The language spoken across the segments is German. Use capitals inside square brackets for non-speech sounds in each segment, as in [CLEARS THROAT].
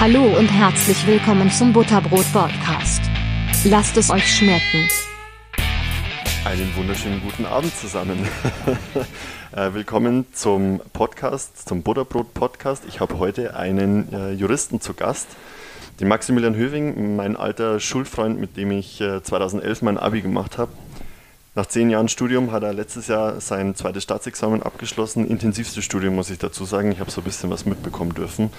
Hallo und herzlich willkommen zum Butterbrot Podcast. Lasst es euch schmecken. Einen wunderschönen guten Abend zusammen. [LAUGHS] äh, willkommen zum Podcast, zum Butterbrot Podcast. Ich habe heute einen äh, Juristen zu Gast, den Maximilian Höving, mein alter Schulfreund, mit dem ich äh, 2011 mein Abi gemacht habe. Nach zehn Jahren Studium hat er letztes Jahr sein zweites Staatsexamen abgeschlossen. Intensivstes Studium, muss ich dazu sagen. Ich habe so ein bisschen was mitbekommen dürfen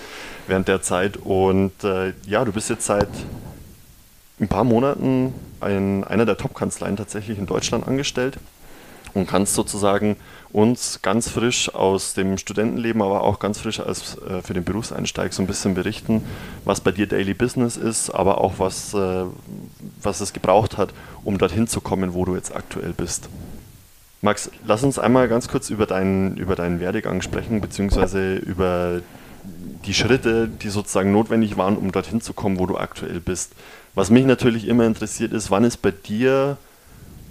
während der Zeit. Und äh, ja, du bist jetzt seit ein paar Monaten in einer der Top-Kanzleien tatsächlich in Deutschland angestellt und kannst sozusagen uns ganz frisch aus dem Studentenleben, aber auch ganz frisch als äh, für den Berufseinsteig so ein bisschen berichten, was bei dir Daily Business ist, aber auch was, äh, was es gebraucht hat, um dorthin zu kommen, wo du jetzt aktuell bist. Max, lass uns einmal ganz kurz über deinen, über deinen Werdegang sprechen, beziehungsweise über die Schritte, die sozusagen notwendig waren, um dorthin zu kommen, wo du aktuell bist. Was mich natürlich immer interessiert ist, wann ist bei dir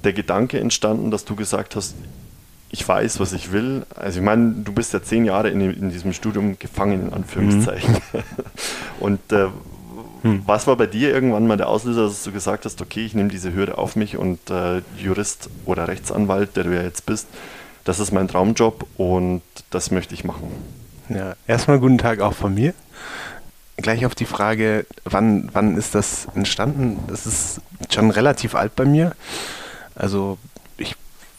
der Gedanke entstanden, dass du gesagt hast, ich weiß, was ich will. Also ich meine, du bist ja zehn Jahre in, in diesem Studium gefangen, in Anführungszeichen. Mhm. [LAUGHS] Und äh, hm. was war bei dir irgendwann mal der Auslöser, dass du gesagt hast, okay, ich nehme diese Hürde auf mich und äh, Jurist oder Rechtsanwalt, der du ja jetzt bist, das ist mein Traumjob und das möchte ich machen. Ja, erstmal guten Tag auch von mir. Gleich auf die Frage, wann, wann ist das entstanden? Das ist schon relativ alt bei mir. Also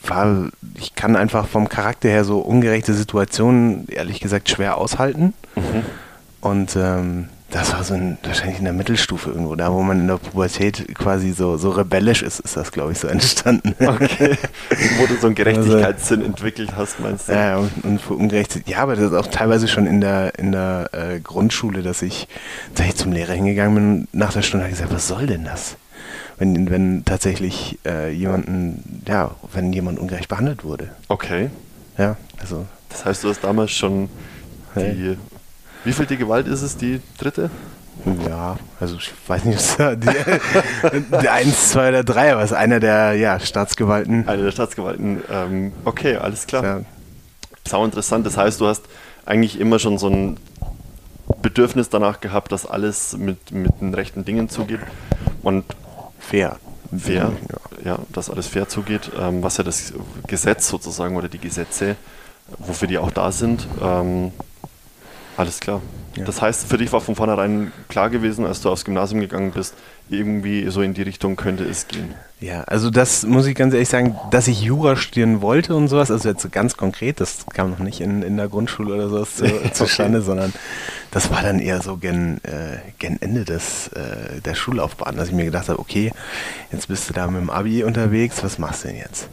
war, ich kann einfach vom Charakter her so ungerechte Situationen ehrlich gesagt schwer aushalten. Mhm. Und ähm, das war so ein, wahrscheinlich in der Mittelstufe irgendwo, da wo man in der Pubertät quasi so, so rebellisch ist, ist das, glaube ich, so [LAUGHS] entstanden. Okay. wo du so einen Gerechtigkeitssinn also, entwickelt hast, meinst du? Ja, und, und für ungerecht, ja, aber das ist auch teilweise schon in der, in der äh, Grundschule, dass ich, dass ich zum Lehrer hingegangen bin und nach der Stunde habe ich gesagt, was soll denn das? Wenn, wenn tatsächlich äh, jemanden, ja, wenn jemand ungerecht behandelt wurde. Okay. Ja, also. Das heißt, du hast damals schon die wie viel die Gewalt ist es, die dritte? Ja, also ich weiß nicht, die, [LAUGHS] die 1, 2 oder 3, aber es ist einer der ja, Staatsgewalten. Einer der Staatsgewalten. Ähm, okay, alles klar. Ja. Sau interessant. Das heißt, du hast eigentlich immer schon so ein Bedürfnis danach gehabt, dass alles mit, mit den rechten Dingen zugeht. Und fair. Fair, ja, ja dass alles fair zugeht, ähm, was ja das Gesetz sozusagen oder die Gesetze, wofür die auch da sind, ähm, alles klar. Ja. Das heißt, für dich war von vornherein klar gewesen, als du aufs Gymnasium gegangen bist, irgendwie so in die Richtung könnte es gehen. Ja, also das muss ich ganz ehrlich sagen, dass ich Jura studieren wollte und sowas, also jetzt ganz konkret, das kam noch nicht in, in der Grundschule oder sowas zu, [LAUGHS] zustande, sondern das war dann eher so gen, äh, gen Ende des, äh, der Schullaufbahn, dass ich mir gedacht habe, okay, jetzt bist du da mit dem Abi unterwegs, was machst du denn jetzt?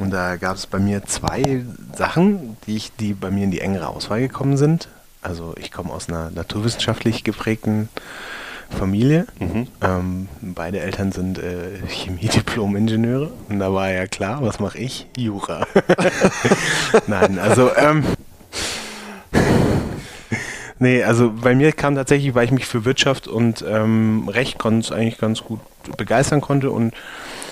Und da gab es bei mir zwei Sachen, die, ich, die bei mir in die engere Auswahl gekommen sind. Also ich komme aus einer naturwissenschaftlich geprägten Familie. Mhm. Ähm, beide Eltern sind äh, Chemiediplom-Ingenieure. Und da war ja klar, was mache ich? Jura. [LAUGHS] Nein, also ähm, [LAUGHS] Nee, also bei mir kam tatsächlich, weil ich mich für Wirtschaft und ähm, Recht eigentlich ganz gut begeistern konnte und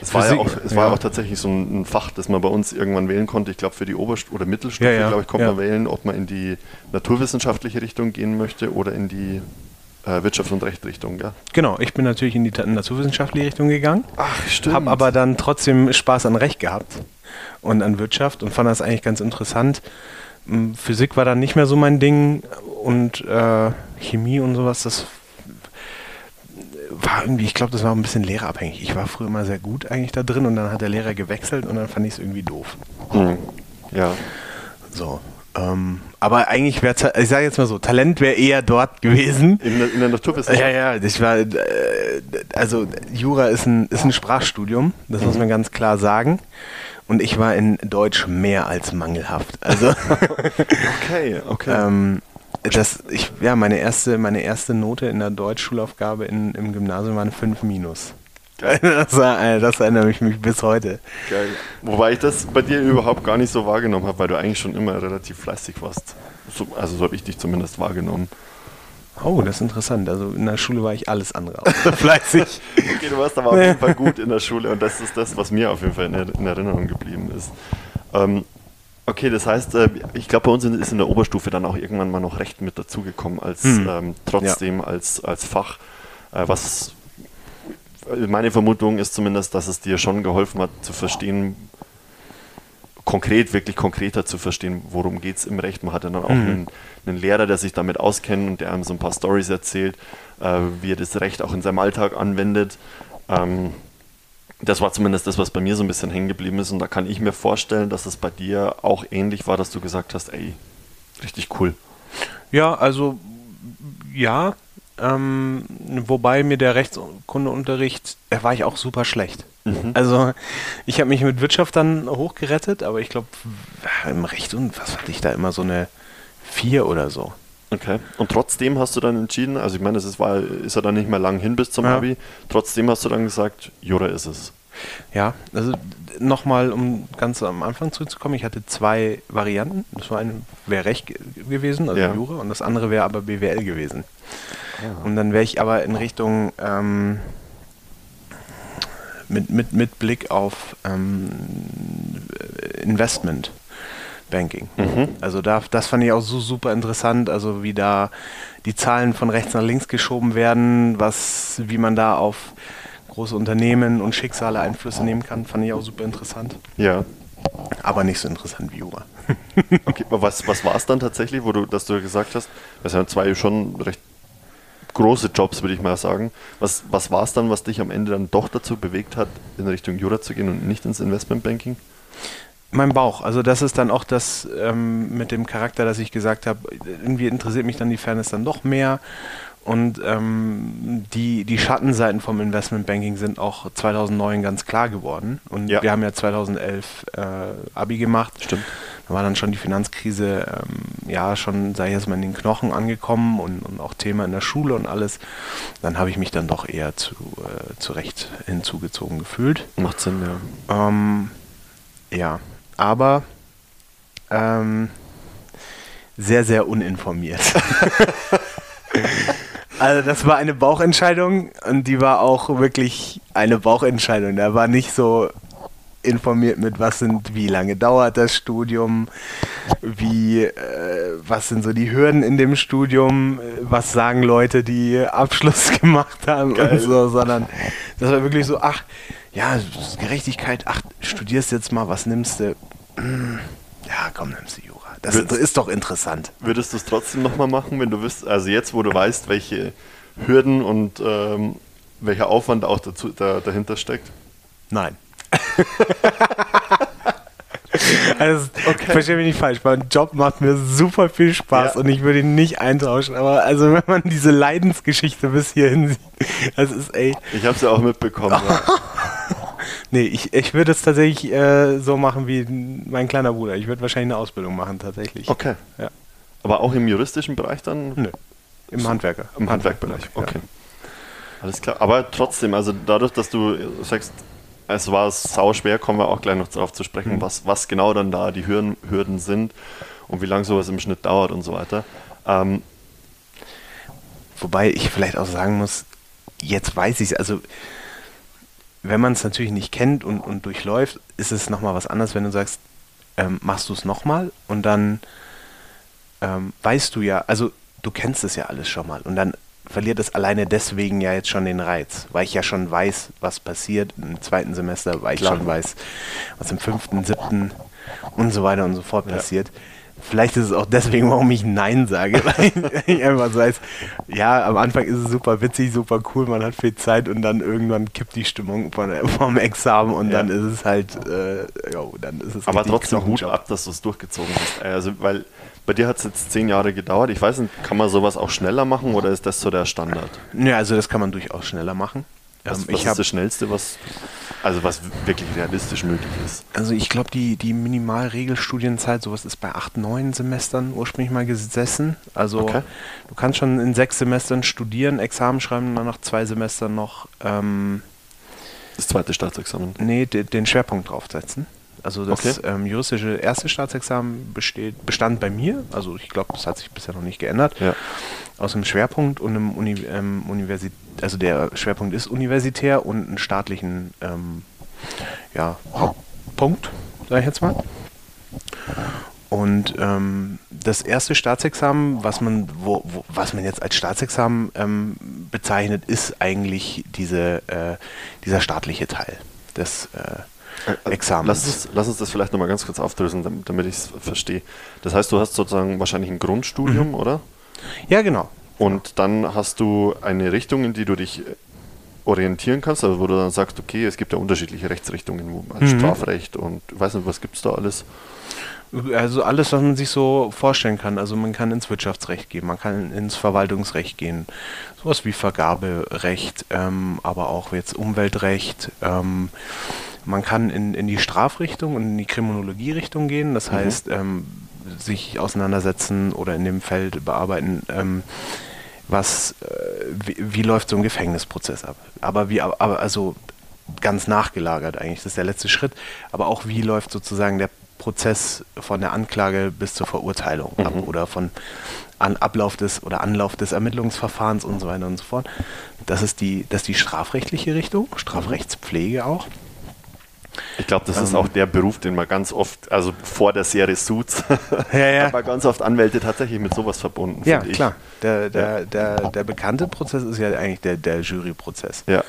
es war, ja auch, es war ja. auch tatsächlich so ein, Fach, das man bei uns irgendwann wählen konnte. Ich glaube, für die Oberst- oder Mittelstufe, ja, glaube ich, konnte man wählen, ob man in die naturwissenschaftliche Richtung gehen möchte oder in die Wirtschaft und Recht Richtung, ja? Genau, ich bin natürlich in die naturwissenschaftliche Richtung gegangen. Ach, stimmt. Habe aber dann trotzdem Spaß an Recht gehabt und an Wirtschaft und fand das eigentlich ganz interessant. Physik war dann nicht mehr so mein Ding und äh, Chemie und sowas, das war irgendwie, ich glaube, das war ein bisschen lehrerabhängig. Ich war früher immer sehr gut eigentlich da drin und dann hat der Lehrer gewechselt und dann fand ich es irgendwie doof. Mhm. Ja. So. Ähm, aber eigentlich wäre, ich sage jetzt mal so, Talent wäre eher dort gewesen. In der, in der Naturwissenschaft? Ja, ja, ich war, äh, also Jura ist ein, ist ein Sprachstudium, das mhm. muss man ganz klar sagen. Und ich war in Deutsch mehr als mangelhaft. Also [LAUGHS] [LAUGHS] okay, okay. ähm, das, ich, ja, meine erste, meine erste Note in der Deutschschulaufgabe in, im Gymnasium war eine 5 minus. [LAUGHS] Das, das erinnere ich mich bis heute. Geil. Wobei ich das bei dir überhaupt gar nicht so wahrgenommen habe, weil du eigentlich schon immer relativ fleißig warst. So, also so habe ich dich zumindest wahrgenommen. Oh, das ist interessant. Also in der Schule war ich alles andere außer [LAUGHS] fleißig. okay, du warst aber auf jeden Fall gut in der Schule und das ist das, was mir auf jeden Fall in, in Erinnerung geblieben ist. Ähm, Okay, das heißt, äh, ich glaube, bei uns ist in der Oberstufe dann auch irgendwann mal noch Recht mit dazugekommen, als Hm. ähm, trotzdem als, als Fach. Äh, was meine Vermutung ist zumindest, dass es dir schon geholfen hat zu verstehen, konkret, wirklich konkreter zu verstehen, worum geht es im Recht. Man hatte dann auch Mhm. einen, einen Lehrer, der sich damit auskennt und der einem so ein paar Stories erzählt, äh, wie er das Recht auch in seinem Alltag anwendet. Ähm, das war zumindest das, was bei mir so ein bisschen hängen geblieben ist. Und da kann ich mir vorstellen, dass es bei dir auch ähnlich war, dass du gesagt hast, ey, richtig cool. Ja, also ja, ähm, wobei mir der Rechtskundeunterricht, da war ich auch super schlecht. Mhm. Also ich habe mich mit Wirtschaft dann hochgerettet, aber ich glaube im Recht und was hatte ich da immer so eine vier oder so. Okay. Und trotzdem hast du dann entschieden, also ich meine, es ist, war, ist ja dann nicht mehr lang hin bis zum Ja. Abi, trotzdem hast du dann gesagt, Jura ist es. Ja, also nochmal, um ganz am Anfang zurückzukommen, ich hatte zwei Varianten. Das war eine wäre Recht ge- gewesen, also Ja. Jura, und das andere wäre aber BWL gewesen. Und dann wäre ich aber in Richtung ähm, mit, mit, mit Blick auf ähm, Investment Banking. Mhm. Also da, das fand ich auch so super interessant, also wie da die Zahlen von rechts nach links geschoben werden, was, wie man da auf große Unternehmen und Schicksale Einflüsse nehmen kann, fand ich auch super interessant. Ja. Aber nicht so interessant wie Jura. [LAUGHS] Okay, aber was, was war es dann tatsächlich, wo du, dass du gesagt hast, das sind zwei schon recht große Jobs, würde ich mal sagen. Was, was war es dann, was dich am Ende dann doch dazu bewegt hat, in Richtung Jura zu gehen und nicht ins Investmentbanking? Mein Bauch, also das ist dann auch das ähm, mit dem Charakter, dass ich gesagt habe, irgendwie interessiert mich dann die Fairness dann doch mehr. Und ähm, die, die Schattenseiten vom Investmentbanking sind auch 2009 ganz klar geworden. Und Ja. wir haben ja 2011 äh, Abi gemacht. Stimmt. Da war dann schon die Finanzkrise, ähm, ja, schon, sei ich jetzt mal, in den Knochen angekommen und, und auch Thema in der Schule und alles. Dann habe ich mich dann doch eher zu, äh, zu Recht hinzugezogen gefühlt. Macht Sinn, ja. Ähm, ja, aber ähm, sehr, sehr uninformiert. [LAUGHS] [LAUGHS] also das war eine Bauchentscheidung und die war auch wirklich eine Bauchentscheidung. Da war nicht so informiert mit, was sind, wie lange dauert das Studium, wie, äh, was sind so die Hürden in dem Studium, was sagen Leute, die Abschluss [LAUGHS] gemacht haben Geil. und so, sondern das war wirklich so, ach, ja, Gerechtigkeit, ach, studierst jetzt mal, was nimmst du? Hm, Ja, komm, nimmst du Jura. Das Würdest- ist doch interessant. Würdest du es trotzdem nochmal machen, wenn du wüsst, also jetzt, wo du weißt, welche Hürden und ähm, welcher Aufwand auch dazu, da, dahinter steckt? Nein. [LAUGHS] also, verstehe mich nicht falsch. Mein Job macht mir super viel Spaß Ja. und ich würde ihn nicht eintauschen. Aber also, wenn man diese Leidensgeschichte bis hierhin sieht, das ist ey. Ich habe es ja auch mitbekommen. ja. [LAUGHS] Nee, ich, ich würde es tatsächlich äh, so machen wie mein kleiner Bruder. Ich würde wahrscheinlich eine Ausbildung machen, tatsächlich. Okay. Ja. Aber auch im juristischen Bereich dann? Nö. Im Handwerker. Im Handwerkbereich, Ja. okay. Alles klar. Aber trotzdem, also dadurch, dass du sagst, es war sau schwer, kommen wir auch gleich noch darauf zu sprechen, Mhm. was, was genau dann da die Hürden, Hürden sind und wie lange sowas im Schnitt dauert und so weiter. Ähm, Wobei ich vielleicht auch sagen muss, jetzt weiß ich es, also wenn man es natürlich nicht kennt und, und durchläuft, ist es nochmal was anderes, wenn du sagst, ähm, machst du es nochmal und dann ähm, weißt du ja, also du kennst es ja alles schon mal und dann verliert es alleine deswegen ja jetzt schon den Reiz, weil ich ja schon weiß, was passiert im zweiten Semester, weil ich Klar. schon weiß, was im fünften, siebten und so weiter und so fort Ja. passiert. Vielleicht ist es auch deswegen, warum ich Nein sage, [LAUGHS] weil ich einfach so weiß, ja, am Anfang ist es super witzig, super cool, man hat viel Zeit und dann irgendwann kippt die Stimmung von, vom Examen und Ja. dann ist es halt, äh, jo, dann ist es aber trotzdem Hut Knochenjob. ab, dass du es durchgezogen hast. Also, weil bei dir hat es jetzt zehn Jahre gedauert. Ich weiß nicht, kann man sowas auch schneller machen oder ist das so der Standard? Ja, also das kann man durchaus schneller machen. Was, Ähm, was ich ist habe das Schnellste, was, also was wirklich realistisch möglich ist? Also ich glaube, die, die Minimalregelstudienzeit, sowas ist bei acht, neun Semestern ursprünglich mal gesessen. Also Okay. du kannst schon in sechs Semestern studieren, Examen schreiben und dann nach zwei Semestern noch ähm, Das zweite Staatsexamen. nee, de, den Schwerpunkt draufsetzen. Also das Okay. ähm, juristische erste Staatsexamen besteht, bestand bei mir, also ich glaube, das hat sich bisher noch nicht geändert, Ja. Aus dem Schwerpunkt und einem Uni, ähm, Universität, also der Schwerpunkt ist universitär und einen staatlichen ähm, ja, Hauptpunkt, sage ich jetzt mal. Und ähm, das erste Staatsexamen, was man, wo, wo, was man jetzt als Staatsexamen ähm, bezeichnet, ist eigentlich diese, äh, dieser staatliche Teil des äh, Examens. Lass uns, lass uns das vielleicht nochmal ganz kurz aufdröseln, damit, damit ich es verstehe. Das heißt, du hast sozusagen wahrscheinlich ein Grundstudium, Mhm. oder? Ja, genau. Und dann hast du eine Richtung, in die du dich orientieren kannst, also wo du dann sagst, okay, es gibt ja unterschiedliche Rechtsrichtungen, wo, als Mhm. Strafrecht und weiß nicht, was gibt es da alles? Also alles, was man sich so vorstellen kann. Also man kann ins Wirtschaftsrecht gehen, man kann ins Verwaltungsrecht gehen, sowas wie Vergaberecht, ähm, aber auch jetzt Umweltrecht. Ähm, man kann in, in die Strafrichtung und in die Kriminologierichtung gehen, das Mhm. heißt ähm, sich auseinandersetzen oder in dem Feld bearbeiten, ähm, was, äh, wie, wie läuft so ein Gefängnisprozess ab. Aber wie, aber also ganz nachgelagert eigentlich, das ist der letzte Schritt, aber auch wie läuft sozusagen der Prozess von der Anklage bis zur Verurteilung ab Mhm. oder von an Ablauf des oder Anlauf des Ermittlungsverfahrens und so weiter und so fort. Das ist die, das ist die strafrechtliche Richtung, Strafrechtspflege auch. Ich glaube, das ist Ähm. auch der Beruf, den man ganz oft, also vor der Serie Suits, [LAUGHS] Ja, ja. hat man ganz oft Anwälte tatsächlich mit sowas verbunden. Ja, klar. Der, der, Ja. der, der bekannte Prozess ist ja eigentlich der, der Juryprozess. Ja,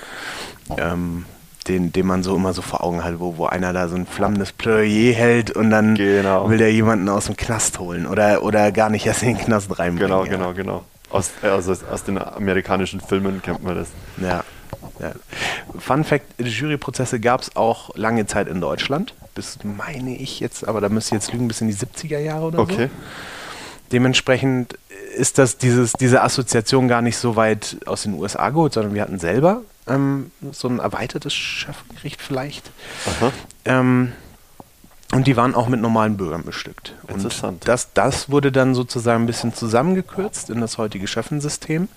ähm, den, den man so immer so vor Augen hat, wo, wo einer da so ein flammendes Plädoyer hält und dann Genau. will der jemanden aus dem Knast holen oder, oder gar nicht erst in den Knast reinbringen. genau, ja. genau, genau. Aus, äh, also aus den amerikanischen Filmen kennt man das. Ja. Ja. Fun Fact: Juryprozesse gab es auch lange Zeit in Deutschland. Bis, meine ich jetzt, aber da müsste ich jetzt lügen, bis in die 70er Jahre oder so. Okay. Dementsprechend ist das dieses, diese Assoziation gar nicht so weit aus den USA geholt, sondern wir hatten selber ähm, so ein erweitertes Schöffengericht vielleicht. Ähm, und die waren auch mit normalen Bürgern bestückt. Interessant. Und das, das wurde dann sozusagen ein bisschen zusammengekürzt in das heutige Schöffensystem.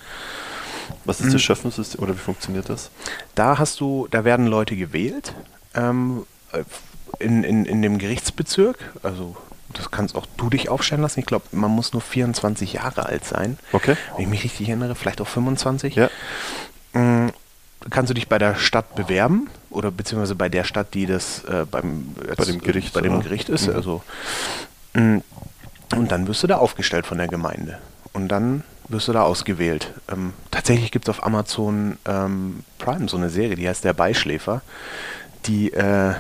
Was ist das Schöffensystem oder wie funktioniert das? Da hast du, da werden Leute gewählt ähm, in, in, in dem Gerichtsbezirk. Also das kannst auch du dich aufstellen lassen. Ich glaube, man muss nur 24 Jahre alt sein. Okay. Wenn ich mich richtig erinnere, vielleicht auch 25. Ja. Mm, kannst du dich bei der Stadt bewerben oder beziehungsweise bei der Stadt, die das äh, beim Bei dem Gericht, bei dem oder? Gericht ist. Mhm. Also mm, und dann wirst du da aufgestellt von der Gemeinde und dann wirst du da ausgewählt. Ähm, tatsächlich gibt es auf Amazon ähm, Prime so eine Serie, die heißt Der Beischläfer, die äh,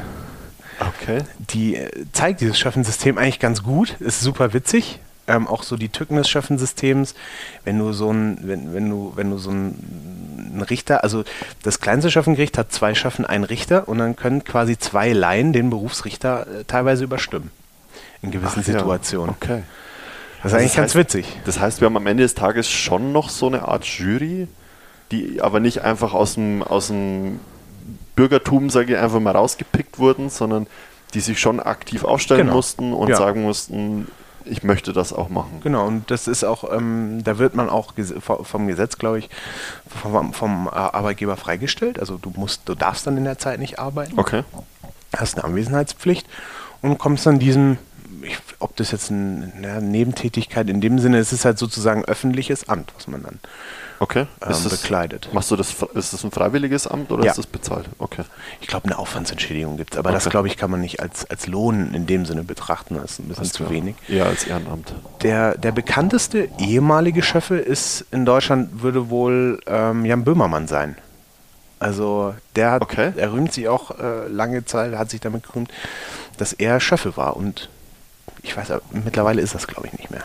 Okay. die äh, zeigt dieses Schöffensystem eigentlich ganz gut, ist super witzig. Ähm, auch so die Tücken des Schöffensystems, wenn du so ein, wenn, wenn du, wenn du so ein, Richter, also das kleinste Schöffengericht hat zwei Schöffen, einen Richter und dann können quasi zwei Laien den Berufsrichter äh, teilweise überstimmen. In gewissen Ach ja, Situationen. Okay. Das ist Also eigentlich das ganz heißt- witzig. Das heißt, wir haben am Ende des Tages schon noch so eine Art Jury, die aber nicht einfach aus dem, aus dem Bürgertum, sage ich, einfach mal rausgepickt wurden, sondern die sich schon aktiv aufstellen Genau. mussten und Ja. sagen mussten, ich möchte das auch machen. Genau, und das ist auch, ähm, da wird man auch ges- vo- vom Gesetz, glaube ich, vom, vom äh, Arbeitgeber freigestellt. Also du musst, du darfst dann in der Zeit nicht arbeiten. Okay. hast eine Anwesenheitspflicht und kommst dann diesem, ich, ob das jetzt eine Nebentätigkeit in dem Sinne, es ist halt sozusagen öffentliches Amt, was man dann Okay. ähm, bekleidet. Machst du das, ist das ein freiwilliges Amt oder Ja. ist das bezahlt? Okay. Ich glaube, eine Aufwandsentschädigung gibt es, aber das Okay. glaube ich kann man nicht als, als Lohn in dem Sinne betrachten, das ist ein bisschen Alles zu klar. wenig. Eher als Ehrenamt. Der, der bekannteste ehemalige Schöffe ist in Deutschland, würde wohl ähm, Jan Böhmermann sein. Also der hat, Okay. er rühmt sich auch äh, lange Zeit, hat sich damit gerühmt, dass er Schöffe war und ich weiß, mittlerweile ist das glaube ich nicht mehr.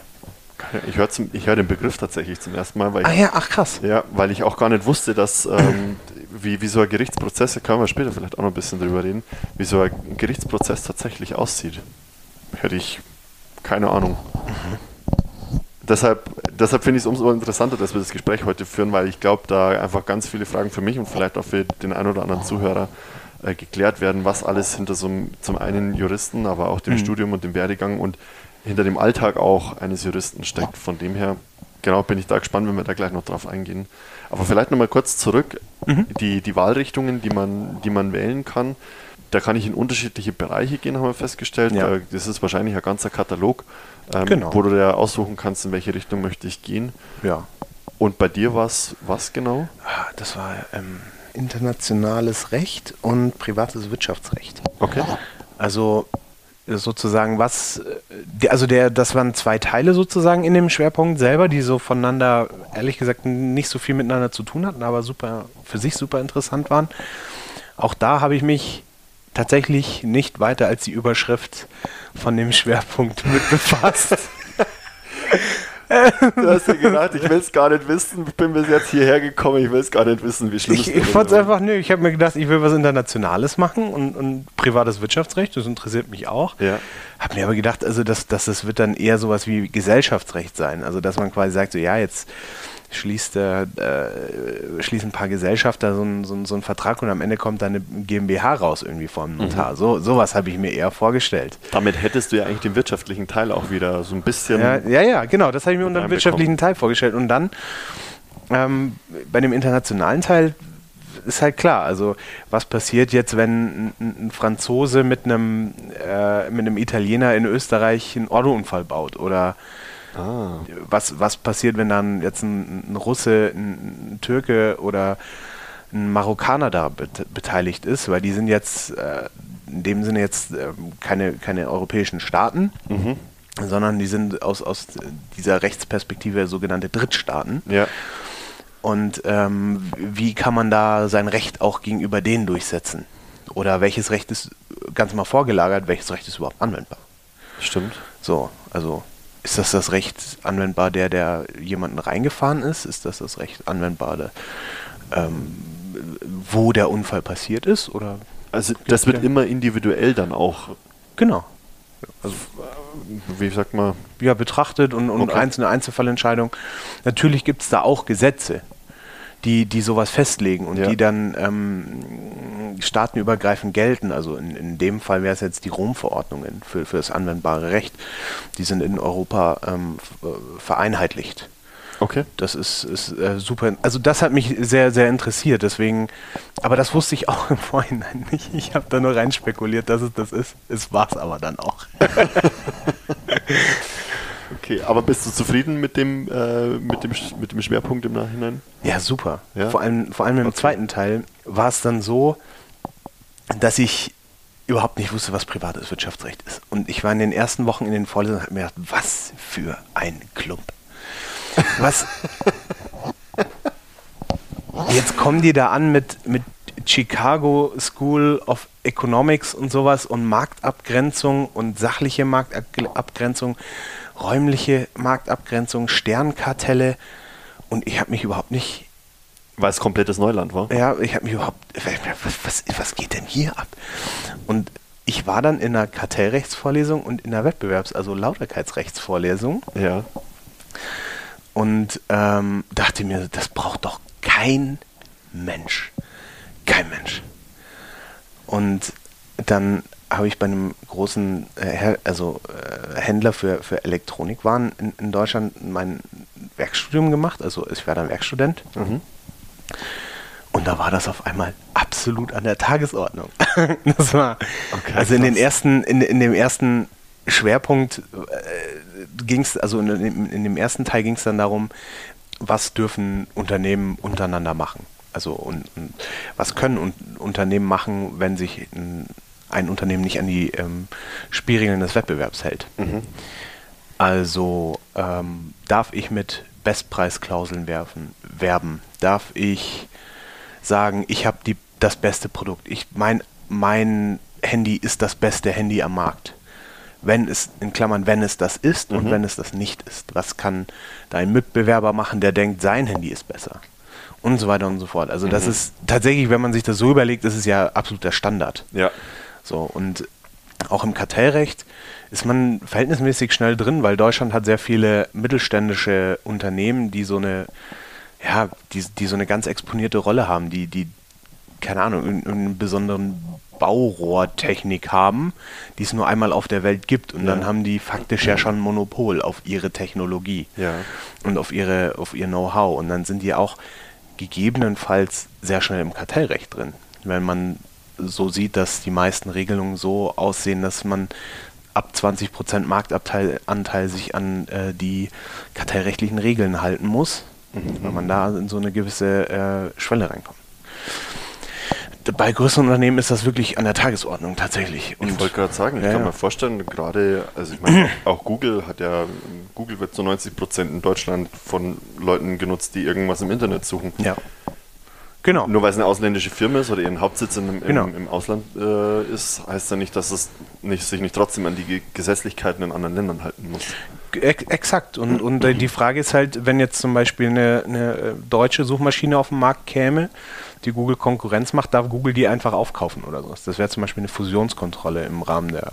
Ich höre hör den Begriff tatsächlich zum ersten Mal, weil ich Ah ja, ach krass. Ja, weil ich auch gar nicht wusste, dass ähm, wie, wie so ein Gerichtsprozess, da können wir später vielleicht auch noch ein bisschen drüber reden, wie so ein Gerichtsprozess tatsächlich aussieht. Hätte ich keine Ahnung. Deshalb, deshalb finde ich es umso interessanter, dass wir das Gespräch heute führen, weil ich glaube, da einfach ganz viele Fragen für mich und vielleicht auch für den einen oder anderen Zuhörer äh, geklärt werden, was alles hinter so einem, zum einen Juristen, aber auch dem Mhm. Studium und dem Werdegang und hinter dem Alltag auch eines Juristen steckt. Von dem her, genau, bin ich da gespannt, wenn wir da gleich noch drauf eingehen. Aber vielleicht nochmal kurz zurück, Mhm. die, die Wahlrichtungen, die man, die man wählen kann. Da kann ich in unterschiedliche Bereiche gehen, haben wir festgestellt. Ja. Äh, Das ist wahrscheinlich ein ganzer Katalog, ähm, Genau. wo du dir aussuchen kannst, in welche Richtung möchte ich gehen. Ja. Und bei dir war es was genau? Ah, Das war ähm, internationales Recht und privates Wirtschaftsrecht. Okay. Also sozusagen, was, äh, also der, das waren zwei Teile sozusagen in dem Schwerpunkt selber, die so voneinander, ehrlich gesagt, nicht so viel miteinander zu tun hatten, aber super, für sich super interessant waren. Auch da habe ich mich tatsächlich nicht weiter als die Überschrift von dem [LAUGHS] Schwerpunkt mit befasst. [LAUGHS] Du hast dir gedacht, ich will es gar nicht wissen, ich bin bis jetzt hierher gekommen, ich will es gar nicht wissen, wie schlimm ich, es ist. Ich fand es einfach, nö, ich habe mir gedacht, ich will was Internationales machen und, und privates Wirtschaftsrecht, das interessiert mich auch. Ja. Habe mir aber gedacht, also das, das, das wird dann eher sowas wie Gesellschaftsrecht sein. Also dass man quasi sagt, so ja, jetzt schließt, äh, schließen ein paar Gesellschafter so einen so so ein Vertrag und am Ende kommt dann eine GmbH raus irgendwie vom Notar. Mhm. So sowas habe ich mir eher vorgestellt. Damit hättest du ja eigentlich den wirtschaftlichen Teil auch wieder so ein bisschen. Ja, ja, ja genau, das habe ich mir unter dem wirtschaftlichen Teil vorgestellt. Und dann ähm, bei dem internationalen Teil ist halt klar, also was passiert jetzt, wenn ein, ein Franzose mit einem, äh, mit einem Italiener in Österreich einen Autounfall baut oder Ah. Was, was passiert, wenn dann jetzt ein, ein Russe, ein, ein, Türke oder ein Marokkaner da bet beteiligt ist, weil die sind jetzt äh, in dem Sinne jetzt äh, keine, keine europäischen Staaten, mhm. sondern die sind aus, aus dieser Rechtsperspektive sogenannte Drittstaaten. Ja. Und ähm, wie kann man da sein Recht auch gegenüber denen durchsetzen? Oder welches Recht ist ganz mal vorgelagert, welches Recht ist überhaupt anwendbar? Stimmt. So, also ist das das Recht anwendbar, der, der jemanden reingefahren ist? Ist das das Recht anwendbar, der, ähm, wo der Unfall passiert ist? Oder also das wird immer individuell dann auch. Genau. Also, wie sagt man? Ja, betrachtet und, und okay. einzelne Einzelfallentscheidungen. Natürlich gibt es da auch Gesetze, die, die sowas festlegen und ja. die dann ähm, staatenübergreifend gelten. Also in, in dem Fall wäre es jetzt die Rom-Verordnungen für, für das anwendbare Recht. Die sind in Europa ähm, vereinheitlicht. Okay. Das ist, ist äh, super. Also das hat mich sehr, sehr interessiert. Deswegen, aber das wusste ich auch [LAUGHS] im Vorhinein nicht. Ich habe da nur rein spekuliert, dass es das ist. Es war es aber dann auch. [LAUGHS] okay, aber bist du zufrieden mit dem, äh, mit dem, mit dem Schwerpunkt im Nachhinein? Ja, super. Ja? Vor, allem, vor allem im okay. zweiten Teil war es dann so, dass ich überhaupt nicht wusste, was privates Wirtschaftsrecht ist. Und ich war in den ersten Wochen in den Vorlesungen und habe mir gedacht, was für ein Klump. Was? [LAUGHS] Jetzt kommen die da an mit, mit Chicago School of Economics und sowas und Marktabgrenzung und sachliche Marktabgrenzung, räumliche Marktabgrenzung, Sternkartelle. Und ich habe mich überhaupt nicht weil es komplettes Neuland war? Ja, ich habe mich überhaupt. Was, was, was geht denn hier ab? Und ich war dann in einer Kartellrechtsvorlesung und in einer Wettbewerbs-, also Lauterkeitsrechtsvorlesung. Ja. Und ähm, dachte mir, das braucht doch kein Mensch. Kein Mensch. Und dann habe ich bei einem großen äh, also, äh, Händler für, für Elektronikwaren in, in Deutschland mein Werkstudium gemacht. Also ich war dann Werkstudent. Mhm. Und da war das auf einmal absolut an der Tagesordnung. [LAUGHS] das war okay, also in den ersten, in, in dem ersten Schwerpunkt äh, ging es, also in, in, in, dem ersten Teil ging es dann darum, was dürfen Unternehmen untereinander machen? Also und, und was können un Unternehmen machen, wenn sich ein, ein, Unternehmen nicht an die ähm, Spielregeln des Wettbewerbs hält? Mhm. Also ähm, darf ich mit Bestpreisklauseln werfen, werben? Darf ich sagen, ich habe das beste Produkt? Ich mein, mein Handy ist das beste Handy am Markt. Wenn es, in Klammern, wenn es das ist mhm. und wenn es das nicht ist. Was kann dein Mitbewerber machen, der denkt, sein Handy ist besser? Und so weiter und so fort. Also, mhm. das ist tatsächlich, wenn man sich das so überlegt, ist ja absoluter Standard. Ja. So, und auch im Kartellrecht ist man verhältnismäßig schnell drin, weil Deutschland hat sehr viele mittelständische Unternehmen, die so eine, ja, die, die so eine ganz exponierte Rolle haben, die, die, keine Ahnung, einen besonderen Baurohrtechnik haben, die es nur einmal auf der Welt gibt und ja. dann haben die faktisch ja schon ein Monopol auf ihre Technologie ja. und auf ihre auf ihr Know-how und dann sind die auch gegebenenfalls sehr schnell im Kartellrecht drin, wenn man so sieht, dass die meisten Regelungen so aussehen, dass man ab 20% Marktanteil sich an äh, die kartellrechtlichen Regeln halten muss, mhm. wenn man da in so eine gewisse äh, Schwelle reinkommt. bei größeren Unternehmen ist das wirklich an der Tagesordnung tatsächlich. Und ich wollte gerade sagen, ich ja, kann mir vorstellen, gerade, also ich meine, [CLEARS THROAT] auch Google hat ja, Google wird zu 90 Prozent in Deutschland von Leuten genutzt, die irgendwas im Internet suchen. Ja. Genau. Nur weil es eine ausländische Firma ist oder ihren Hauptsitz im, im, Genau. im Ausland äh, ist, heißt ja nicht, dass es nicht, sich nicht trotzdem an die Ge- Gesetzlichkeiten in anderen Ländern halten muss. Ex exakt. Und, und äh, die Frage ist halt, wenn jetzt zum Beispiel eine, eine äh, deutsche Suchmaschine auf den Markt käme, die Google Konkurrenz macht, darf Google die einfach aufkaufen oder sowas. Das wäre zum Beispiel eine Fusionskontrolle im Rahmen, der,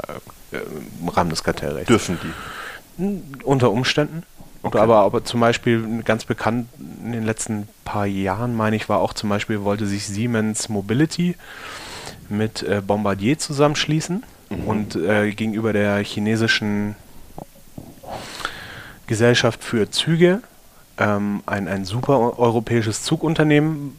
äh, im Rahmen des Kartellrechts. Dürfen die. Unter Umständen. Okay. Aber, aber zum Beispiel ganz bekannt in den letzten paar Jahren, meine ich, war auch zum Beispiel, wollte sich Siemens Mobility mit äh, Bombardier zusammenschließen und äh, gegenüber der chinesischen Gesellschaft für Züge ähm, ein, ein super europäisches Zugunternehmen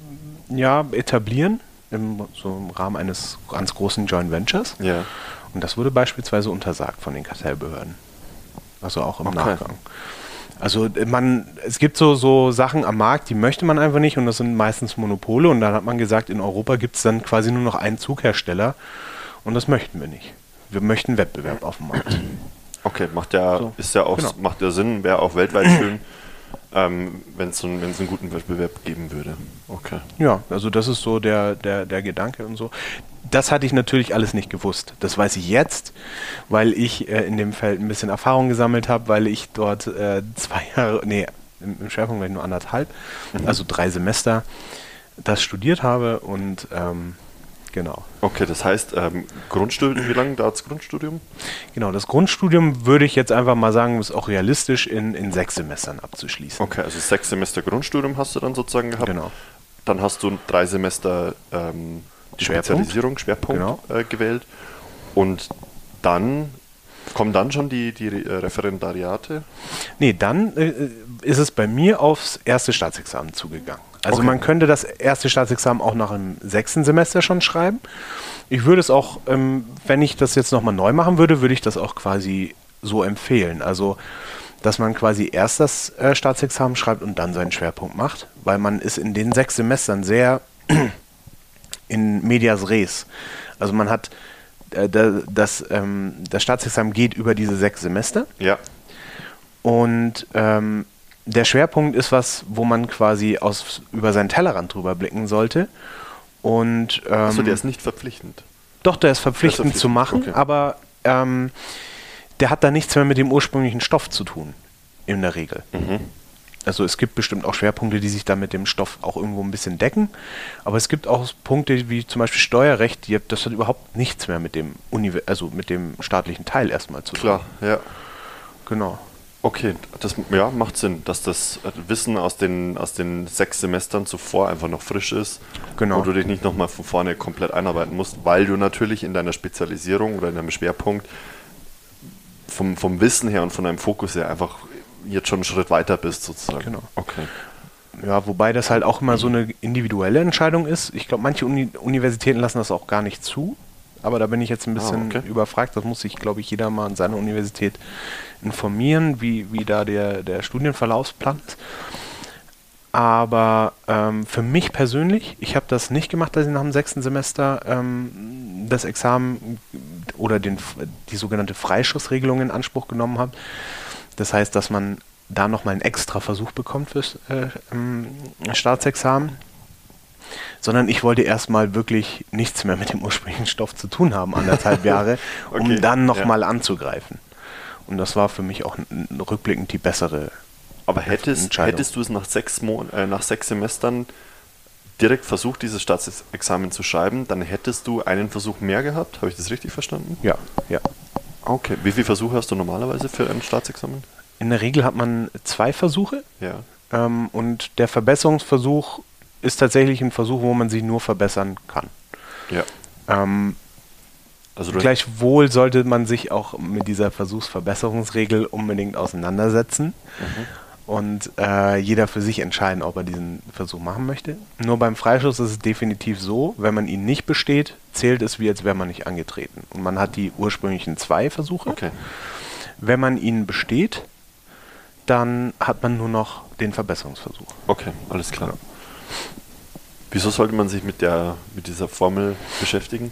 ja, etablieren, im, so im Rahmen eines ganz großen Joint Ventures. Ja. Und das wurde beispielsweise untersagt von den Kartellbehörden. Also auch im Okay. Nachgang. Also äh, man, es gibt so, so Sachen am Markt, die möchte man einfach nicht und das sind meistens Monopole und dann hat man gesagt, in Europa gibt es dann quasi nur noch einen Zughersteller und das möchten wir nicht. Wir möchten Wettbewerb auf dem Markt. Okay, macht ja, So, ist ja auch, genau. macht ja Sinn, wäre auch weltweit schön, [CLEARS THROAT] ähm, wenn es einen, einen guten Wettbewerb geben würde. Okay. Ja, also das ist so der, der, der Gedanke und so. Das hatte ich natürlich alles nicht gewusst. Das weiß ich jetzt, weil ich äh, in dem Feld ein bisschen Erfahrung gesammelt habe, weil ich dort äh, zwei [LAUGHS] Jahre, nee, im, im Schwerpunkt war ich nur anderthalb, also drei Semester das studiert habe und ähm, genau. Okay, das heißt, ähm, Grundstudium, wie lange dauert das Grundstudium? Genau, das Grundstudium würde ich jetzt einfach mal sagen, ist auch realistisch in, in sechs Semestern abzuschließen. Okay, also sechs Semester Grundstudium hast du dann sozusagen gehabt. Genau. Dann hast du drei Semester ähm, die Schwerpunkt. Spezialisierung, Schwerpunkt Genau. äh, gewählt. Und dann kommen dann schon die, die äh, Referendariate. Nee, dann äh, ist es bei mir aufs erste Staatsexamen zugegangen. Also Okay. man könnte das erste Staatsexamen auch nach dem sechsten Semester schon schreiben. Ich würde es auch, ähm, wenn ich das jetzt nochmal neu machen würde, würde ich das auch quasi so empfehlen. Also, dass man quasi erst das äh, Staatsexamen schreibt und dann seinen Schwerpunkt macht, weil man ist in den sechs Semestern sehr [CLEARS THROAT] in medias res. Also man hat äh, da- das, ähm, das Staatsexamen geht über diese sechs Semester. Ja. Und ähm, der Schwerpunkt ist was, wo man quasi aus, über seinen Tellerrand drüber blicken sollte. Und ähm, Achso, der ist nicht verpflichtend. doch, der ist verpflichtend verpflichtend, zu machen, okay. aber ähm, der hat da nichts mehr mit dem ursprünglichen Stoff zu tun, in der Regel. Mhm. Also es gibt bestimmt auch Schwerpunkte, die sich da mit dem Stoff auch irgendwo ein bisschen decken, aber es gibt auch Punkte wie zum Beispiel Steuerrecht, die, das hat überhaupt nichts mehr mit dem Univer also mit dem staatlichen Teil erstmal zu tun. Klar, ja. Genau. Okay, das ja, macht Sinn, dass das äh, Wissen aus den, aus den sechs Semestern zuvor einfach noch frisch ist. Genau. Wo du dich nicht nochmal von vorne komplett einarbeiten musst, weil du natürlich in deiner Spezialisierung oder in deinem Schwerpunkt vom, vom Wissen her und von deinem Fokus her einfach jetzt schon einen Schritt weiter bist, sozusagen. Genau. Okay. Ja, wobei das halt auch immer so eine individuelle Entscheidung ist. Ich glaube, manche Uni Universitäten lassen das auch gar nicht zu. Aber da bin ich jetzt ein bisschen Ah, okay. überfragt. Das muss sich, glaube ich, jeder mal an seiner Universität informieren, wie, wie da der, der Studienverlaufsplan ist. Aber ähm, für mich persönlich, ich habe das nicht gemacht, dass ich nach dem sechsten Semester ähm, das Examen oder den, die sogenannte Freischussregelung in Anspruch genommen habe. Das heißt, dass man da nochmal einen extra Versuch bekommt fürs äh, ähm, Staatsexamen. Sondern ich wollte erstmal wirklich nichts mehr mit dem ursprünglichen Stoff zu tun haben, anderthalb [LAUGHS] Jahre, um Okay, dann ja. nochmal anzugreifen. Und das war für mich auch rückblickend die bessere. Aber hättest, hättest du es nach sechs, Mon äh, nach sechs Semestern direkt versucht, dieses Staatsexamen zu schreiben, dann hättest du einen Versuch mehr gehabt. Habe ich das richtig verstanden? Ja, ja. Okay. Wie viele Versuche hast du normalerweise für ein Staatsexamen? In der Regel hat man zwei Versuche Ja. ähm, und der Verbesserungsversuch ist tatsächlich ein Versuch, wo man sich nur verbessern kann. Ja. Ähm, Also Gleichwohl sollte man sich auch mit dieser Versuchsverbesserungsregel unbedingt auseinandersetzen und äh, jeder für sich entscheiden, ob er diesen Versuch machen möchte. Nur beim Freischuss ist es definitiv so, wenn man ihn nicht besteht, zählt es wie, als wäre man nicht angetreten. Und man hat die ursprünglichen zwei Versuche. Okay. Wenn man ihn besteht, dann hat man nur noch den Verbesserungsversuch. Okay, alles klar. Wieso sollte man sich mit, der, mit dieser Formel beschäftigen?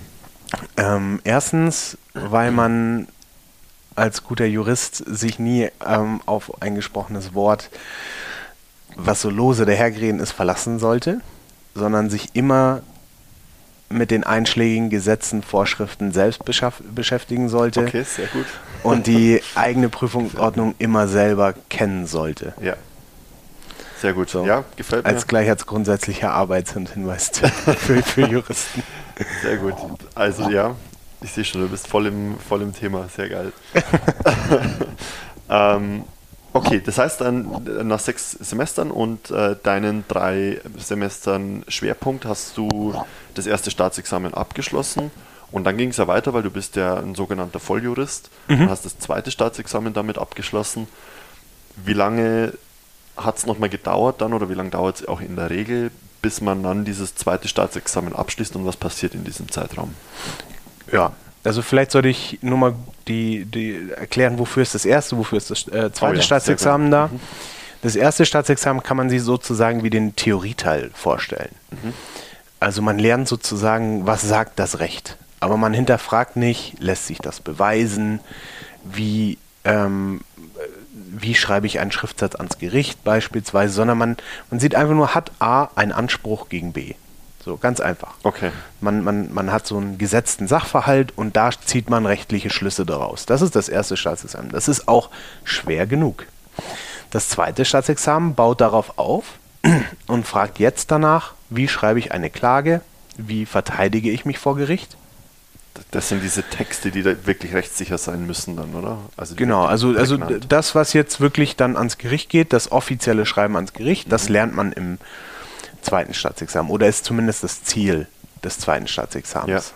Ähm, erstens, weil man als guter Jurist sich nie ähm, auf ein gesprochenes Wort, was so lose dahergereden ist, verlassen sollte, sondern sich immer mit den einschlägigen Gesetzen, Vorschriften selbst beschäftigen sollte. Okay, sehr gut. Und die [LAUGHS] eigene Prüfungsordnung immer selber kennen sollte. Ja. Sehr gut. So. Ja, gefällt mir. Als gleich als grundsätzlicher Arbeitshinweis [LAUGHS] für, für Juristen. Sehr gut. Also ja, ich sehe schon, du bist voll im, voll im Thema. Sehr geil. [LAUGHS] ähm, okay, das heißt dann nach sechs Semestern und äh, deinen drei Semestern Schwerpunkt hast du das erste Staatsexamen abgeschlossen. Und dann ging es ja weiter, weil du bist ja ein sogenannter Volljurist mhm. und hast das zweite Staatsexamen damit abgeschlossen. Wie lange hat es nochmal gedauert dann oder wie lange dauert es auch in der Regel, bis man dann dieses zweite Staatsexamen abschließt und was passiert in diesem Zeitraum? Ja, also vielleicht sollte ich nur mal die, die erklären, wofür ist das erste, wofür ist das äh, zweite oh ja, Staatsexamen da. Mhm. Das erste Staatsexamen kann man sich sozusagen wie den Theorieteil vorstellen. Mhm. Also man lernt sozusagen, was sagt das Recht. Aber man hinterfragt nicht, lässt sich das beweisen, wie, ähm, wie schreibe ich einen Schriftsatz ans Gericht beispielsweise, sondern man, man sieht einfach nur, hat A einen Anspruch gegen B. So, ganz einfach. Okay. Man, man, man hat so einen gesetzten Sachverhalt und da zieht man rechtliche Schlüsse daraus. Das ist das erste Staatsexamen. Das ist auch schwer genug. Das zweite Staatsexamen baut darauf auf und fragt jetzt danach, wie schreibe ich eine Klage, wie verteidige ich mich vor Gericht. Das sind diese Texte, die da wirklich rechtssicher sein müssen dann, oder? Also genau, also, also das, was jetzt wirklich dann ans Gericht geht, das offizielle Schreiben ans Gericht, mhm. das lernt man im zweiten Staatsexamen oder ist zumindest das Ziel des zweiten Staatsexamens.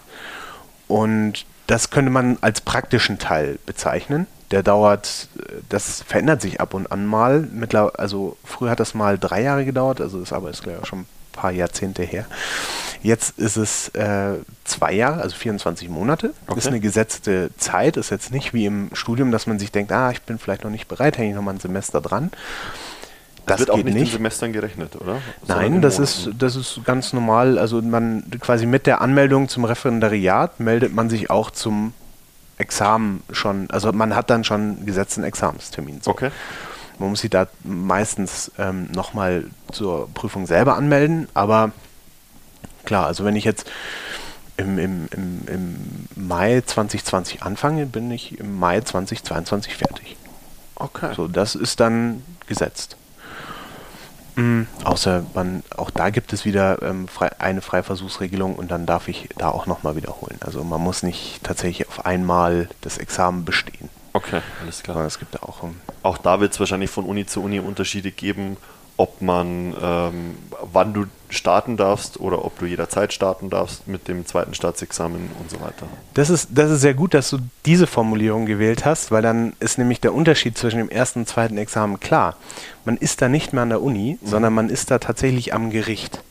Ja. Und das könnte man als praktischen Teil bezeichnen. Der dauert, das verändert sich ab und an mal. Mittler, also früher hat das mal drei Jahre gedauert, also ist aber ist gleich schon paar Jahrzehnte her. Jetzt ist es äh, zwei Jahre, also 24 Monate. Okay. Ist eine gesetzte Zeit. Ist jetzt nicht wie im Studium, dass man sich denkt, ah, ich bin vielleicht noch nicht bereit, hänge ich noch mal ein Semester dran. Das, wird auch nicht, nicht in Semestern gerechnet, oder? Nein, das ist, das ist ganz normal. Also man quasi mit der Anmeldung zum Referendariat meldet man sich auch zum Examen schon, also man hat dann schon gesetzten Examenstermin. So. Okay. Man muss sich da meistens ähm, nochmal zur Prüfung selber anmelden, aber klar, also wenn ich jetzt im, im, im, im Mai 2020 anfange, bin ich im Mai 2022 fertig. Okay. So, das ist dann gesetzt. Mhm. Außer man, auch da gibt es wieder ähm, frei, eine Freiversuchsregelung und dann darf ich da auch nochmal wiederholen. Also man muss nicht tatsächlich auf einmal das Examen bestehen. Okay, alles klar. es gibt da auch. Um auch da wird es wahrscheinlich von Uni zu Uni Unterschiede geben, ob man, ähm, wann du starten darfst oder ob du jederzeit starten darfst mit dem zweiten Staatsexamen und so weiter. Das ist, das ist sehr gut, dass du diese Formulierung gewählt hast, weil dann ist nämlich der Unterschied zwischen dem ersten und zweiten Examen klar. Man ist da nicht mehr an der Uni, mhm. sondern man ist da tatsächlich am Gericht.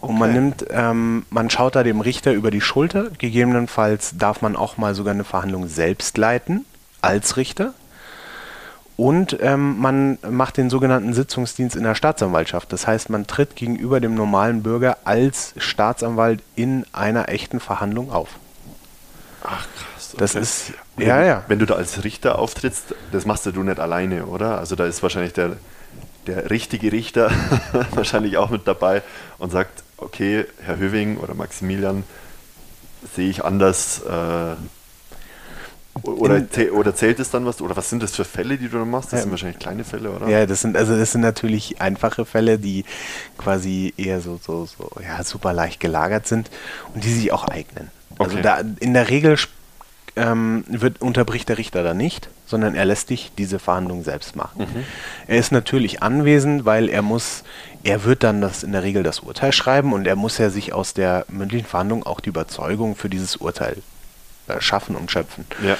Okay. Und man nimmt, ähm, man schaut da dem Richter über die Schulter. Gegebenenfalls darf man auch mal sogar eine Verhandlung selbst leiten als Richter. Und ähm, man macht den sogenannten Sitzungsdienst in der Staatsanwaltschaft. Das heißt, man tritt gegenüber dem normalen Bürger als Staatsanwalt in einer echten Verhandlung auf. Ach krass. Okay. Das ist, wenn, ja, ja. Wenn du da als Richter auftrittst, das machst du nicht alleine, oder? Also da ist wahrscheinlich der, der richtige Richter [LAUGHS] wahrscheinlich auch mit dabei und sagt, okay, Herr Höving oder Maximilian, sehe ich anders. Äh, oder, oder zählt es dann was? Oder was sind das für Fälle, die du dann machst? Das ja. sind wahrscheinlich kleine Fälle, oder? Ja, das sind also das sind natürlich einfache Fälle, die quasi eher so, so, so ja, super leicht gelagert sind und die sich auch eignen. Also okay. Also da in der Regel ähm, wird, unterbricht der Richter da nicht, sondern er lässt dich diese Verhandlung selbst machen. Mhm. Er ist natürlich anwesend, weil er muss, er wird dann das in der Regel das Urteil schreiben und er muss ja sich aus der mündlichen Verhandlung auch die Überzeugung für dieses Urteil schaffen und schöpfen. Ja.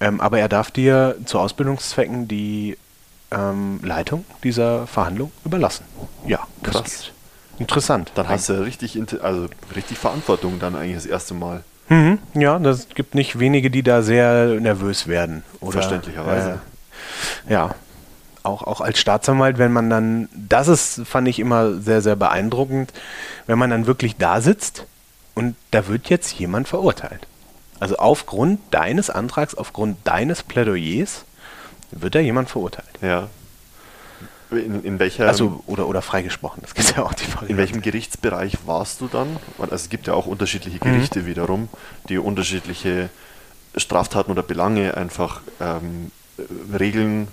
Ähm, aber er darf dir zu Ausbildungszwecken die ähm, Leitung dieser Verhandlung überlassen. Ja, krass. Interessant. Dann hast du richtig, also richtig Verantwortung dann eigentlich das erste Mal. Mhm, ja, das gibt nicht wenige, die da sehr nervös werden. Oder, Verständlicherweise. Äh, ja. auch, auch als Staatsanwalt, wenn man dann, das ist, fand ich immer sehr, sehr beeindruckend, wenn man dann wirklich da sitzt und da wird jetzt jemand verurteilt. Also aufgrund deines Antrags, aufgrund deines Plädoyers wird da jemand verurteilt. Ja. In, in welcher, Also oder, oder freigesprochen, das gibt ja auch die in Variante. welchem Gerichtsbereich warst du dann? Also es gibt ja auch unterschiedliche Gerichte wiederum, die unterschiedliche Straftaten oder Belange einfach ähm, äh, regeln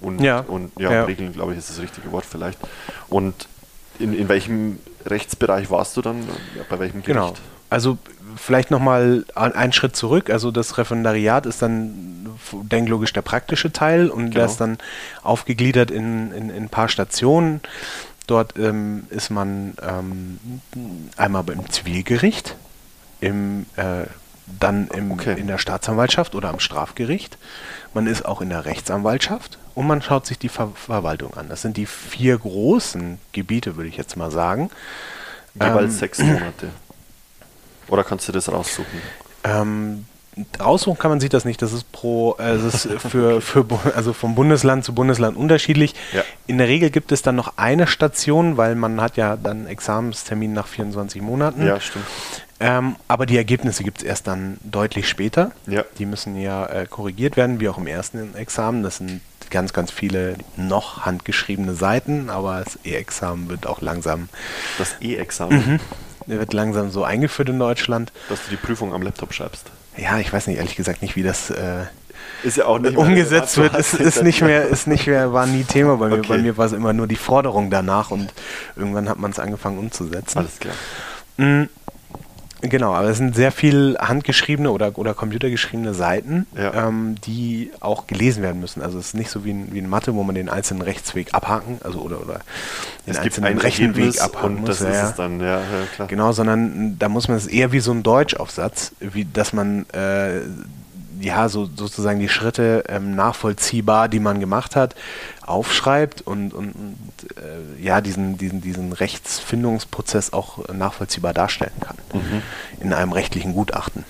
und, Ja. und ja, Ja. regeln, glaube ich, ist das richtige Wort vielleicht. Und in, in welchem Rechtsbereich warst du dann? Bei welchem Gericht? Genau. Also vielleicht nochmal einen Schritt zurück. Also das Referendariat ist dann, denk logisch, der praktische Teil und der Genau. ist dann aufgegliedert in, in, in ein paar Stationen. Dort ähm, ist man ähm, einmal beim Zivilgericht, im, äh, dann im, Okay. in der Staatsanwaltschaft oder am Strafgericht. Man ist auch in der Rechtsanwaltschaft und man schaut sich die Ver Verwaltung an. Das sind die vier großen Gebiete, würde ich jetzt mal sagen. Jeweils Ähm, sechs Monate. Oder kannst du das raussuchen? Ähm, aussuchen kann man sich das nicht. Das ist pro, äh, das ist für, [LAUGHS] für, also vom Bundesland zu Bundesland unterschiedlich. Ja. In der Regel gibt es dann noch eine Station, weil man hat ja dann Examenstermin nach 24 Monaten. Ja, stimmt. Ähm, aber die Ergebnisse gibt es erst dann deutlich später. Ja. Die müssen ja äh, korrigiert werden, wie auch im ersten Examen. Das sind ganz, ganz viele noch handgeschriebene Seiten, aber das E-Examen wird auch langsam, Das E-Examen, wird langsam so eingeführt in Deutschland. dass du die Prüfung am Laptop schreibst. Ja, ich weiß nicht, ehrlich gesagt nicht, wie das äh, Ist ja auch nicht mehr umgesetzt relevant. wird, ist, [LAUGHS] ist nicht mehr, ist nicht mehr, war nie Thema bei mir. Okay. Bei mir war es immer nur die Forderung danach und irgendwann hat man es angefangen umzusetzen. Alles klar. Mm, Genau, aber es sind sehr viel handgeschriebene oder, oder computergeschriebene Seiten, Ja. ähm, die auch gelesen werden müssen. Also es ist nicht so wie in, wie in Mathe, wo man den einzelnen Rechtsweg abhaken, also oder, oder den Es gibt einzelnen Rechenweg abhaken und muss. das ja, ist es dann, ja, ja klar. Genau, sondern da muss man es eher wie so ein Deutschaufsatz, wie dass man äh, ja so sozusagen die Schritte ähm, nachvollziehbar, die man gemacht hat, aufschreibt und, und, äh, ja diesen, diesen, diesen Rechtsfindungsprozess auch nachvollziehbar darstellen kann Mhm. in einem rechtlichen Gutachten.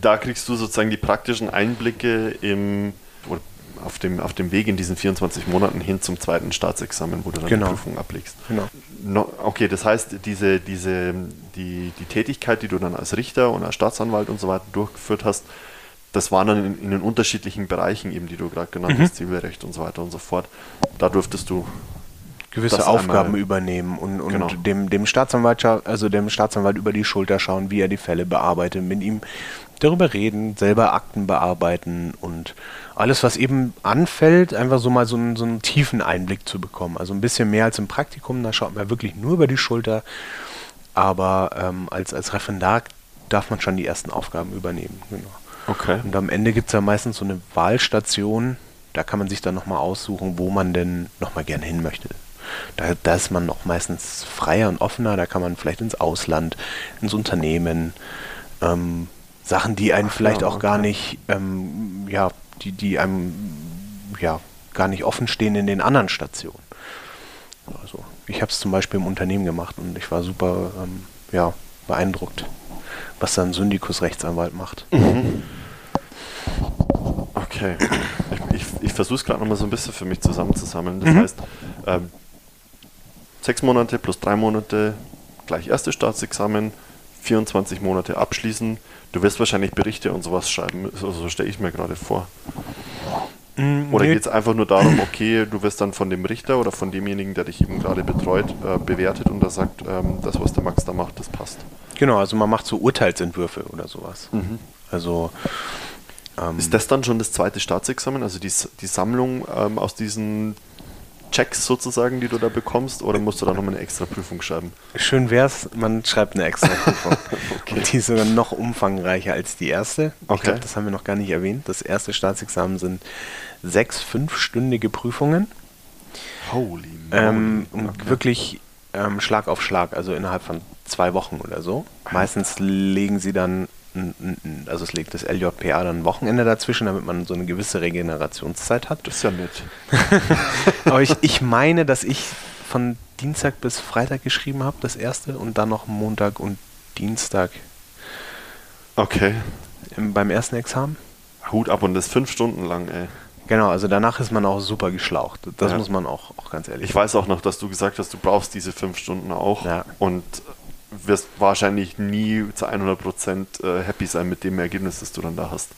Da kriegst du sozusagen die praktischen Einblicke im, auf, dem, auf dem Weg in diesen 24 Monaten hin zum zweiten Staatsexamen, wo du dann Genau. die Prüfung ablegst. Genau. No, okay, das heißt, diese, diese, die, die Tätigkeit, die du dann als Richter und als Staatsanwalt und so weiter durchgeführt hast, das waren dann in, in den unterschiedlichen Bereichen eben, die du gerade genannt Mhm. hast, Zivilrecht und so weiter und so fort. Da durftest du gewisse Aufgaben einmal- übernehmen und, und Genau. dem, dem Staatsanwalt, also dem Staatsanwalt über die Schulter schauen, wie er die Fälle bearbeitet, mit ihm darüber reden, selber Akten bearbeiten und alles, was eben anfällt, einfach so mal so einen, so einen tiefen Einblick zu bekommen. Also ein bisschen mehr als im Praktikum, da schaut man wirklich nur über die Schulter, aber ähm, als, als Referendar darf man schon die ersten Aufgaben übernehmen. Genau. Okay. Und am Ende gibt es ja meistens so eine Wahlstation, da kann man sich dann nochmal aussuchen, wo man denn nochmal gerne hin möchte. Da, da ist man noch meistens freier und offener, da kann man vielleicht ins Ausland, ins Unternehmen, ähm, Sachen, die einen Ach vielleicht ja, auch gar okay. nicht, ähm, ja, die, die einem ja gar nicht offen stehen in den anderen Stationen. Also ich habe es zum Beispiel im Unternehmen gemacht und ich war super ähm, ja, beeindruckt, was dann ein Syndikus-Rechtsanwalt macht. Okay. Ich, ich, ich versuche es gerade nochmal so ein bisschen für mich zusammenzusammeln. Das Mhm. heißt, ähm, sechs Monate plus drei Monate gleich erstes Staatsexamen, 24 Monate abschließen. Du wirst wahrscheinlich Berichte und sowas schreiben, so, so stelle ich mir gerade vor. Oder Nö, geht es einfach nur darum, okay, du wirst dann von dem Richter oder von demjenigen, der dich eben gerade betreut, äh, bewertet und der sagt, ähm, das, was der Max da macht, das passt. Genau, also man macht so Urteilsentwürfe oder sowas. Also ähm, Ist das dann schon das zweite Staatsexamen, also die, die Sammlung ähm, aus diesen Checks sozusagen, die du da bekommst, oder musst du da nochmal eine extra Prüfung schreiben? schön wär's, man schreibt eine extra Prüfung. Okay. [LAUGHS] Und die ist sogar noch umfangreicher als die erste. Ich Okay. glaube, das haben wir noch gar nicht erwähnt. Das erste Staatsexamen sind sechs fünfstündige Prüfungen. Holy Ähm, und wirklich ähm, Schlag auf Schlag, also innerhalb von zwei Wochen oder so. Meistens legen sie dann, also es legt das LJPA dann ein Wochenende dazwischen, damit man so eine gewisse Regenerationszeit hat. Das ist ja nett. [LAUGHS] Aber ich, ich meine, dass ich von Dienstag bis Freitag geschrieben habe, das erste, und dann noch Montag und Dienstag Okay. im, beim ersten Examen. Hut ab und das fünf Stunden lang, ey. Genau, also danach ist man auch super geschlaucht. Das Ja. muss man auch, auch ganz ehrlich Ich weiß auch noch, dass du gesagt hast, du brauchst diese fünf Stunden auch Ja. und wirst wahrscheinlich nie zu 100% äh, happy sein mit dem Ergebnis, das du dann da hast.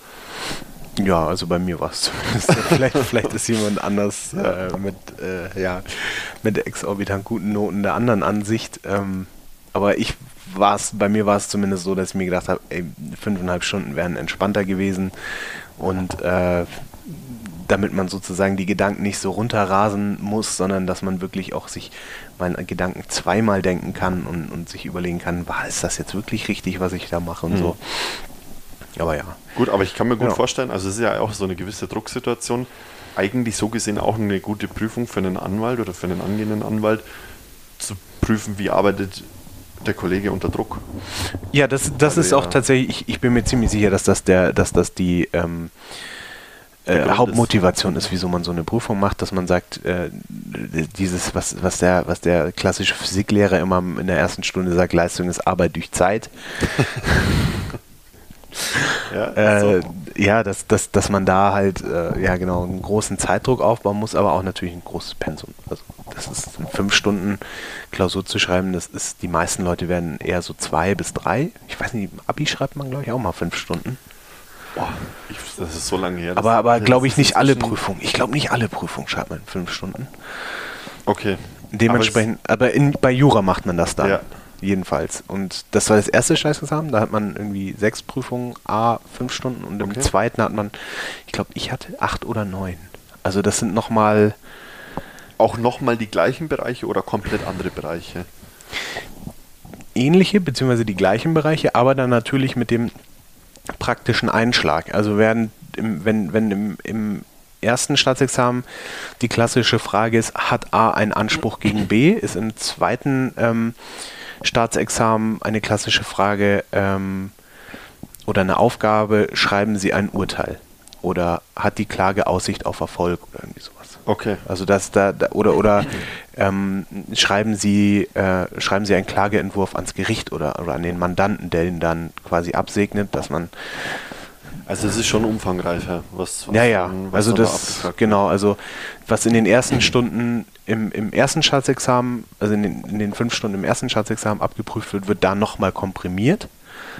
Ja, also bei mir war es [LAUGHS] zumindest. vielleicht, vielleicht ist jemand anders äh, mit, äh, ja, mit exorbitant guten Noten der anderen Ansicht. Ähm, aber ich war bei mir war es zumindest so, dass ich mir gedacht habe, ey, fünfeinhalb Stunden wären entspannter gewesen. Und äh, damit man sozusagen die Gedanken nicht so runterrasen muss, sondern dass man wirklich auch sich an Gedanken zweimal denken kann und, und sich überlegen kann, war ist das jetzt wirklich richtig, was ich da mache und Mhm. so. Aber ja. Gut, aber ich kann mir gut Ja. vorstellen, also es ist ja auch so eine gewisse Drucksituation, eigentlich so gesehen auch eine gute Prüfung für einen Anwalt oder für einen angehenden Anwalt, zu prüfen, wie arbeitet der Kollege unter Druck. Ja, das, das Also ist auch ja. tatsächlich, ich, ich bin mir ziemlich sicher, dass das der, dass das die ähm, äh. Hauptmotivation ist, wieso man so eine Prüfung macht, dass man sagt, äh, dieses, was, was der, was der klassische Physiklehrer immer in der ersten Stunde sagt, Leistung ist Arbeit durch Zeit. [LAUGHS] Ja, Äh, so. Ja, dass, dass, dass man da halt, äh, ja genau, einen großen Zeitdruck aufbauen muss, aber auch natürlich ein großes Pensum. Also das ist fünf Stunden Klausur zu schreiben, das ist, die meisten Leute werden eher so zwei bis drei. Ich weiß nicht, im Abi schreibt man, glaube ich, auch mal fünf Stunden. Boah, ich, das ist so lange her. Aber, aber glaube ich nicht alle Prüfungen. Ich glaube nicht alle Prüfungen schreibt man in fünf Stunden. Okay. Dementsprechend, aber, in, bei Jura macht man das dann. Ja. Jedenfalls. Und das war das erste Scheißexamen. Da hat man irgendwie sechs Prüfungen, A, fünf Stunden. Und im Okay. zweiten hat man, ich glaube, ich hatte acht oder neun. Also das sind nochmal, Aber auch nochmal die gleichen Bereiche oder komplett andere Bereiche? ähnliche beziehungsweise die gleichen Bereiche, aber dann natürlich mit dem praktischen Einschlag. Also während im, wenn, wenn im, im ersten Staatsexamen die klassische Frage ist, hat A einen Anspruch gegen B, ist im zweiten ähm, Staatsexamen eine klassische Frage ähm, oder eine Aufgabe, schreiben Sie ein Urteil oder hat die Klage Aussicht auf Erfolg oder irgendwie sowas. Okay. Also dass da, da oder oder ähm, schreiben Sie äh, schreiben Sie einen Klageentwurf ans Gericht oder, oder an den Mandanten, der ihn dann quasi absegnet, dass man Also es ist schon umfangreicher, was, was ja ja was also da das genau also was in den ersten Stunden im, im ersten Staatsexamen also in den, in den fünf Stunden im ersten Staatsexamen abgeprüft wird, wird da nochmal komprimiert.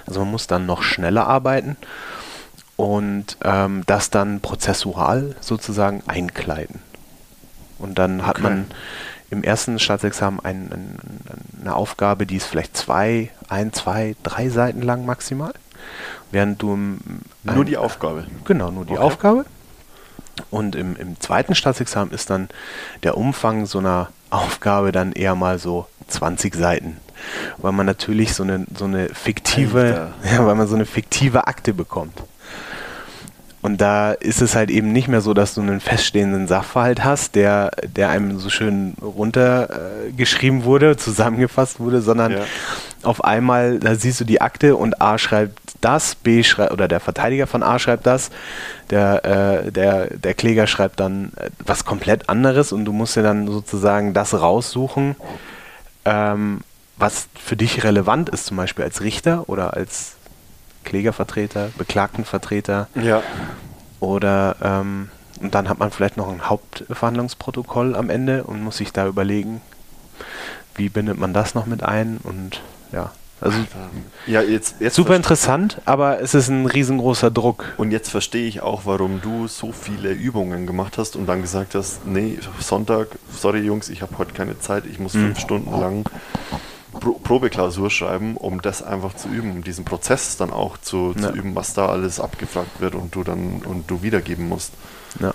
Also man muss dann noch schneller arbeiten und ähm, das dann prozessual sozusagen einkleiden. Und dann hat Okay. man im ersten Staatsexamen ein, ein, eine Aufgabe, die ist vielleicht zwei, ein, zwei, drei Seiten lang maximal. Während du im, Nur ein- die Aufgabe. Genau, nur die Okay. Aufgabe. Und im, im zweiten Staatsexamen ist dann der Umfang so einer Aufgabe dann eher mal so 20 Seiten. Weil man natürlich so eine, so eine fiktive, [LAUGHS] ja, weil man so eine fiktive Akte bekommt. Und da ist es halt eben nicht mehr so, dass du einen feststehenden Sachverhalt hast, der, der einem so schön runtergeschrieben äh, wurde, [LAUGHS] zusammengefasst wurde, sondern Ja. auf einmal, da siehst du die Akte und A schreibt das, B schreibt, oder der Verteidiger von A schreibt das, der, äh, der, der Kläger schreibt dann äh, was komplett anderes und du musst dir dann sozusagen das raussuchen, ähm, was für dich relevant ist, zum Beispiel als Richter oder als Klägervertreter, Beklagtenvertreter Ja. oder ähm, und dann hat man vielleicht noch ein Hauptverhandlungsprotokoll am Ende und muss sich da überlegen, wie bindet man das noch mit ein und ja, also Ja, jetzt, jetzt super interessant, aber es ist ein riesengroßer Druck. Und jetzt verstehe ich auch, warum du so viele Übungen gemacht hast und dann gesagt hast, nee, Sonntag, sorry Jungs, ich habe heute keine Zeit, ich muss Mhm. fünf Stunden lang Pro Probeklausur schreiben, um das einfach zu üben, um diesen Prozess dann auch zu, Ja. zu üben, was da alles abgefragt wird und du dann und du wiedergeben musst. Ja.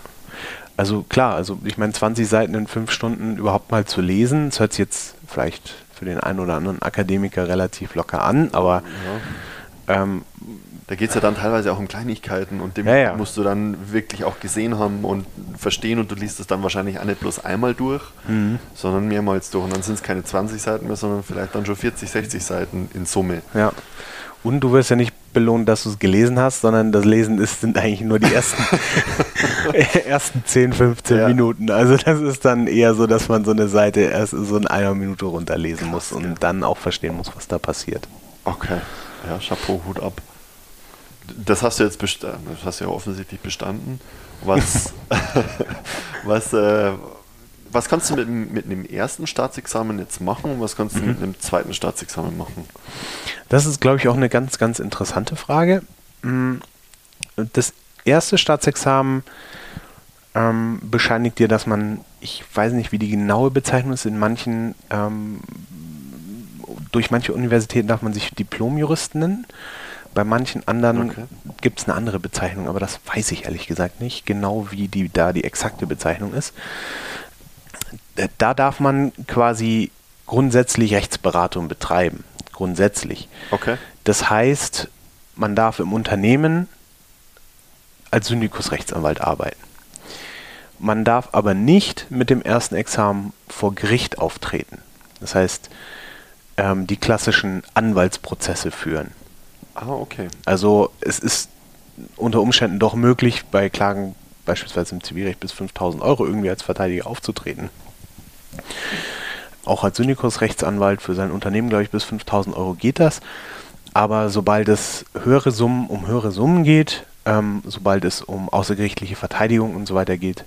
Also klar, also ich meine 20 Seiten in fünf Stunden überhaupt mal zu lesen, das hört sich jetzt vielleicht für den einen oder anderen Akademiker relativ locker an, aber ähm, Da geht es ja dann teilweise auch um Kleinigkeiten und dem Ja, ja. musst du dann wirklich auch gesehen haben und verstehen und du liest es dann wahrscheinlich auch nicht bloß einmal durch, Mhm. sondern mehrmals durch. Und dann sind es keine 20 Seiten mehr, sondern vielleicht dann schon 40, 60 Seiten in Summe. ja. Und du wirst ja nicht belohnt, dass du es gelesen hast, sondern das Lesen ist, sind eigentlich nur die ersten, [LAUGHS] [LAUGHS] ersten 10, 15 Ja. Minuten. Also das ist dann eher so, dass man so eine Seite erst so in einer Minute runterlesen muss und gell. dann auch verstehen muss, was da passiert. Okay, ja, Chapeau, Hut ab. Das hast du jetzt bestanden, das hast du ja offensichtlich bestanden. Was, [LAUGHS] [LAUGHS] was, äh, was kannst du mit, mit einem ersten Staatsexamen jetzt machen und was kannst du mhm. mit einem zweiten Staatsexamen machen? Das ist, glaube ich, auch eine ganz, ganz interessante Frage. Mm, das erste Staatsexamen ähm, bescheinigt dir, dass man, ich weiß nicht, wie die genaue Bezeichnung ist, in manchen, ähm, durch manche Universitäten darf man sich Diplomjuristen nennen. Bei manchen anderen okay. gibt es eine andere Bezeichnung, aber das weiß ich ehrlich gesagt nicht, genau wie die da die exakte Bezeichnung ist. Da darf man quasi grundsätzlich Rechtsberatung betreiben. Grundsätzlich. Okay. Das heißt, man darf im Unternehmen als Syndikusrechtsanwalt arbeiten. Man darf aber nicht mit dem ersten Examen vor Gericht auftreten. Das heißt, ähm, die klassischen Anwaltsprozesse führen. Ah, okay. Also es ist unter Umständen doch möglich, bei Klagen beispielsweise im Zivilrecht bis 5000 Euro irgendwie als Verteidiger aufzutreten. Auch als Syndikusrechtsanwalt für sein Unternehmen, glaube ich, bis 5000 Euro geht das. Aber sobald es höhere Summen um höhere Summen geht, ähm, sobald es um außergerichtliche Verteidigung und so weiter geht,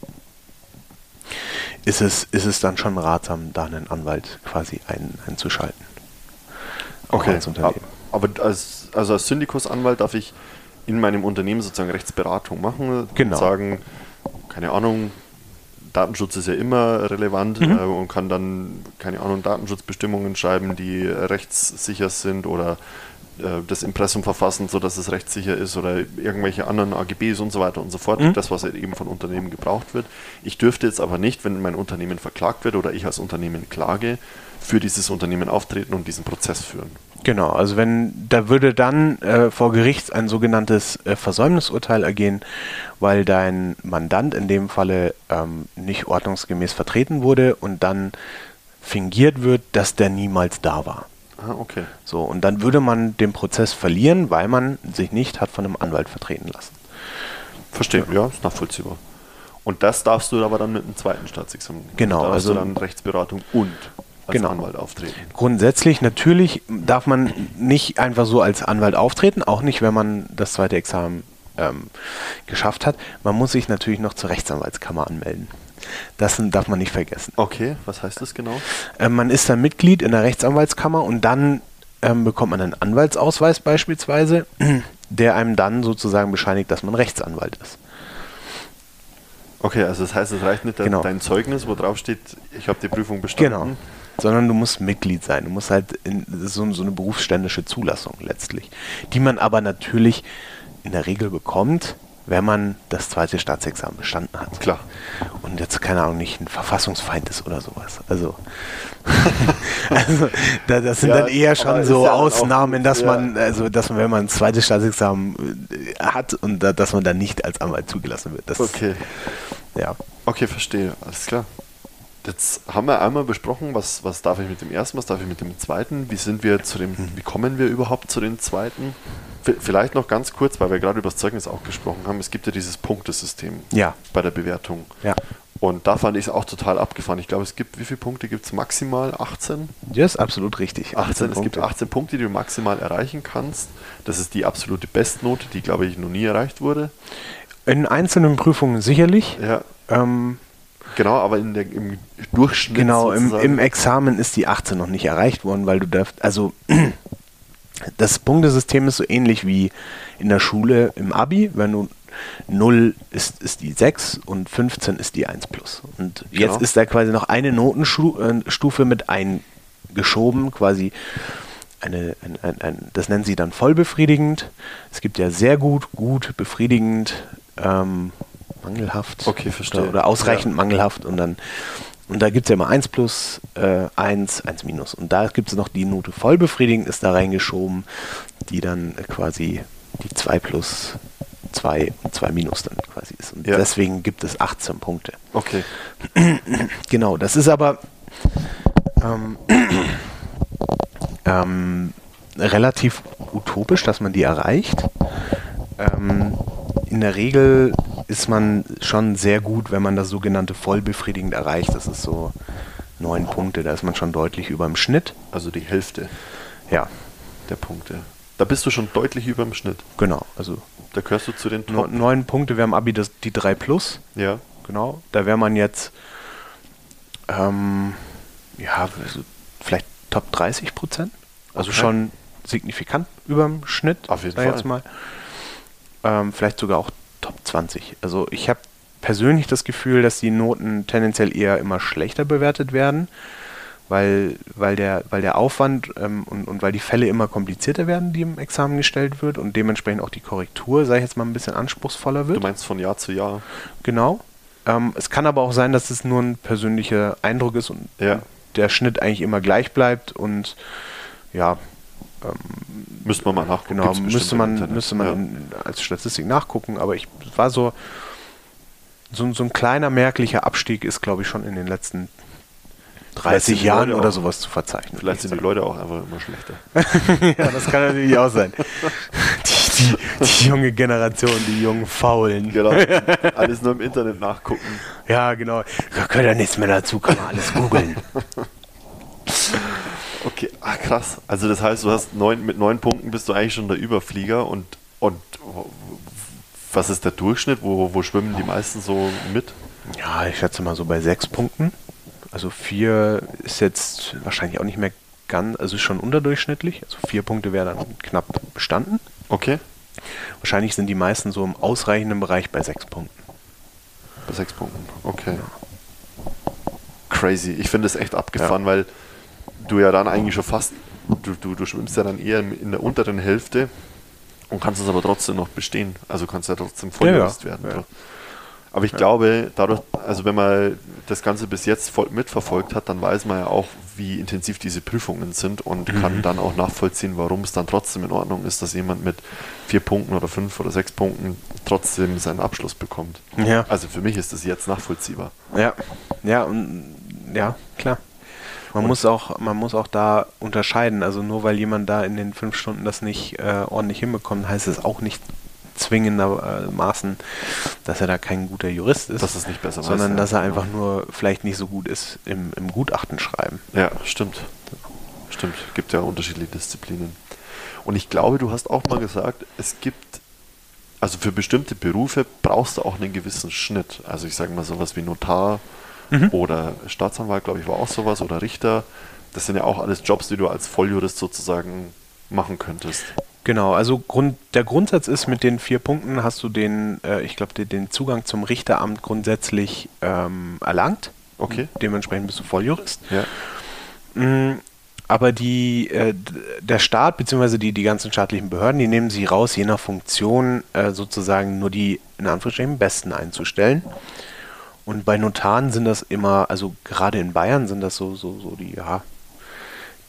ist es, ist es dann schon ratsam, da einen Anwalt quasi ein, einzuschalten. Okay, als Unternehmen. aber als, also als Syndikusanwalt darf ich in meinem Unternehmen sozusagen Rechtsberatung machen genau. und sagen, keine Ahnung, Datenschutz ist ja immer relevant mhm. äh, und kann dann, keine Ahnung, Datenschutzbestimmungen schreiben, die rechtssicher sind oder äh, das Impressum verfassen, sodass es rechtssicher ist oder irgendwelche anderen AGBs und so weiter und so fort, mhm. das, was halt eben von Unternehmen gebraucht wird. Ich dürfte jetzt aber nicht, wenn mein Unternehmen verklagt wird oder ich als Unternehmen klage, für dieses Unternehmen auftreten und diesen Prozess führen. Genau, also wenn da würde dann äh, vor Gericht ein sogenanntes äh, Versäumnisurteil ergehen, weil dein Mandant in dem Falle ähm, nicht ordnungsgemäß vertreten wurde und dann fingiert wird, dass der niemals da war. Ah, okay. So, und dann würde man den Prozess verlieren, weil man sich nicht hat von einem Anwalt vertreten lassen. Verstehe, ja, ja ist nachvollziehbar. Und das darfst du aber dann mit einem zweiten Staatsexamen. Genau. Da also dann Rechtsberatung und als genau. Anwalt auftreten. Grundsätzlich, natürlich darf man nicht einfach so als Anwalt auftreten, auch nicht, wenn man das zweite Examen ähm, geschafft hat. Man muss sich natürlich noch zur Rechtsanwaltskammer anmelden. Das darf man nicht vergessen. Okay, was heißt das genau? Ähm, man ist dann Mitglied in der Rechtsanwaltskammer und dann ähm, bekommt man einen Anwaltsausweis beispielsweise, [CLEARS THROAT] der einem dann sozusagen bescheinigt, dass man Rechtsanwalt ist. Okay, also das heißt, es reicht nicht genau. dein Zeugnis, wo drauf steht, ich habe die Prüfung bestanden. Genau. Sondern du musst Mitglied sein. Du musst halt in so, so eine berufsständische Zulassung letztlich. Die man aber natürlich in der Regel bekommt, wenn man das zweite Staatsexamen bestanden hat. Klar. Und jetzt, keine Ahnung, nicht ein Verfassungsfeind ist oder sowas. Also, [LAUGHS] also da, das sind ja, dann eher schon so ja Ausnahmen, dass ja. man, also dass man, wenn man ein zweites Staatsexamen äh, hat und da, dass man dann nicht als Anwalt zugelassen wird. Das, okay. Ja. Okay, verstehe. Alles klar. Jetzt haben wir einmal besprochen, was, was darf ich mit dem ersten, was darf ich mit dem zweiten, wie sind wir zu dem, mhm. wie kommen wir überhaupt zu dem zweiten? Vielleicht noch ganz kurz, weil wir gerade über das Zeugnis auch gesprochen haben. Es gibt ja dieses Punktesystem ja. bei der Bewertung. Ja. Und da fand ich es auch total abgefahren. Ich glaube, es gibt, wie viele Punkte gibt es maximal? 18? Ja, ist absolut richtig. 18, 18 es gibt 18 Punkte, die du maximal erreichen kannst. Das ist die absolute Bestnote, die, glaube ich, noch nie erreicht wurde. In einzelnen Prüfungen sicherlich. Ja. Ähm, genau, aber in der, im Durchschnitt. Genau, im, im, Examen ist die 18 noch nicht erreicht worden, weil du darfst, also [CLEARS THROAT] das Punktesystem ist so ähnlich wie in der Schule im Abi, wenn du 0 ist, ist die 6 und 15 ist die 1 plus. Und jetzt genau. ist da quasi noch eine Notenstufe mit eingeschoben, quasi eine, ein, ein, ein, das nennen sie dann vollbefriedigend. Es gibt ja sehr gut, gut, befriedigend, ähm, mangelhaft okay, verstehe. Oder, oder ausreichend ja. mangelhaft und dann und da gibt es ja immer 1 plus, äh, 1, 1 minus. Und da gibt es noch die Note voll befriedigend, ist da reingeschoben, die dann quasi die 2 plus 2 und 2 minus dann quasi ist. Und ja. deswegen gibt es 18 Punkte. Okay. [CLEARS THROAT] Genau, das ist aber ähm, [CLEARS THROAT] ähm, relativ utopisch, dass man die erreicht. Ähm, in der Regel ist man schon sehr gut, wenn man das sogenannte vollbefriedigend erreicht. Das ist so neun Punkte, da ist man schon deutlich über dem Schnitt. Also die Hälfte ja. der Punkte. Da bist du schon deutlich über dem Schnitt. Genau, also Da gehörst du zu den Top. neun Punkte wäre im Abi das, die 3 Plus. Ja. Genau, da wäre man jetzt, ähm, ja, so vielleicht Top 30 Prozent. Also Okay. schon signifikant über dem Schnitt. Auf jeden Fall. Jetzt mal. Ähm, vielleicht sogar auch Top 20. Also ich habe persönlich das Gefühl, dass die Noten tendenziell eher immer schlechter bewertet werden, weil, weil, der, weil der Aufwand ähm, und, und weil die Fälle immer komplizierter werden, die im Examen gestellt wird und dementsprechend auch die Korrektur, sage ich jetzt mal, ein bisschen anspruchsvoller wird. Du meinst von Jahr zu Jahr. Genau. Ähm, es kann aber auch sein, dass es nur ein persönlicher Eindruck ist und Ja. der Schnitt eigentlich immer gleich bleibt und ja, Müsste man mal nachgucken. genau, müsste man, müsste man ja. in, als Statistik nachgucken, aber ich es war so, so, ein- so ein kleiner merklicher Abstieg ist, glaube ich, schon in den letzten Vielleicht sind 30 die Jahren oder auch- sowas zu verzeichnen. Vielleicht sind die Leute auch einfach immer schlechter. [LAUGHS] ja, das kann natürlich auch sein. Die, die, die junge Generation, die jungen Faulen. Genau. Alles nur im Internet nachgucken. Ja, genau. Da gehört ja nichts mehr dazu, kann man alles googeln. [LAUGHS] Okay, ah, krass. Also das heißt, du hast neun, mit neun Punkten bist du eigentlich schon der Überflieger und, und was ist der Durchschnitt? Wo, wo schwimmen die meisten so mit? Ja, ich schätze mal so bei sechs Punkten. Also vier ist jetzt wahrscheinlich auch nicht mehr ganz, also ist schon unterdurchschnittlich. Also vier Punkte wäre dann knapp bestanden. Okay, Wahrscheinlich sind die meisten so im ausreichenden Bereich bei sechs Punkten. bei sechs Punkten. Okay. Crazy. Ich finde es echt abgefahren, weil du ja dann eigentlich schon fast, du, du, du schwimmst ja dann eher in der unteren Hälfte und kannst es aber trotzdem noch bestehen. Also kannst ja trotzdem Volljurist Ja, ja. werden. Ja. Aber ich glaube, dadurch, also wenn man das Ganze bis jetzt voll mitverfolgt hat, dann weiß man ja auch, wie intensiv diese Prüfungen sind und Mhm. kann dann auch nachvollziehen, warum es dann trotzdem in Ordnung ist, dass jemand mit vier Punkten oder fünf oder sechs Punkten trotzdem seinen Abschluss bekommt. Ja. Also für mich ist das jetzt nachvollziehbar. Ja, ja, und ja, klar. Man muss auch, man muss auch da unterscheiden. Also nur weil jemand da in den fünf Stunden das nicht äh, ordentlich hinbekommt, heißt es auch nicht zwingendermaßen, dass er da kein guter Jurist ist, Dass es nicht besser weiß, sondern ja. dass er einfach nur vielleicht nicht so gut ist im, im Gutachten schreiben. Ja, stimmt. Stimmt. Gibt ja unterschiedliche Disziplinen. Und ich glaube, du hast auch mal gesagt, es gibt, also für bestimmte Berufe brauchst du auch einen gewissen Schnitt. Also ich sage mal sowas wie Notar oder Staatsanwalt, glaube ich, war auch sowas oder Richter. Das sind ja auch alles Jobs, die du als Volljurist sozusagen machen könntest. Genau, also Grund, der Grundsatz ist, mit den vier Punkten hast du den, äh, ich glaube, den, den Zugang zum Richteramt grundsätzlich ähm, erlangt. Okay. Dementsprechend bist du Volljurist. Ja. Mm, Aber die, äh, der Staat bzw. Die, die ganzen staatlichen Behörden, die nehmen sie raus, je nach Funktion äh, sozusagen nur die in Anführungsstrichen besten einzustellen. Und bei Notaren sind das immer, also gerade in Bayern sind das so, so, so die, ja,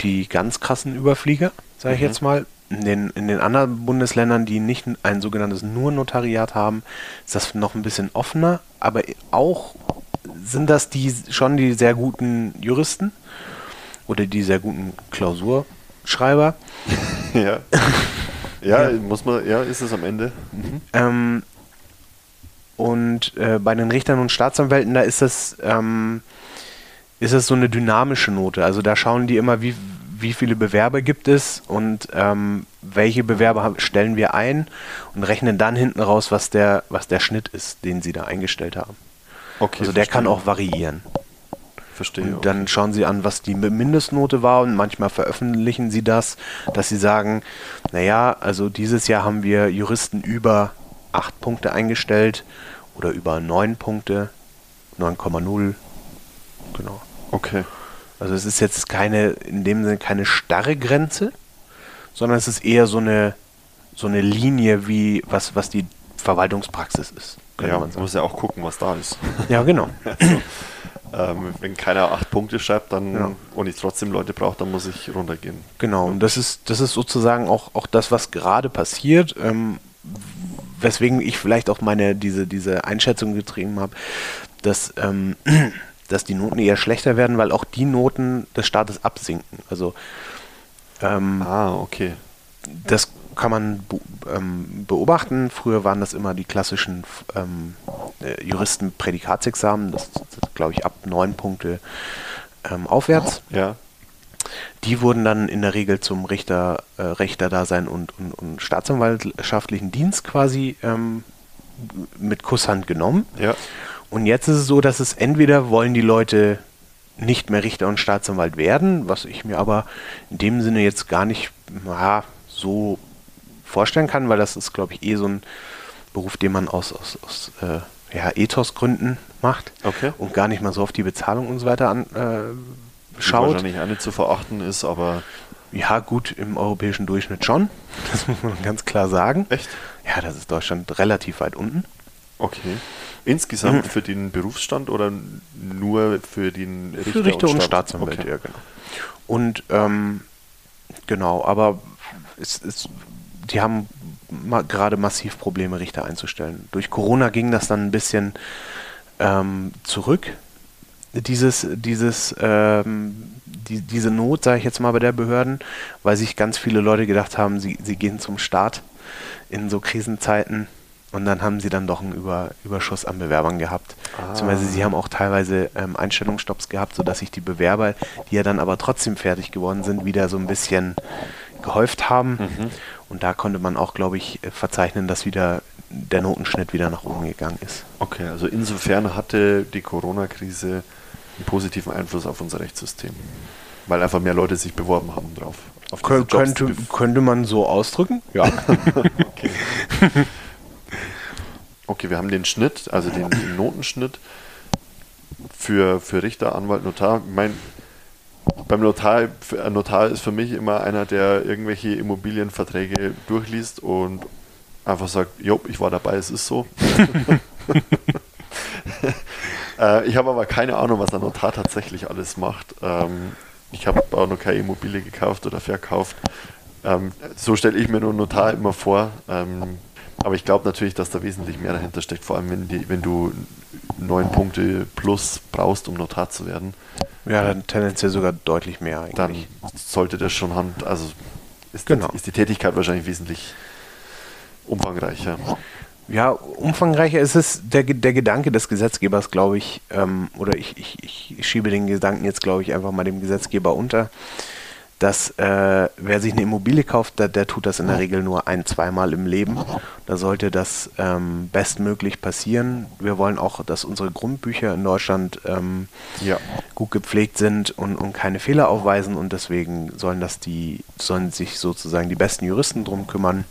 die ganz krassen Überflieger, sage ich jetzt mal. In den, in den anderen Bundesländern, die nicht ein sogenanntes nur Notariat haben, ist das noch ein bisschen offener, aber auch sind das die schon die sehr guten Juristen oder die sehr guten Klausurschreiber. [LAUGHS] Ja. [LAUGHS] ja, muss man, ja, ist es am Ende. Ähm, und äh, bei den Richtern und Staatsanwälten, da ist das, ähm, ist das so eine dynamische Note. Also da schauen die immer, wie, wie viele Bewerber gibt es und ähm, welche Bewerber stellen wir ein und rechnen dann hinten raus, was der, was der Schnitt ist, den sie da eingestellt haben. Okay. Also der kann auch variieren. Verstehe. Und okay. dann schauen sie an, was die Mindestnote war und manchmal veröffentlichen sie das, dass sie sagen, naja, also dieses Jahr haben wir Juristen über 8 Punkte eingestellt oder über 9 Punkte, 9,0. Genau. Okay. Also es ist jetzt keine, in dem Sinne keine starre Grenze, sondern es ist eher so eine, so eine Linie, wie was, was die Verwaltungspraxis ist, Ja, man sagen. muss ja auch gucken, was da ist. [LAUGHS] Ja, genau. [LAUGHS] Ähm, wenn keiner acht Punkte schreibt dann, Ja. und ich trotzdem Leute brauche, dann muss ich runtergehen. Genau, und das ist, das ist sozusagen auch, auch das, was gerade passiert, ähm, weswegen ich vielleicht auch meine, diese, diese Einschätzung getrieben habe, dass, ähm, [CLEARS THROAT] dass die Noten eher schlechter werden, weil auch die Noten des Staates absinken. Also ähm, Ah, okay. das kann man be ähm, beobachten. Früher waren das immer die klassischen ähm, äh, Juristen-Prädikatsexamen, das, das glaube ich ab neun Punkte ähm, aufwärts. Ja. Die wurden dann in der Regel zum Richter, äh, Richterdasein und, und, und staatsanwaltschaftlichen Dienst quasi ähm, mit Kusshand genommen. Ja. Und jetzt ist es so, dass es entweder wollen die Leute nicht mehr Richter und Staatsanwalt werden, was ich mir aber in dem Sinne jetzt gar nicht ja, so vorstellen kann, weil das ist, glaube ich, eh so ein Beruf, den man aus, aus, aus äh, ja, Ethosgründen macht Okay. und gar nicht mal so auf die Bezahlung und so weiter an, äh, schaut. wahrscheinlich nicht zu verachten ist, aber Ja, gut, im europäischen Durchschnitt schon. Das muss man ganz klar sagen. echt? Ja, das ist Deutschland relativ weit unten. Okay. Insgesamt Mhm. für den Berufsstand oder nur für den Richter, Für Richter und, Staat- Staatsanwälte, Okay. ja, genau. Und ähm, genau, aber es ist, die haben ma gerade massiv Probleme, Richter einzustellen. Durch Corona ging das dann ein bisschen ähm, zurück. Dieses, dieses, ähm, die, diese Not, sage ich jetzt mal, bei der Behörden, weil sich ganz viele Leute gedacht haben, sie, sie gehen zum Staat in so Krisenzeiten und dann haben sie dann doch einen Über, Überschuss an Bewerbern gehabt. Ah. Beziehungsweise sie haben auch teilweise ähm, Einstellungsstopps gehabt, sodass sich die Bewerber, die ja dann aber trotzdem fertig geworden sind, wieder so ein bisschen gehäuft haben. Mhm. Und da konnte man auch, glaube ich, verzeichnen, dass wieder der Notenschnitt wieder nach oben gegangen ist. Okay, also insofern hatte die Corona-Krise einen positiven Einfluss auf unser Rechtssystem. Weil einfach mehr Leute sich beworben haben drauf. Kön Jobs, könnte, könnte man so ausdrücken? Ja. [LAUGHS] Okay. okay, wir haben den Schnitt, also den, den Notenschnitt für, für Richter, Anwalt, Notar. Ich mein, beim Notar, Notar ist für mich immer einer, der irgendwelche Immobilienverträge durchliest und einfach sagt, jo, ich war dabei, es ist so. [LAUGHS] [LAUGHS] äh, ich habe aber keine Ahnung, was ein Notar tatsächlich alles macht. Ähm, ich habe auch noch keine Immobilie gekauft oder verkauft. Ähm, so stelle ich mir nur einen Notar immer vor. Ähm, aber ich glaube natürlich, dass da wesentlich mehr dahinter steckt, vor allem wenn, die, wenn du neun Punkte plus brauchst, um Notar zu werden, ja, dann tendenziell sogar deutlich mehr eigentlich. dann sollte das schon Hand, also ist, Genau. die, ist die Tätigkeit wahrscheinlich wesentlich umfangreicher. Ja, umfangreicher ist es der, der Gedanke des Gesetzgebers, glaube ich, ähm, oder ich, ich, ich schiebe den Gedanken jetzt, glaube ich, einfach mal dem Gesetzgeber unter, dass äh, wer sich eine Immobilie kauft, der, der tut das in der Regel nur ein, zweimal im Leben. Da sollte das ähm, bestmöglich passieren. Wir wollen auch, dass unsere Grundbücher in Deutschland ähm, Ja. gut gepflegt sind und, und keine Fehler aufweisen und deswegen sollen das die, sollen sich sozusagen die besten Juristen drum kümmern.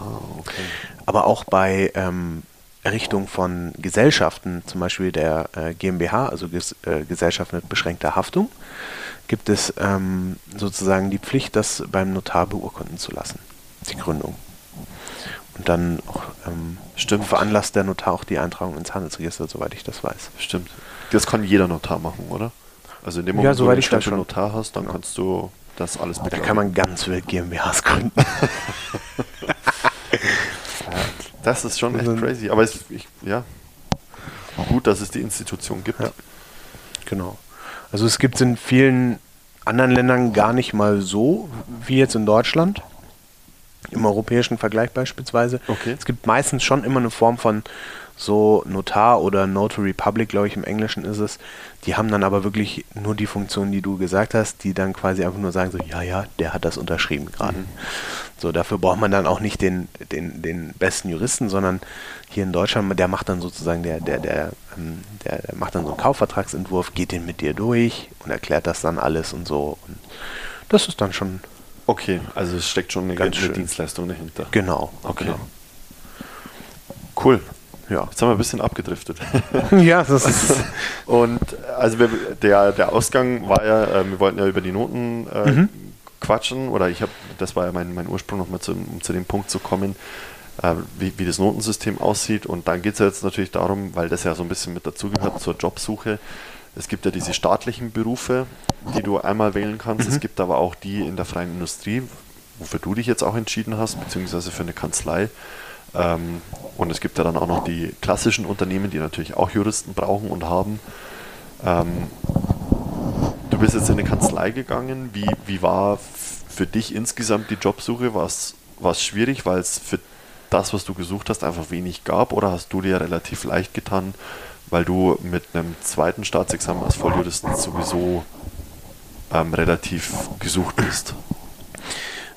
Ah, okay. Aber auch bei ähm, Errichtung von Gesellschaften, zum Beispiel der äh, GmbH, also Ges äh, Gesellschaft mit beschränkter Haftung, gibt es ähm, sozusagen die Pflicht, das beim Notar beurkunden zu lassen, die Gründung. Und dann auch, ähm, Stimmt. veranlasst der Notar auch die Eintragung ins Handelsregister, soweit ich das weiß. Stimmt. Das kann jeder Notar machen, oder? Also in dem Ja, Moment, soweit du ich einen weiß Stempel. Notar hast, dann Genau. kannst du das alles Da kann man ganz wild GmbHs gründen. [LAUGHS] Das ist schon echt crazy. Aber es, ich, ja, gut, dass es die Institution gibt. Ja. Genau. Also es gibt es in vielen anderen Ländern gar nicht mal so wie jetzt in Deutschland. Im europäischen Vergleich beispielsweise. Okay. Es gibt meistens schon immer eine Form von so Notar oder Notary Public, glaube ich, im Englischen ist es. Die haben dann aber wirklich nur die Funktion, die du gesagt hast, die dann quasi einfach nur sagen so, ja, ja, der hat das unterschrieben gerade. Mhm. So, dafür braucht man dann auch nicht den, den, den besten Juristen, sondern hier in Deutschland, der macht dann sozusagen, der, der, der, ähm, der, der macht dann so einen Kaufvertragsentwurf, geht den mit dir durch und erklärt das dann alles und so. Und das ist dann schon Okay, also es steckt schon eine Ganz ganze schön. Dienstleistung dahinter. genau. Okay. Genau. Cool. Ja. Jetzt haben wir ein bisschen abgedriftet. [LAUGHS] ja, das ist. [LAUGHS] Und also wir, der, der Ausgang war ja, äh, wir wollten ja über die Noten äh, Mhm. quatschen, oder ich habe, das war ja mein, mein Ursprung nochmal zu, um zu dem Punkt zu kommen, äh, wie, wie das Notensystem aussieht. Und dann geht es ja jetzt natürlich darum, weil das ja so ein bisschen mit dazugehört zur Jobsuche. Es gibt ja diese staatlichen Berufe, die du einmal wählen kannst. Es gibt aber auch die in der freien Industrie, wofür du dich jetzt auch entschieden hast, beziehungsweise für eine Kanzlei. Ähm, und es gibt ja dann auch noch die klassischen Unternehmen, die natürlich auch Juristen brauchen und haben. Ähm, du bist jetzt in eine Kanzlei gegangen. Wie, wie war für dich insgesamt die Jobsuche? War es schwierig, weil es für das, was du gesucht hast, einfach wenig gab? Oder hast du dir relativ leicht getan, weil du mit einem zweiten Staatsexamen als Volljuristen sowieso ähm, relativ gesucht bist?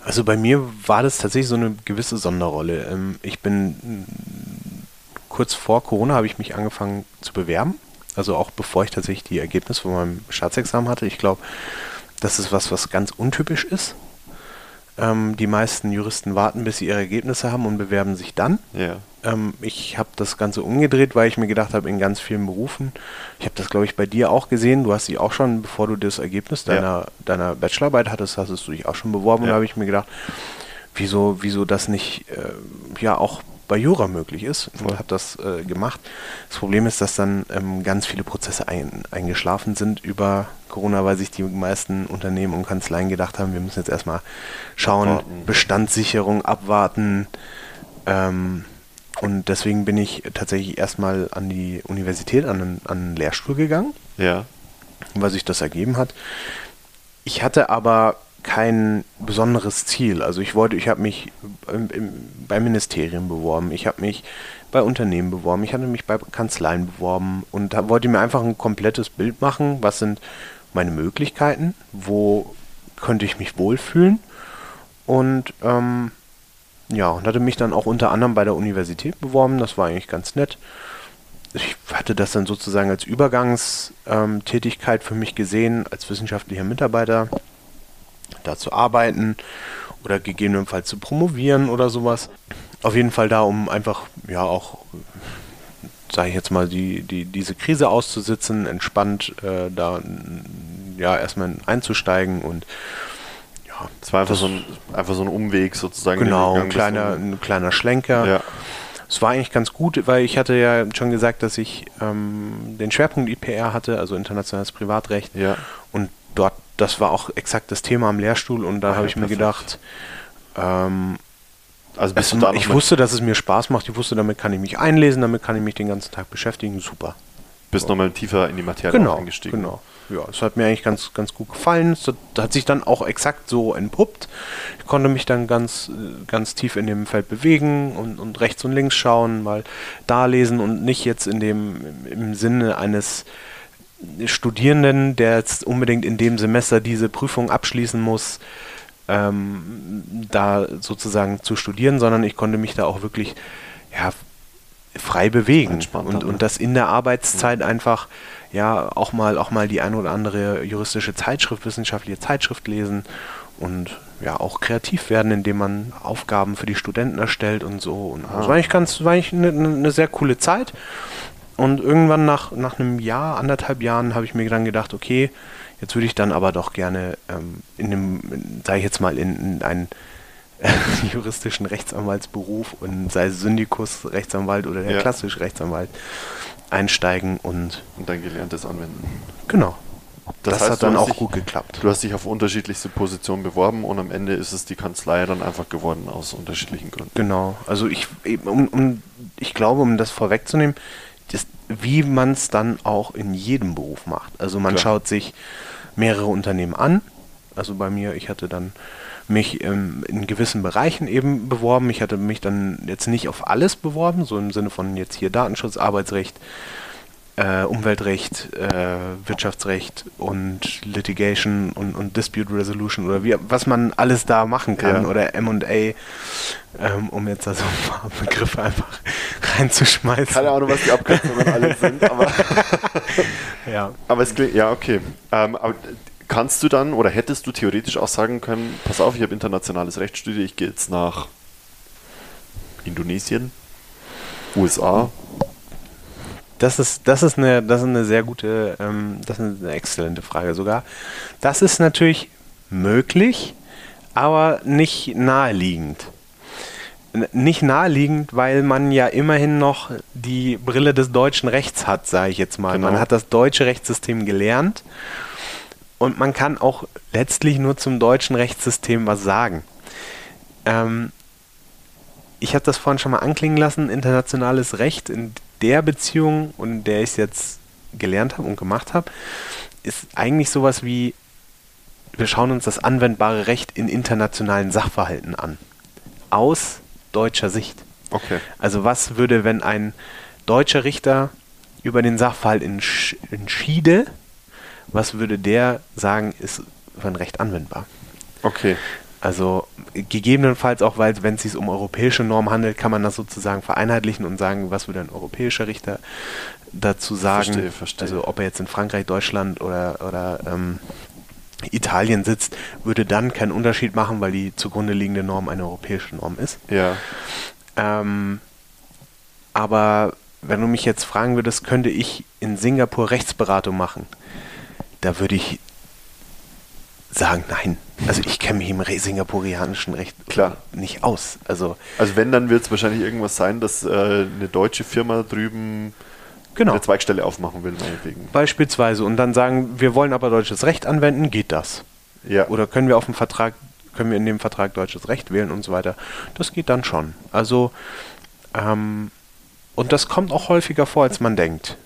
Also bei mir war das tatsächlich so eine gewisse Sonderrolle. Ähm, ich bin kurz vor Corona habe ich mich angefangen zu bewerben. Also auch bevor ich tatsächlich die Ergebnisse von meinem Staatsexamen hatte. Ich glaube, das ist was, was ganz untypisch ist. Ähm, die meisten Juristen warten, bis sie ihre Ergebnisse haben und bewerben sich dann. Ja. Ähm, ich habe das Ganze umgedreht, weil ich mir gedacht habe, in ganz vielen Berufen, ich habe das, glaube ich, bei dir auch gesehen, du hast dich auch schon, bevor du das Ergebnis Ja. deiner, deiner Bachelorarbeit hattest, hast du dich auch schon beworben und Ja. da habe ich mir gedacht, wieso, wieso das nicht äh, ja auch bei Jura möglich ist und habe das äh, gemacht. Das Problem ist, dass dann ähm, ganz viele Prozesse ein, eingeschlafen sind über Corona, weil sich die meisten Unternehmen und Kanzleien gedacht haben, wir müssen jetzt erstmal schauen. Bestandssicherung abwarten. Ähm, und deswegen bin ich tatsächlich erstmal an die Universität, an einen, an einen Lehrstuhl gegangen Ja. weil sich das ergeben hat. Ich hatte aber kein besonderes Ziel. Also ich wollte, ich habe mich im, im, bei Ministerien beworben, ich habe mich bei Unternehmen beworben, ich hatte mich bei Kanzleien beworben und hab, wollte mir einfach ein komplettes Bild machen, was sind meine Möglichkeiten, wo könnte ich mich wohlfühlen und ähm, ja, und hatte mich dann auch unter anderem bei der Universität beworben, das war eigentlich ganz nett ich hatte das dann sozusagen als Übergangstätigkeit für mich gesehen, als wissenschaftlicher Mitarbeiter da zu arbeiten oder gegebenenfalls zu promovieren oder sowas. Auf jeden Fall da, um einfach ja auch, sage ich jetzt mal, die, die, diese Krise auszusitzen, entspannt äh, da ja erstmal einzusteigen und ja, Es war einfach, so ein, einfach so ein Umweg sozusagen. genau, ein kleiner, ein kleiner Schlenker. Ja. Es war eigentlich ganz gut, weil ich hatte ja schon gesagt, dass ich ähm, den Schwerpunkt IPR hatte, also internationales Privatrecht. Ja. Und dort, das war auch exakt das Thema am Lehrstuhl und da Ah, habe ja, ich mir perfekt. gedacht, ähm, Also bist es, du da ich wusste, dass es mir Spaß macht, ich wusste, damit kann ich mich einlesen, damit kann ich mich den ganzen Tag beschäftigen, super. bist noch mal tiefer in die Materie Genau, eingestiegen. genau. Ja, es hat mir eigentlich ganz, ganz gut gefallen. Es hat, sich dann auch exakt so entpuppt. Ich konnte mich dann ganz, äh, ganz tief in dem Feld bewegen und, und rechts und links schauen, mal da lesen und nicht jetzt in dem, im Sinne eines Studierenden, der jetzt unbedingt in dem Semester diese Prüfung abschließen muss, ähm, da sozusagen zu studieren, sondern ich konnte mich da auch wirklich ja, frei bewegen und, und das in der Arbeitszeit einfach ja auch mal auch mal die ein oder andere juristische Zeitschrift, wissenschaftliche Zeitschrift lesen und ja auch kreativ werden, indem man Aufgaben für die Studenten erstellt und so. Und Ah. das war eigentlich ganz, war eigentlich eine, eine sehr coole Zeit. Und irgendwann nach, nach einem Jahr, anderthalb Jahren, habe ich mir dann gedacht, okay, jetzt würde ich dann aber doch gerne ähm, in einem, sage ich jetzt mal, in, in einen äh, [LAUGHS] juristischen Rechtsanwaltsberuf und sei Syndikus, Rechtsanwalt oder der Ja. klassische Rechtsanwalt einsteigen und Und dein Gelerntes anwenden. genau. Das, Das heißt, hat dann auch dich- gut geklappt. Du hast dich auf unterschiedlichste Positionen beworben und am Ende ist es die Kanzlei dann einfach geworden aus unterschiedlichen Gründen. Genau. Also ich, eben, um, um, ich glaube, um das vorwegzunehmen, das, wie man es dann auch in jedem Beruf macht. Also man Klar. schaut sich mehrere Unternehmen an. Also bei mir, ich hatte dann mich ähm, in gewissen Bereichen eben beworben. Ich hatte mich dann jetzt nicht auf alles beworben, so im Sinne von jetzt hier Datenschutz, Arbeitsrecht, äh, Umweltrecht, äh, Wirtschaftsrecht und Litigation und, und Dispute Resolution oder wie, was man alles da machen kann Ja. oder M&A, ähm, um jetzt da so ein paar Begriffe einfach reinzuschmeißen. Keine Ahnung, was die Abkürzungen alle sind, aber, [LAUGHS] Ja. aber es klingt, ja, okay. Ähm, aber kannst du dann oder hättest du theoretisch auch sagen können, pass auf, ich habe internationales Recht studiert, ich gehe jetzt nach Indonesien, USA. Das ist, das ist eine, das ist eine sehr gute, ähm, das ist eine exzellente Frage sogar. Das ist natürlich möglich, aber nicht naheliegend. Nicht naheliegend, weil man ja immerhin noch die Brille des deutschen Rechts hat, sage ich jetzt mal. Genau. Man hat das deutsche Rechtssystem gelernt und man kann auch letztlich nur zum deutschen Rechtssystem was sagen. Ähm, ich habe das vorhin schon mal anklingen lassen, internationales Recht in der Beziehung, und in der ich es jetzt gelernt habe und gemacht habe, ist eigentlich sowas wie, wir schauen uns das anwendbare Recht in internationalen Sachverhalten an. Aus deutscher Sicht. Okay. Also was würde, wenn ein deutscher Richter über den Sachverhalt entsch entschiede, was würde der sagen, ist für ein Recht anwendbar. Okay. Also gegebenenfalls auch, weil wenn es sich um europäische Normen handelt, kann man das sozusagen vereinheitlichen und sagen, was würde ein europäischer Richter dazu sagen. Verstehe, verstehe. Also ob er jetzt in Frankreich, Deutschland oder, oder ähm, Italien sitzt, würde dann keinen Unterschied machen, weil die zugrunde liegende Norm eine europäische Norm ist. Ja. Ähm, aber wenn du mich jetzt fragen würdest, könnte ich in Singapur Rechtsberatung machen, da würde ich sagen, nein. Also ich kenne mich im singapurianischen Recht Klar. nicht aus. Also Also wenn, dann wird es wahrscheinlich irgendwas sein, dass äh, eine deutsche Firma drüben genau. eine Zweigstelle aufmachen will, meinetwegen. Beispielsweise. Und dann sagen, wir wollen aber deutsches Recht anwenden, geht das? Ja. Oder können wir auf dem Vertrag, können wir in dem Vertrag deutsches Recht wählen und so weiter? Das geht dann schon. Also, ähm, und das kommt auch häufiger vor, als man denkt.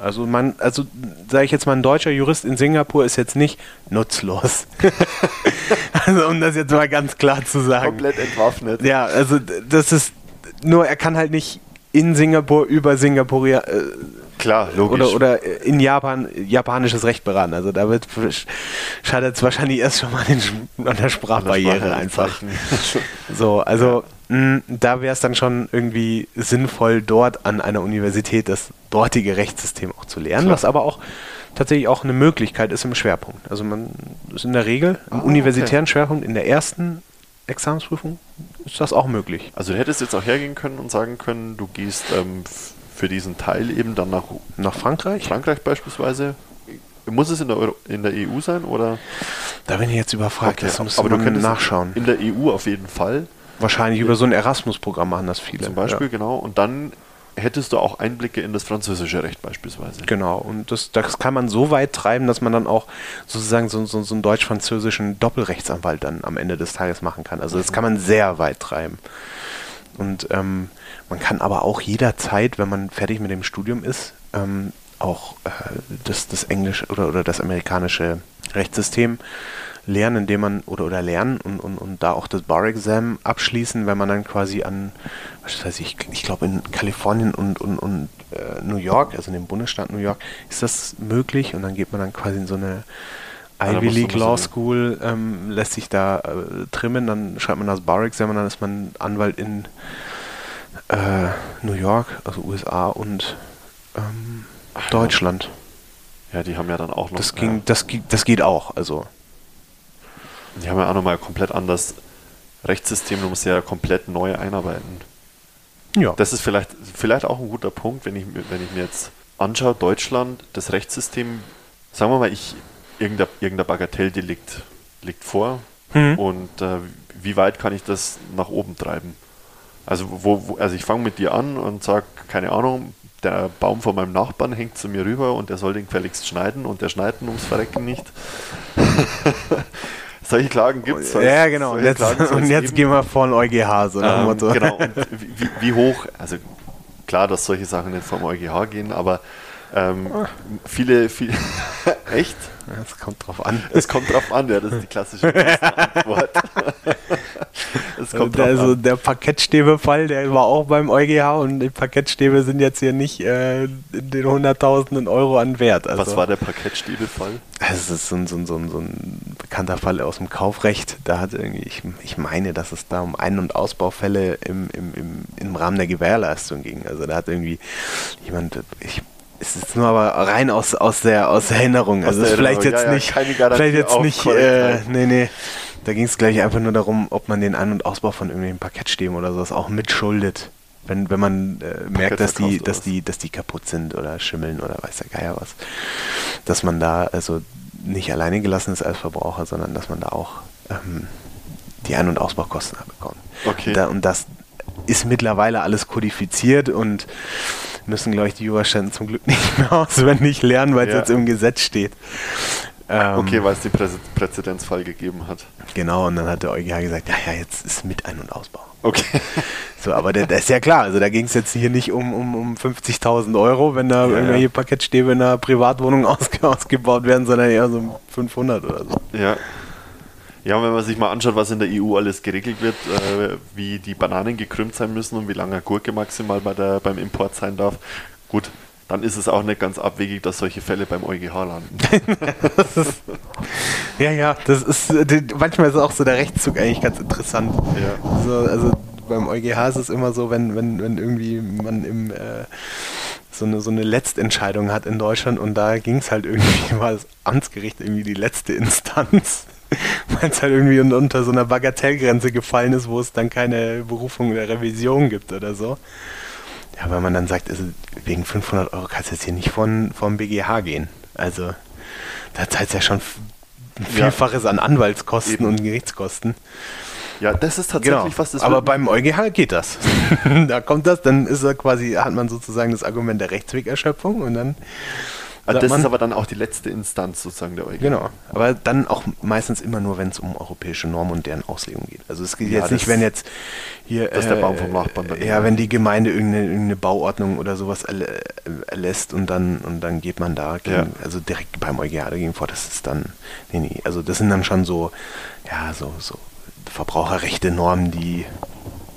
Also man, also sage ich jetzt mal, ein deutscher Jurist in Singapur ist jetzt nicht nutzlos. [LAUGHS] also um das jetzt mal ganz klar zu sagen. Komplett entwaffnet. Ja, also das ist nur, er kann halt nicht in Singapur über Singapuria äh, Klar, logisch. oder, oder in Japan japanisches Recht beraten. Also da wird scheitert es wahrscheinlich erst schon mal an, der Sprachbarriere einfach. So, also mh, da wäre es dann schon irgendwie sinnvoll, dort an einer Universität das dortige Rechtssystem auch zu lernen, Klar. was aber auch tatsächlich auch eine Möglichkeit ist im Schwerpunkt. Also man ist in der Regel im Ah, universitären Schwerpunkt in der ersten Examensprüfung ist das auch möglich. Also du hättest jetzt auch hergehen können und sagen können, du gehst ähm, für diesen Teil eben dann nach Nach Frankreich? Frankreich beispielsweise. Muss es in der, Euro in der EU sein oder? Da bin ich jetzt überfragt, Okay, das muss aber du könntest nachschauen. In der EU auf jeden Fall, Wahrscheinlich über so ein Erasmus-Programm machen das viele. zum Beispiel, Ja. genau. Und dann hättest du auch Einblicke in das französische Recht beispielsweise. Genau, und das, das kann man so weit treiben, dass man dann auch sozusagen so, so, so einen deutsch-französischen Doppelrechtsanwalt dann am Ende des Tages machen kann. Also das kann man sehr weit treiben. Und ähm, man kann aber auch jederzeit, wenn man fertig mit dem Studium ist, ähm, auch äh, das, das englische oder, oder das amerikanische Rechtssystem lernen, indem man oder oder lernen und, und, und da auch das Bar-Exam abschließen, wenn man dann quasi an, was weiß ich, ich glaube in Kalifornien und, und, und äh, New York, also in dem Bundesstaat New York, ist das möglich und dann geht man dann quasi in so eine Ah, Ivy man League Law School, ähm, lässt sich da äh, trimmen, dann schreibt man das Bar-Exam und dann ist man Anwalt in äh, New York, also USA und ähm, Deutschland. Ja, die haben ja dann auch noch. Das ging, das, gi- das geht auch, also. Ja, die haben ja auch nochmal komplett anders Rechtssystem, du musst ja komplett neu einarbeiten. Ja. Das ist vielleicht, vielleicht auch ein guter Punkt, wenn ich, mir- wenn ich mir jetzt anschaue, Deutschland, das Rechtssystem, sagen wir mal, ich, irgendein, irgendein Bagatelldelikt liegt vor Mhm. und äh, wie weit kann ich das nach oben treiben? Also, wo, wo, also ich fange mit dir an und sage, keine Ahnung, der Baum von meinem Nachbarn hängt zu mir rüber und der soll den gefälligst schneiden und der schneidet ums Verrecken nicht. [LAUGHS] Solche Klagen gibt es. ja, genau. Und jetzt, und jetzt gehen wir vor den EuGH, so nach dem ähm, Motto. Genau, wie, wie hoch, also klar, dass solche Sachen nicht vom EuGH gehen, aber ähm, viele, viele, [LAUGHS] echt? Das kommt drauf an. Es kommt drauf an, ja, das ist die klassische Antwort. [LAUGHS] es kommt drauf also an. der Parkettstäbefall, der war auch beim EuGH und die Parkettstäbe sind jetzt hier nicht äh, den hunderttausenden Euro an Wert. Also, Was war der Parkettstäbefall? Es ist so ein, so, ein, so, ein, so ein bekannter Fall aus dem Kaufrecht. Da hat irgendwie, ich, ich meine, dass es da um Ein- und Ausbaufälle im, im, im, im Rahmen der Gewährleistung ging. Also da hat irgendwie jemand, ich, es ist nur aber rein aus, aus, der, aus der Erinnerung. Aus Also der vielleicht Erinnerung, jetzt ja, ja, nicht, Garantie vielleicht jetzt nicht, äh, Korrektheit. nee, nee. Da ging es gleich einfach nur darum, ob man den Ein- und Ausbau von irgendwelchen Parkettstäben oder sowas auch mitschuldet. Wenn, wenn man äh, merkt, dass die, dass, die, dass die kaputt sind oder schimmeln oder weiß der Geier was. Dass man da also nicht alleine gelassen ist als Verbraucher, sondern dass man da auch ähm, die Ein- und Ausbaukosten bekommt. Okay. Da, und das ist mittlerweile alles kodifiziert und müssen, glaube ich, die Jurastudenten zum Glück [LAUGHS] nicht mehr auswendig lernen, weil es Ja. jetzt im Gesetz steht. Ähm, Okay, weil es den Prä Präzedenzfall gegeben hat. Genau, und dann hat der EuGH gesagt, ja, ja, jetzt ist mit Ein- und Ausbau. Okay. So, aber das ist ja klar, also da ging es jetzt hier nicht um, um, um 50.000 Euro, wenn da Ja, irgendwelche ja. Parkettstäbe in einer Privatwohnung [LAUGHS] ausge ausgebaut werden, sondern eher so um 500 oder so. Ja. Ja, und wenn man sich mal anschaut, was in der EU alles geregelt wird, äh, wie die Bananen gekrümmt sein müssen und wie lange Gurke maximal bei der, beim Import sein darf, gut, dann ist es auch nicht ganz abwegig, dass solche Fälle beim EuGH landen. [LAUGHS] Ja, ja, das ist manchmal ist auch so der Rechtszug eigentlich ganz interessant. Ja. So, also beim EuGH ist es immer so, wenn, wenn, wenn irgendwie man im äh, so eine, so eine Letztentscheidung hat in Deutschland und da ging es halt irgendwie, [LAUGHS] war das Amtsgericht irgendwie die letzte Instanz, [LAUGHS] weil es halt irgendwie un- unter so einer Bagatellgrenze gefallen ist, wo es dann keine Berufung oder Revision gibt oder so. Ja, weil man dann sagt, also wegen 500 Euro kannst du jetzt hier nicht von, vom BGH gehen. Also da zahlt ja schon ein Ja. Vielfaches an Anwaltskosten Eben. und Gerichtskosten. Ja, das ist tatsächlich was, das Genau. Aber beim EuGH geht das. [LAUGHS] da kommt das, dann ist er quasi, hat man sozusagen das Argument der Rechtswegerschöpfung und dann. Also das man, ist aber dann auch die letzte Instanz sozusagen der EuGH. Genau, aber dann auch meistens immer nur, wenn es um europäische Normen und deren Auslegung geht. Also es geht Ja, jetzt nicht, wenn jetzt hier... dass der Baum vom Nachbarn dann- Ja, wenn die Gemeinde irgendeine, irgendeine Bauordnung oder sowas erlä- erlässt und dann, und dann geht man da, gegen, Ja. also direkt beim EuGH dagegen vor, das ist dann... Nee, nee, also das sind dann schon so, ja, so, so Verbraucherrechte Normen, die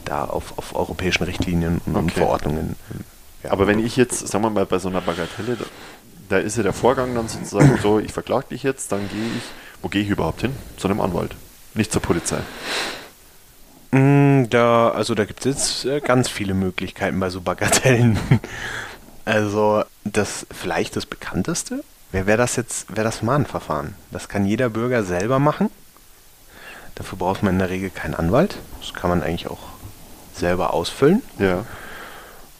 da auf, auf europäischen Richtlinien und Okay. Verordnungen... ja, Aber wenn ich jetzt, sagen wir mal, bei so einer Bagatelle, da, ist ja der Vorgang dann sozusagen so, ich verklag dich jetzt, dann gehe ich, wo gehe ich überhaupt hin? Zu einem Anwalt, nicht zur Polizei. Mm, Da, also da gibt es jetzt äh, ganz viele Möglichkeiten bei so Bagatellen. [LAUGHS] Also das vielleicht das bekannteste wäre wär das jetzt, wäre das Mahnverfahren. Das kann jeder Bürger selber machen. Dafür braucht man in der Regel keinen Anwalt. Das kann man eigentlich auch selber ausfüllen. Ja.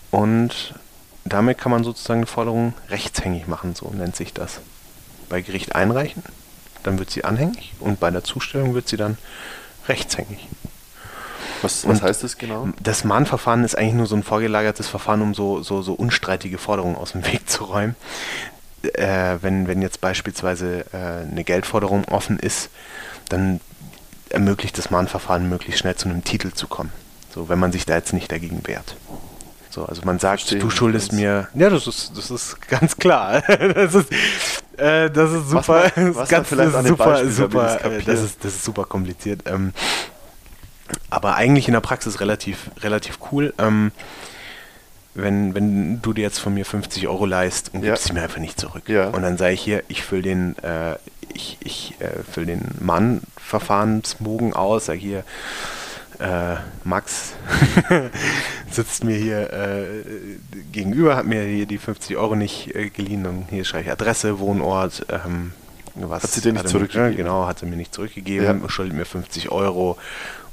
Und damit kann man sozusagen eine Forderung rechtshängig machen, so nennt sich das. Bei Gericht einreichen, dann wird sie anhängig und bei der Zustellung wird sie dann rechtshängig. Was, was heißt das genau? Das Mahnverfahren ist eigentlich nur so ein vorgelagertes Verfahren, um so, so, so unstreitige Forderungen aus dem [LAUGHS] Weg zu räumen. Äh, wenn, wenn jetzt beispielsweise äh, eine Geldforderung offen ist, dann ermöglicht das Mahnverfahren möglichst schnell zu einem Titel zu kommen. So, wenn man sich da jetzt nicht dagegen wehrt. So, also man sagt, du schuldest mir. Ja, das ist, das ist ganz klar. [LAUGHS] das ist, äh, das ist Was super. das ist was ganz, vielleicht an super, Beispiel, super. Das ist, das ist super kompliziert. Ähm, aber eigentlich in der Praxis relativ, relativ cool. Ähm, wenn, wenn du dir jetzt von mir 50 Euro leist und Ja. gibst sie mir einfach nicht zurück. Ja. Und dann sage ich hier, ich fülle den, äh, ich, ich äh, füll den Mahnverfahrensbogen aus, sage hier, äh, Max [LAUGHS] sitzt mir hier äh, gegenüber, hat mir hier die 50 Euro nicht äh, geliehen und hier schreibe ich Adresse, Wohnort, ähm, was Hat sie dir nicht er mir- zurückgegeben? Genau, hat sie mir nicht zurückgegeben, Ja. schuldet mir 50 Euro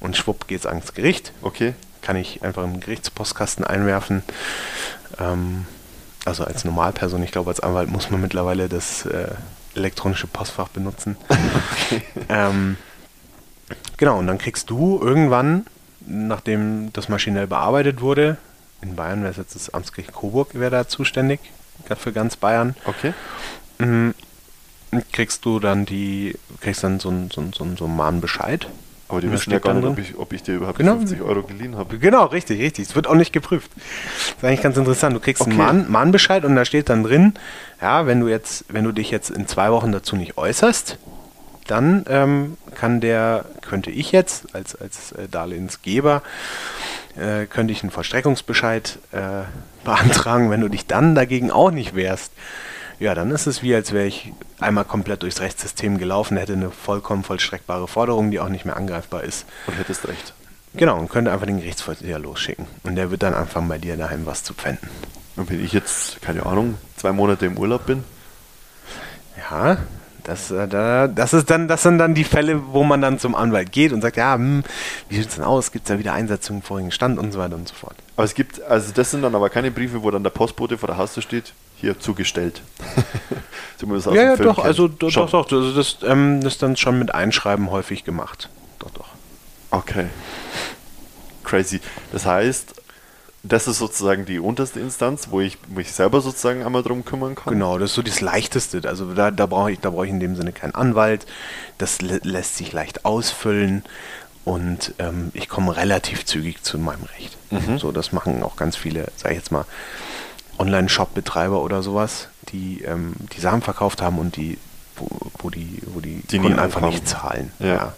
und schwupp geht's ans Gericht. Okay. Kann ich einfach im Gerichtspostkasten einwerfen. Ähm, also als Normalperson, ich glaube als Anwalt muss man mittlerweile das äh, elektronische Postfach benutzen. [LAUGHS] ähm, genau, und dann kriegst du irgendwann, nachdem das maschinell bearbeitet wurde, in Bayern wäre es jetzt das Amtsgericht Coburg, wäre da zuständig, für ganz Bayern, Okay. Mhm. kriegst du dann die, kriegst dann so einen so so einen- so einen Mahnbescheid. Aber die wissen ja gar nicht, ob drin- ich, ob ich dir überhaupt Genau. 50 Euro geliehen habe. Genau, richtig, richtig. Es wird auch nicht geprüft. Das ist eigentlich ganz interessant. Du kriegst Okay. einen Mahn, Mahnbescheid und da steht dann drin, ja, wenn du jetzt, wenn du dich jetzt in zwei Wochen dazu nicht äußerst, dann ähm, kann der, könnte ich jetzt als, als äh, Darlehensgeber, äh, könnte ich einen Vollstreckungsbescheid äh, [LAUGHS] beantragen, wenn du dich dann dagegen auch nicht wehrst. Ja, dann ist es wie, als wäre ich einmal komplett durchs Rechtssystem gelaufen, hätte eine vollkommen vollstreckbare Forderung, die auch nicht mehr angreifbar ist. Und hättest recht. Genau, und könnte einfach den Gerichtsvollzieher losschicken. Und der wird dann anfangen, bei dir daheim was zu pfänden. Und wenn ich jetzt, keine Ahnung, zwei Monate im Urlaub bin, Ja, das, äh, da, das, ist dann, das sind dann die Fälle, wo man dann zum Anwalt geht und sagt, ja, hm, wie sieht es denn aus? Gibt es da wieder Einsetzungen im vorigen Stand und so weiter und so fort. aber es gibt, also das sind dann aber keine Briefe, wo dann der Postbote vor der Haustür steht, hier zugestellt. [LAUGHS] ja, ja, doch, also doch, doch, doch, also das, ähm, das ist dann schon mit Einschreiben häufig gemacht. Doch, doch. Okay. Crazy. Das heißt, das ist sozusagen die unterste Instanz, wo ich mich selber sozusagen einmal drum kümmern kann. Genau, das ist so das Leichteste. Also da, da brauche ich, da brauche ich in dem Sinne keinen Anwalt. Das lä- lässt sich leicht ausfüllen und ähm, ich komme relativ zügig zu meinem Recht. Mhm. So, das machen auch ganz viele, sag ich jetzt mal, Online-Shop-Betreiber oder sowas, die ähm, die Sachen verkauft haben und die, wo, wo die, wo die, Die Kunden einfach nicht zahlen. Ja.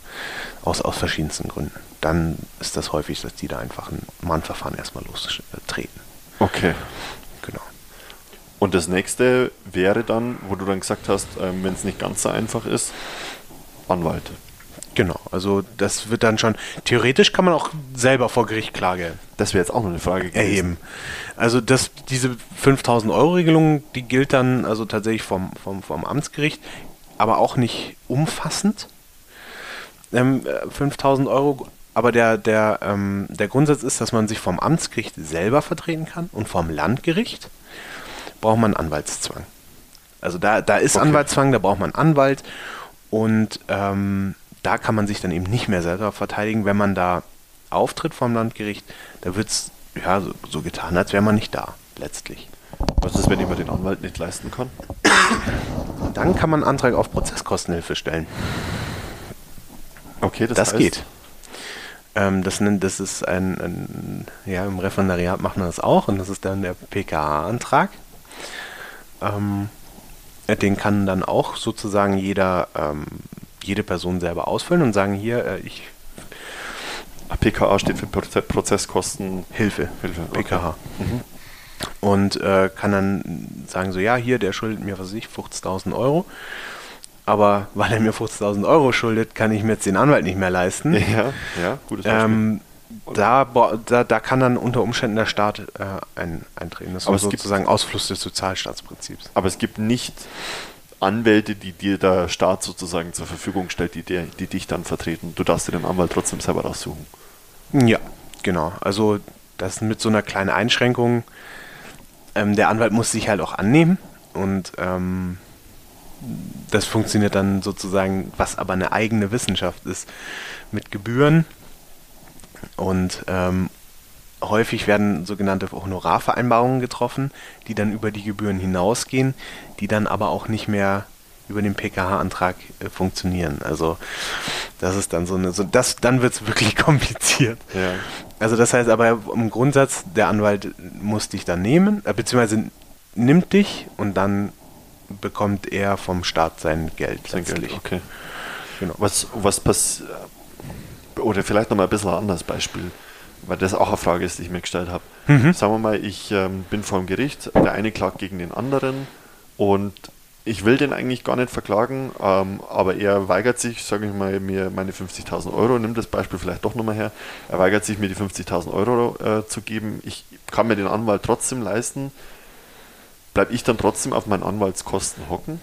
Aus, aus verschiedensten Gründen. Dann ist das häufig, dass die da einfach ein Mahnverfahren erstmal lostreten. Okay. Genau. Und das nächste wäre dann, wo du dann gesagt hast, ähm, wenn es nicht ganz so einfach ist, Anwalt. Genau, also das wird dann schon, theoretisch kann man auch selber vor Gericht Klage Das wäre jetzt auch noch eine Frage gewesen. erheben. Also das, diese 5000 Euro Regelung, die gilt dann also tatsächlich vom, vom, vom Amtsgericht, aber auch nicht umfassend. Ähm, äh, 5000 Euro, aber der, der, ähm, der Grundsatz ist, dass man sich vom Amtsgericht selber vertreten kann und vom Landgericht braucht man Anwaltszwang. Also da, da ist Okay. Anwaltszwang, da braucht man Anwalt und ähm, da kann man sich dann eben nicht mehr selber verteidigen, wenn man da auftritt vom Landgericht, da wird es ja, so, so getan, als wäre man nicht da, letztlich. Was ist, wenn ich mir den Anwalt nicht leisten kann? Dann kann man einen Antrag auf Prozesskostenhilfe stellen. Okay, Das, heißt, geht. Ähm, das, nennt, das ist ein, ein, ja, im Referendariat macht man das auch und das ist dann der PKA-Antrag. Ähm, äh, den kann dann auch sozusagen jeder, ähm, jede Person selber ausfüllen und sagen, hier, äh, ich PKA steht für Proze Prozesskosten. Hilfe, Hilfe, okay. PKH. Und äh, kann dann sagen, so, ja, hier, der schuldet mir, was weiß ich, 50.000 Euro. Aber weil er mir 50.000 Euro schuldet, kann ich mir jetzt den Anwalt nicht mehr leisten. [LAUGHS] Ja, ja, gutes Beispiel. Ähm, da, da, da kann dann unter Umständen der Staat äh, ein, eintreten. Das Aber ist es gibt- sozusagen Ausfluss des Sozialstaatsprinzips. Aber es gibt nicht Anwälte, die dir der Staat sozusagen zur Verfügung stellt, die, dir, die dich dann vertreten. Du darfst dir den Anwalt trotzdem selber raussuchen. Ja, genau. Also das mit so einer kleinen Einschränkung. Ähm, der Anwalt muss sich halt auch annehmen und ähm, das funktioniert dann sozusagen, was aber eine eigene Wissenschaft ist, mit Gebühren. Und ähm, häufig werden sogenannte Honorarvereinbarungen getroffen, die dann über die Gebühren hinausgehen, die dann aber auch nicht mehr über den PKH-Antrag äh, funktionieren. Also das ist dann so eine, so das, dann wird es wirklich [LAUGHS] kompliziert. Ja. Also das heißt aber im Grundsatz, der Anwalt muss dich dann nehmen, äh, beziehungsweise nimmt dich und dann bekommt er vom Staat sein Geld. Sein Geld, okay. Genau. Was, was passiert, oder vielleicht nochmal ein bisschen ein anderes Beispiel, weil das auch eine Frage ist, die ich mir gestellt habe. Mhm. Sagen wir mal, ich ähm, bin vor dem Gericht, der eine klagt gegen den anderen und ich will den eigentlich gar nicht verklagen, ähm, aber er weigert sich, sage ich mal, mir meine 50.000 Euro, nimm das Beispiel vielleicht doch nochmal her, er weigert sich, mir die 50.000 Euro äh, zu geben. Ich kann mir den Anwalt trotzdem leisten. Bleibe ich dann trotzdem auf meinen Anwaltskosten hocken?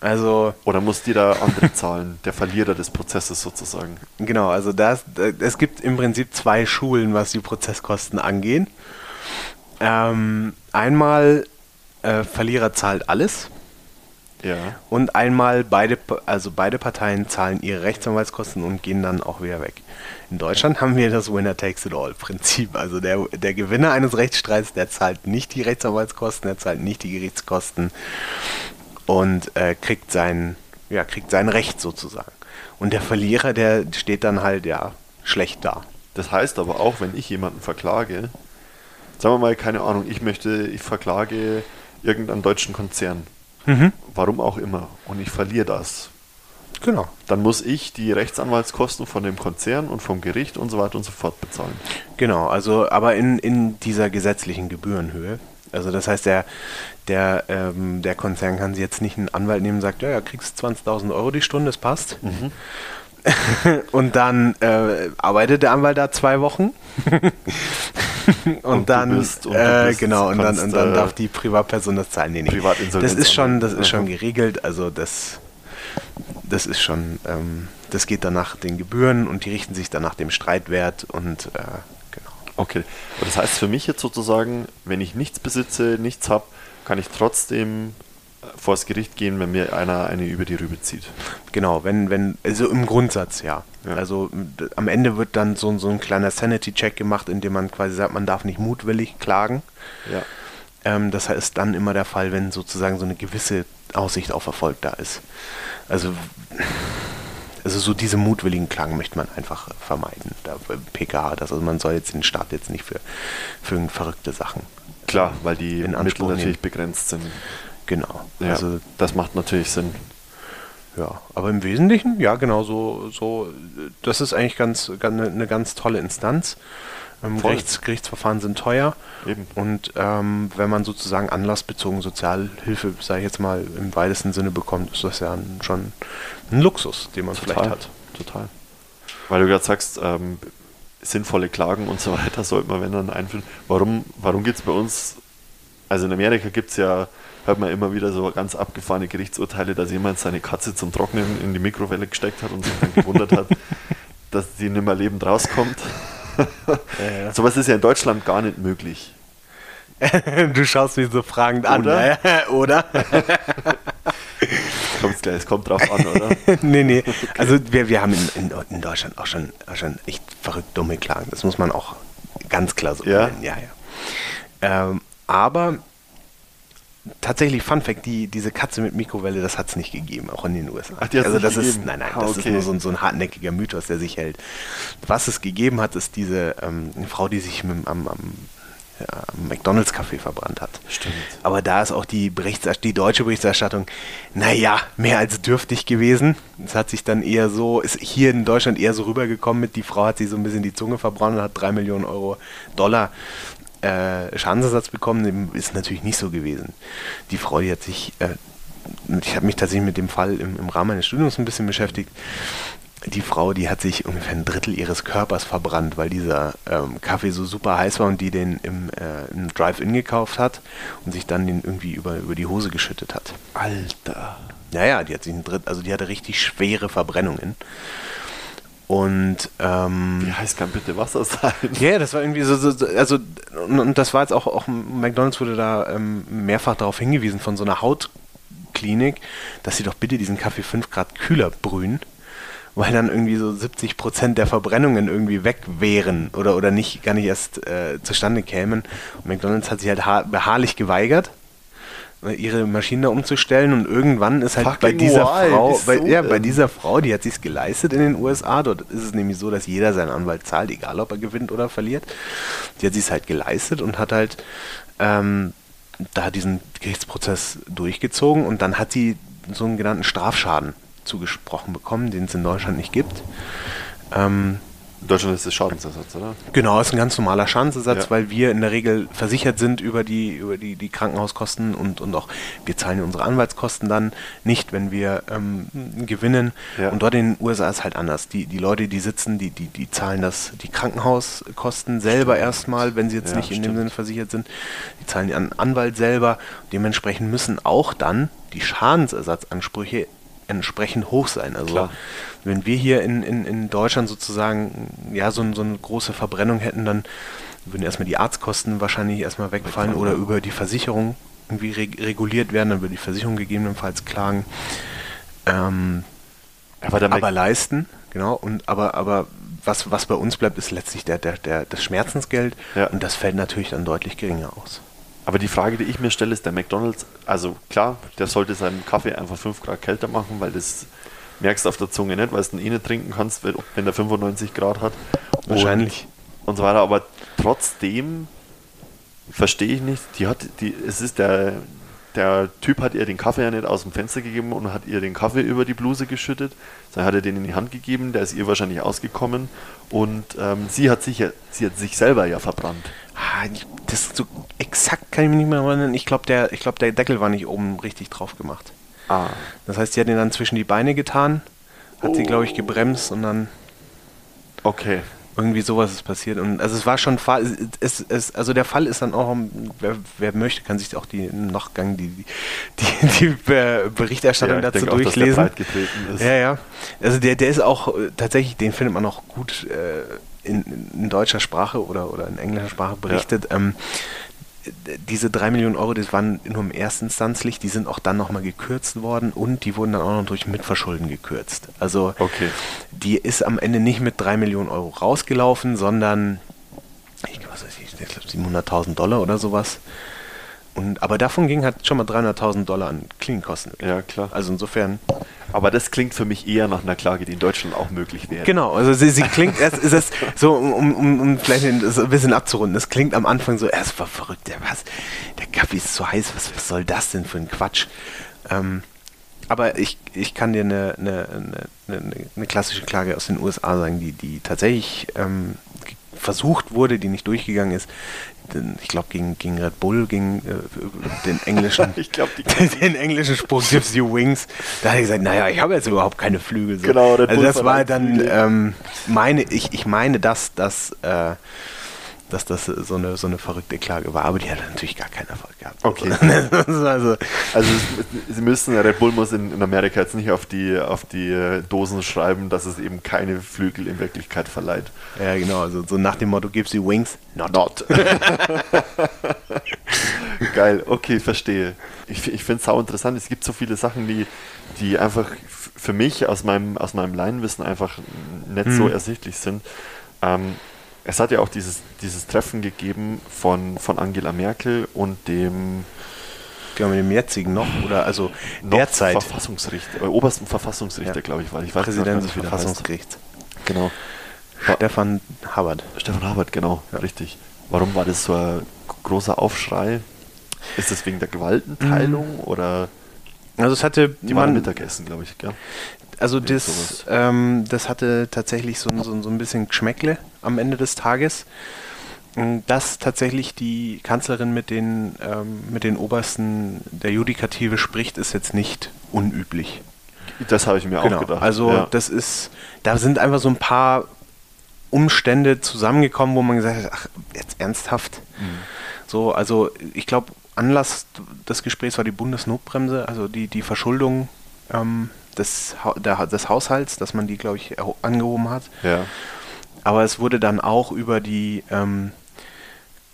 Also Oder muss die da andere zahlen, der Verlierer des Prozesses sozusagen? genau, also das, es gibt im Prinzip zwei Schulen, was die Prozesskosten angehen. Ähm, einmal äh, Verlierer zahlt alles Ja. und einmal beide, also beide Parteien zahlen ihre Rechtsanwaltskosten und gehen dann auch wieder weg. In Deutschland haben wir das Winner takes it all Prinzip. Also der, der Gewinner eines Rechtsstreits, der zahlt nicht die Rechtsanwaltskosten, der zahlt nicht die Gerichtskosten und äh, kriegt sein, ja, kriegt sein Recht sozusagen. Und der Verlierer, der steht dann halt ja schlecht da. Das heißt aber auch, wenn ich jemanden verklage, sagen wir mal, keine Ahnung, ich möchte, ich verklage irgendeinen deutschen Konzern, warum auch immer, und ich verliere das, Genau. dann muss ich die Rechtsanwaltskosten von dem Konzern und vom Gericht und so weiter und so fort bezahlen. Genau, also aber in, in dieser gesetzlichen Gebührenhöhe. Also das heißt, der, der, ähm, der Konzern kann sich jetzt nicht einen Anwalt nehmen und sagt, ja, ja, kriegst 20.000 Euro die Stunde, das passt. [LAUGHS] und dann äh, arbeitet der Anwalt da zwei Wochen. [LAUGHS] und, Und dann, bist- und äh, genau, und dann, und dann äh, darf die Privatperson das zahlen. Nee, nee. Das ist schon, das ist schon geregelt, also das, das ist schon, ähm, das geht dann nach den Gebühren und die richten sich dann nach dem Streitwert und äh, genau. Okay, aber das heißt für mich jetzt sozusagen, wenn ich nichts besitze, nichts habe, kann ich trotzdem äh, vor das Gericht gehen, wenn mir einer eine über die Rübe zieht. Genau, wenn, wenn, also im Grundsatz ja. Ja. Also am Ende wird dann so, so ein kleiner Sanity-Check gemacht, in dem man quasi sagt, man darf nicht mutwillig klagen. Ja. Ähm, das ist dann immer der Fall, wenn sozusagen so eine gewisse Aussicht auf Erfolg da ist. Also, also so diese mutwilligen Klagen möchte man einfach vermeiden. Da PKH, das, also man soll jetzt den Staat jetzt nicht für, für verrückte Sachen. Klar, weil die In Mittel natürlich begrenzt sind. Genau. Ja, Also das macht natürlich Sinn. Ja, aber im Wesentlichen, ja, genau, so, so, das ist eigentlich ganz, ganz eine, eine ganz tolle Instanz. Ähm. Gerichts, Gerichtsverfahren sind teuer. Eben. Und ähm, wenn man sozusagen anlassbezogen Sozialhilfe, sage ich jetzt mal, im weitesten Sinne bekommt, ist das ja ein, schon ein Luxus, den man vielleicht hat. Total. Weil du gerade sagst, ähm, sinnvolle Klagen und so weiter sollte man, wenn dann einführen. Warum, warum gibt es bei uns, also in Amerika gibt es ja, hört man immer wieder so ganz abgefahrene Gerichtsurteile, dass jemand seine Katze zum Trocknen in die Mikrowelle gesteckt hat und sich dann gewundert hat, [LAUGHS] dass die nicht mehr lebend rauskommt. Ja. Sowas ist ja in Deutschland gar nicht möglich. [LAUGHS] du schaust mich so fragend an, Oder? ne? [LAUGHS] oder? Kommt's gleich, es kommt drauf an, oder? nee, nee. Also wir, wir haben in, in, in Deutschland auch schon, auch schon echt verrückt dumme Klagen. Das muss man auch ganz klar so Ja? benennen. Ja, ja. Ähm, aber tatsächlich, Fun Fact, die, diese Katze mit Mikrowelle, das hat es nicht gegeben, auch in den USA. Ach, die also das ist, gegeben? nein, nein, Ah, das ist okay. nur so, ein- so ein hartnäckiger Mythos, der sich hält. Was es gegeben hat, ist diese ähm, Frau, die sich mit, am, am, ja, am McDonalds-Café verbrannt hat. Stimmt. Aber da ist auch die, Berichterst die deutsche Berichterstattung, naja, mehr als dürftig gewesen. Es hat sich dann eher so, ist hier in Deutschland eher so rübergekommen mit, die Frau hat sich so ein bisschen die Zunge verbrannt und hat drei Millionen Euro Dollar äh, Schadensersatz bekommen. Dem Ist natürlich nicht so gewesen. Die Frau, die hat sich, äh, ich habe mich tatsächlich mit dem Fall im, im Rahmen meines Studiums ein bisschen beschäftigt. Die Frau, die hat sich ungefähr ein Drittel ihres Körpers verbrannt, weil dieser ähm, Kaffee so super heiß war und die den im, äh, im Drive-In gekauft hat und sich dann den irgendwie über, über die Hose geschüttet hat. Alter. Naja, die hat sich ein Dritt, also die hatte richtig schwere Verbrennungen. Und ähm, Wie heiß kann bitte Wasser sein? ja, das war irgendwie so, so so- also und, und das war jetzt auch, auch McDonalds wurde da ähm, mehrfach darauf hingewiesen von so einer Hautklinik, dass sie doch bitte diesen Kaffee 5 Grad kühler brühen, weil dann irgendwie so 70 Prozent der Verbrennungen irgendwie weg wären oder, oder nicht, gar nicht erst äh, zustande kämen. Und McDonalds hat sich halt ha- beharrlich geweigert, ihre Maschinen da umzustellen und irgendwann ist halt bei Fucking dieser why? Frau, bei, Wieso ja, bei dieser Frau, die hat sich's geleistet in den USA. Dort ist es nämlich so, dass jeder seinen Anwalt zahlt, egal ob er gewinnt oder verliert. Die hat sich's halt geleistet und hat halt ähm, da diesen Gerichtsprozess durchgezogen und dann hat sie so einen genannten Strafschaden zugesprochen bekommen, den es in Deutschland nicht gibt. Ähm, In Deutschland ist das Schadensersatz, oder? Genau, ist ein ganz normaler Schadensersatz, Ja. weil wir in der Regel versichert sind über die, über die, die Krankenhauskosten und, und auch wir zahlen unsere Anwaltskosten dann nicht, wenn wir ähm, gewinnen. Ja. Und dort in den USA ist halt anders. Die, die Leute, die sitzen, die, die, die zahlen das, die Krankenhauskosten selber erstmal, wenn sie jetzt Ja, nicht in dem stimmt. Sinne versichert sind. Die zahlen den Anwalt selber. Dementsprechend müssen auch dann die Schadensersatzansprüche entsprechend hoch sein. Also Klar. wenn wir hier in, in, in Deutschland sozusagen ja so, so eine große Verbrennung hätten, dann würden erstmal die Arztkosten wahrscheinlich erstmal wegfallen oder über die Versicherung irgendwie reg reguliert werden, dann würde die Versicherung gegebenenfalls klagen. Ähm, Aber aber leisten, genau, und aber, aber was, was bei uns bleibt, ist letztlich der, der, der, das Schmerzensgeld Ja. und das fällt natürlich dann deutlich geringer aus. Aber die Frage, die ich mir stelle, ist der McDonalds, also klar, der sollte seinen Kaffee einfach 5 Grad kälter machen, weil das merkst du auf der Zunge nicht, weil du ihn eh nicht trinken kannst, wenn der 95 Grad hat. Und- Wahrscheinlich. Und so weiter. Aber trotzdem verstehe ich nicht, die hat, die, es ist der, der Typ hat ihr den Kaffee ja nicht aus dem Fenster gegeben und hat ihr den Kaffee über die Bluse geschüttet, sondern hat er den in die Hand gegeben, der ist ihr wahrscheinlich ausgekommen und ähm, sie hat sich sie hat sich selber ja verbrannt. Ah, Das so exakt kann ich mich nicht mehr erinnern. Ich glaube, der, ich glaub, der Deckel war nicht oben richtig drauf gemacht. Ah. Das heißt, sie hat ihn dann zwischen die Beine getan, hat sie, glaube ich, gebremst und dann Okay. irgendwie sowas ist passiert. Und also es war schon Fall, es, es, also der Fall ist dann auch, wer, wer möchte, kann sich auch die im Nachgang die, die, die Be- Berichterstattung Ja, ich dazu denke auch, dass der durchlesen. ist. Ja, ja. Also der, der ist auch äh, tatsächlich, den findet man auch gut äh, in, in deutscher Sprache oder, oder in englischer Sprache berichtet. Ähm, d- diese drei Millionen Euro, das waren nur im erstinstanzlich, die sind auch dann nochmal gekürzt worden und die wurden dann auch noch durch Mitverschulden gekürzt. Also Okay. die ist am Ende nicht mit drei Millionen Euro rausgelaufen, sondern ich glaube 700.000 Dollar oder sowas. Und, aber davon ging halt schon mal 300.000 Dollar an Klinikkosten. weg. Ja, klar. Also insofern Aber das klingt für mich eher nach einer Klage, die in Deutschland auch möglich wäre. Genau, also sie, sie klingt erst, ist so, um, um, um vielleicht ein bisschen abzurunden, es klingt am Anfang so, erst war verrückt, der, was, der Kaffee ist so heiß, was, was soll das denn für ein Quatsch? Ähm, aber ich, ich kann dir eine, eine, eine, eine, klassische Klage aus den USA sagen, die, die tatsächlich ähm, versucht wurde, die nicht durchgegangen ist. Ich glaube, gegen, gegen Red Bull, gegen äh, den englischen, [LAUGHS] ich glaub, [LAUGHS] den englischen Spruch Gives You Wings. Da hat er gesagt, naja, ich habe jetzt überhaupt keine Flügel. So. Genau, Red also Bull das war dann, ähm, meine, ich, ich meine, dass das äh, dass das so eine, so eine verrückte Klage war. Aber die hat natürlich gar keinen Erfolg gehabt. Okay. [LAUGHS] also, also sie müssen, Red Bull muss in, in, Amerika jetzt nicht auf die, auf die Dosen schreiben, dass es eben keine Flügel in Wirklichkeit verleiht. Ja, genau. Also so nach dem Motto, gives you wings, not. not. [LAUGHS] Geil, okay, verstehe. Ich, ich finde es sau interessant. Es gibt so viele Sachen, die, die einfach für mich aus meinem, aus meinem Laienwissen einfach nicht hm. so ersichtlich sind. Ähm, es hat ja auch dieses, dieses Treffen gegeben von, von Angela Merkel und dem genau, dem jetzigen noch, oder also noch derzeit. Verfassungsrichter, äh, obersten Verfassungsrichter, ja. glaube ich, weil ich weiß Präsident des Verfassungsgerichts. Genau. Stefan Habert. Stefan Habert, genau, ja. richtig. Warum war das so ein großer Aufschrei? Ist das wegen der Gewaltenteilung mhm. oder? Also es hatte die waren Mittagessen, glaube ich. Gell? Also das, ähm, das hatte tatsächlich so, so, so ein bisschen Geschmäckle am Ende des Tages. Dass tatsächlich die Kanzlerin mit den, ähm, mit den Obersten der Judikative spricht, ist jetzt nicht unüblich. Das habe ich mir genau. auch gedacht. Also ja. das ist, da sind einfach so ein paar Umstände zusammengekommen, wo man gesagt hat, ach, jetzt ernsthaft. Mhm. So, also ich glaube, Anlass des Gesprächs war die Bundesnotbremse, also die, die Verschuldung ähm, des, der, des Haushalts, dass man die, glaube ich, angehoben hat. Ja. Aber es wurde dann auch über die ähm,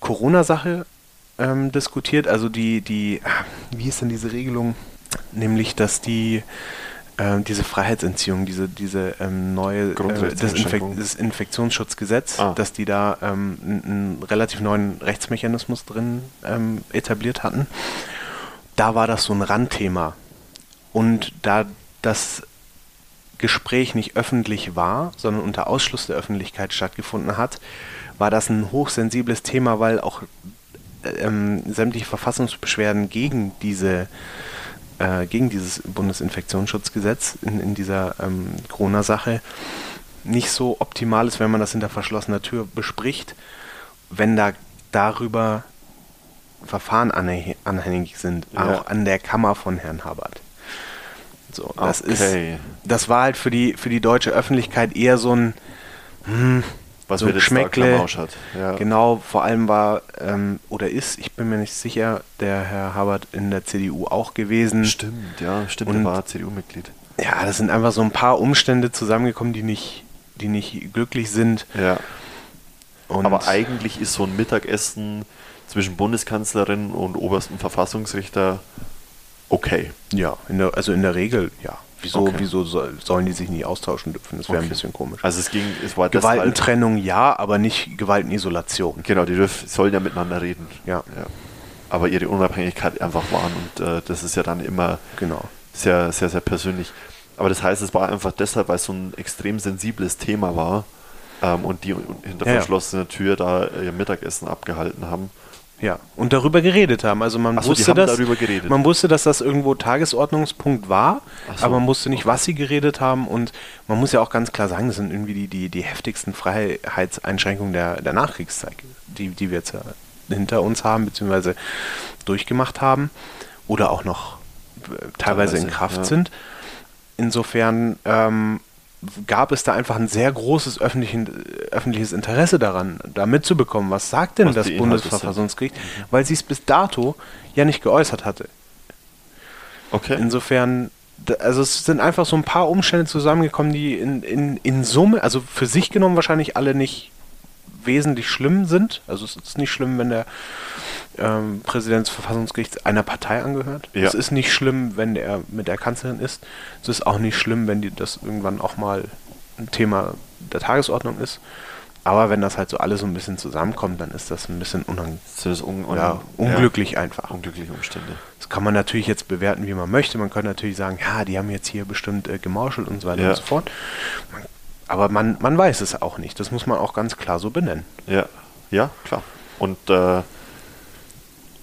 Corona-Sache ähm, diskutiert. Also die, die, ah, wie ist denn diese Regelung? Nämlich, dass die äh, diese Freiheitsentziehung, diese, diese ähm, neue äh, das, Infek das Infektionsschutzgesetz, ah. dass die da ähm, einen relativ neuen Rechtsmechanismus drin ähm, etabliert hatten. Da war das so ein Randthema. Und da das Gespräch nicht öffentlich war, sondern unter Ausschluss der Öffentlichkeit stattgefunden hat, war das ein hochsensibles Thema, weil auch ähm, sämtliche Verfassungsbeschwerden gegen diese äh, gegen dieses Bundesinfektionsschutzgesetz in, in dieser ähm, Corona-Sache nicht so optimal ist, wenn man das hinter verschlossener Tür bespricht, wenn da darüber Verfahren anhängig sind, ja. auch an der Kammer von Herrn Habert. So, das okay. ist, das war halt für die, für die deutsche Öffentlichkeit eher so ein, hm, was so Geschmäckle. hat. Ja. Genau, vor allem war ähm, oder ist, ich bin mir nicht sicher, der Herr Habert in der CDU auch gewesen. Stimmt, ja, stimmt, Und, er war CDU-Mitglied. Ja, das sind einfach so ein paar Umstände zusammengekommen, die nicht, die nicht glücklich sind. Ja. Und Aber eigentlich ist so ein Mittagessen zwischen Bundeskanzlerin und obersten Verfassungsrichter okay. Ja, in der, also in der Regel, ja. Wieso, okay. wieso sollen die sich nicht austauschen dürfen? Das wäre okay. ein bisschen komisch. Also es ging, es war Gewaltentrennung ja, aber nicht Gewaltenisolation. Genau, die dürfen, sollen ja miteinander reden. Ja. ja. Aber ihre Unabhängigkeit einfach wahren und äh, das ist ja dann immer genau. sehr, sehr, sehr persönlich. Aber das heißt, es war einfach deshalb, weil es so ein extrem sensibles Thema war ähm, und die hinter ja, verschlossener Tür da ihr Mittagessen abgehalten haben. Ja, und darüber geredet haben. Also man, so, wusste, dass, man wusste, dass das irgendwo Tagesordnungspunkt war, so, aber man wusste nicht, was sie geredet haben. Und man muss ja auch ganz klar sagen, das sind irgendwie die, die, die heftigsten Freiheitseinschränkungen der, der Nachkriegszeit, die, die wir jetzt hinter uns haben, beziehungsweise durchgemacht haben oder auch noch äh, teilweise, teilweise in Kraft ja. sind. Insofern ähm, gab es da einfach ein sehr großes öffentliches Interesse daran, da mitzubekommen, was sagt denn was das Bundesverfassungsgericht, weil sie es bis dato ja nicht geäußert hatte. Okay. Insofern, also es sind einfach so ein paar Umstände zusammengekommen, die in, in, in Summe, also für sich genommen wahrscheinlich alle nicht wesentlich schlimm sind. Also es ist nicht schlimm, wenn der ähm, Präsident des Verfassungsgerichts einer Partei angehört. Ja. Es ist nicht schlimm, wenn er mit der Kanzlerin ist. Es ist auch nicht schlimm, wenn die das irgendwann auch mal ein Thema der Tagesordnung ist. Aber wenn das halt so alles so ein bisschen zusammenkommt, dann ist das ein bisschen unang das un un ja, unglücklich ja, einfach. Unglückliche Umstände. Das kann man natürlich jetzt bewerten, wie man möchte. Man könnte natürlich sagen, ja, die haben jetzt hier bestimmt äh, gemauschelt und so weiter ja. und so fort. Man, aber man, man weiß es auch nicht. Das muss man auch ganz klar so benennen. Ja, ja, klar. Und äh,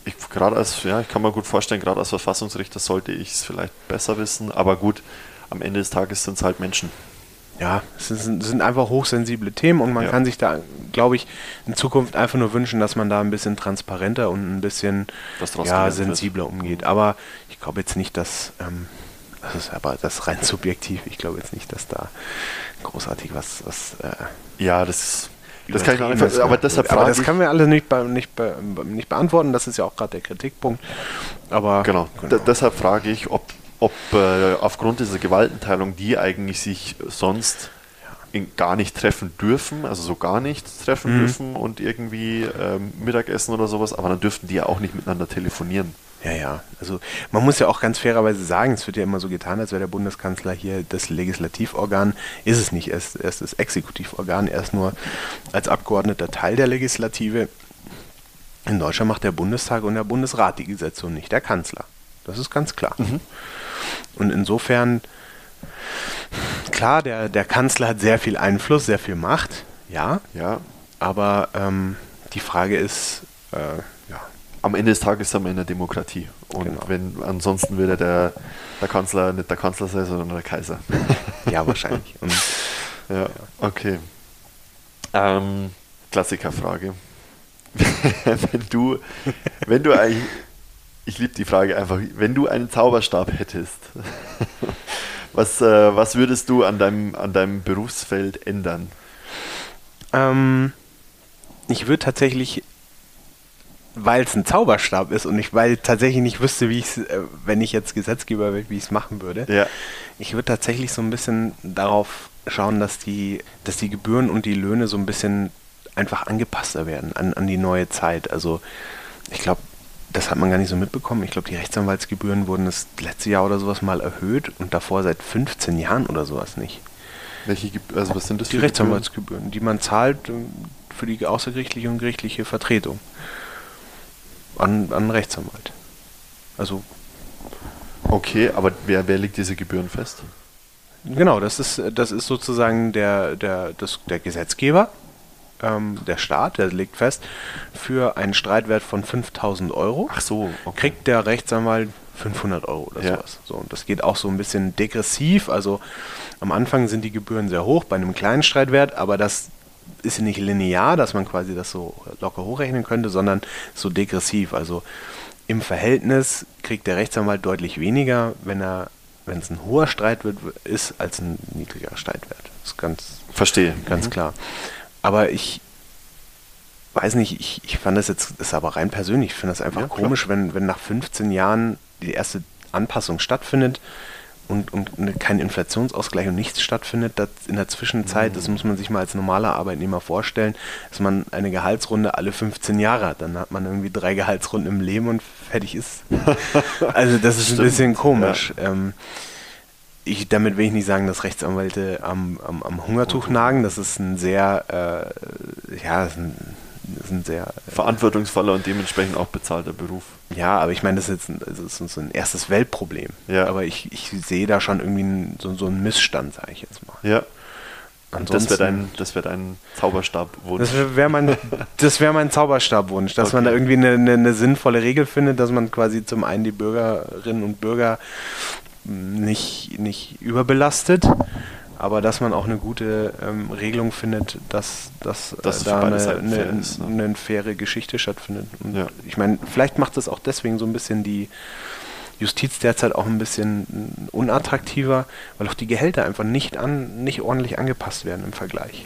ich gerade als, ja, ich kann mir gut vorstellen, gerade als Verfassungsrichter sollte ich es vielleicht besser wissen, aber gut, am Ende des Tages sind es halt Menschen. ja, es sind, sind einfach hochsensible Themen und man Ja. kann sich da, glaube ich, in Zukunft einfach nur wünschen, dass man da ein bisschen transparenter und ein bisschen ja, gelernt wird. sensibler umgeht. Aber ich glaube jetzt nicht, dass, ähm, das ist aber das rein subjektiv, ich glaube jetzt nicht, dass da großartig was, was äh, Ja, das, das kann ich noch ist. aber deshalb aber das können wir alle nicht, be nicht, be nicht beantworten, das ist ja auch gerade der Kritikpunkt. Aber Genau. genau. Deshalb frage ich, ob, ob äh, aufgrund dieser Gewaltenteilung die eigentlich sich sonst in, gar nicht treffen dürfen, also so gar nicht treffen Mhm. dürfen und irgendwie ähm, Mittagessen oder sowas, aber dann dürften die ja auch nicht miteinander telefonieren. Ja, ja. Also man muss ja auch ganz fairerweise sagen, es wird ja immer so getan, als wäre der Bundeskanzler hier das Legislativorgan. Ist es nicht. Er ist, er ist das Exekutivorgan. Er ist nur als Abgeordneter Teil der Legislative. In Deutschland macht der Bundestag und der Bundesrat die Gesetze und nicht der Kanzler. Das ist ganz klar. Und insofern, klar, der, der Kanzler hat sehr viel Einfluss, sehr viel Macht. Ja, Ja, aber ähm, die Frage ist, äh, am Ende des Tages sind wir in der Demokratie. Und Genau. wenn ansonsten würde der, der Kanzler nicht der Kanzler sein, sondern der Kaiser. [LAUGHS] ja, wahrscheinlich. Und Ja, okay. Ähm, Klassikerfrage. [LAUGHS] wenn du, wenn du eigentlich, ich liebe die Frage einfach, wenn du einen Zauberstab hättest, [LAUGHS] was, äh, was würdest du an deinem, an deinem Berufsfeld ändern? Ähm, ich würde tatsächlich, weil es ein Zauberstab ist und ich weil tatsächlich nicht wüsste, wie ich es, äh, wenn ich jetzt Gesetzgeber wäre, wie ich es machen würde. Ja, Ich würde tatsächlich so ein bisschen darauf schauen, dass die, dass die Gebühren und die Löhne so ein bisschen einfach angepasster werden an, an die neue Zeit. Also ich glaube, das hat man gar nicht so mitbekommen. Ich glaube, die Rechtsanwaltsgebühren wurden das letzte Jahr oder sowas mal erhöht und davor seit 15 Jahren oder sowas nicht. welche, also was sind das Die für Gebühren? Rechtsanwaltsgebühren, die man zahlt ähm, für die außergerichtliche und gerichtliche Vertretung an, an Rechtsanwalt. Also Okay, aber wer, wer legt diese Gebühren fest? genau, das ist, das ist sozusagen der, der, das, der Gesetzgeber, ähm, der Staat, der legt fest, für einen Streitwert von 5000 Euro Ach so, okay. kriegt der Rechtsanwalt 500 Euro oder Ja. sowas. So, und das geht auch so ein bisschen degressiv. Also am Anfang sind die Gebühren sehr hoch bei einem kleinen Streitwert, aber das ist nicht linear, dass man quasi das so locker hochrechnen könnte, sondern so degressiv. Also im Verhältnis kriegt der Rechtsanwalt deutlich weniger, wenn er, wenn es ein hoher Streitwert ist, als ein niedriger Streitwert. Das ist ganz, Verstehe. ganz Mhm. klar. Aber ich weiß nicht, ich, ich fand das jetzt, das ist aber rein persönlich, ich finde das einfach Ja, klar. komisch, wenn, wenn nach 15 Jahren die erste Anpassung stattfindet und, und kein Inflationsausgleich und nichts stattfindet, in der Zwischenzeit, Mhm. das muss man sich mal als normaler Arbeitnehmer vorstellen, dass man eine Gehaltsrunde alle 15 Jahre hat. Dann hat man irgendwie drei Gehaltsrunden im Leben und fertig ist. [LAUGHS] Also das ist ein Stimmt, bisschen komisch. Ähm, ich, damit will ich nicht sagen, dass Rechtsanwälte am, am, am Hungertuch nagen. Das ist ein sehr, äh, ja, ein, ist ein sehr, Verantwortungsvoller und dementsprechend auch bezahlter Beruf. ja, aber ich meine, das ist, jetzt ein, ist so ein erstes Weltproblem. Ja. Aber ich, ich sehe da schon irgendwie einen, so, so einen Missstand, sage ich jetzt mal. Ja. Und das wäre Ansonsten- dein, das wär dein Zauberstabwunsch. Das wäre wär mein, [LAUGHS] das wär mein Zauberstabwunsch, dass man da Okay. irgendwie eine, eine, eine sinnvolle Regel findet, dass man quasi zum einen die Bürgerinnen und Bürger nicht, nicht überbelastet, aber dass man auch eine gute ähm, Regelung findet, dass, dass, Dass es äh, da eine, eine, fair ist, ne? eine faire Geschichte stattfindet. Und Ja. ich meine, vielleicht macht es auch deswegen so ein bisschen die Justiz derzeit auch ein bisschen unattraktiver, weil auch die Gehälter einfach nicht an, nicht ordentlich angepasst werden im Vergleich.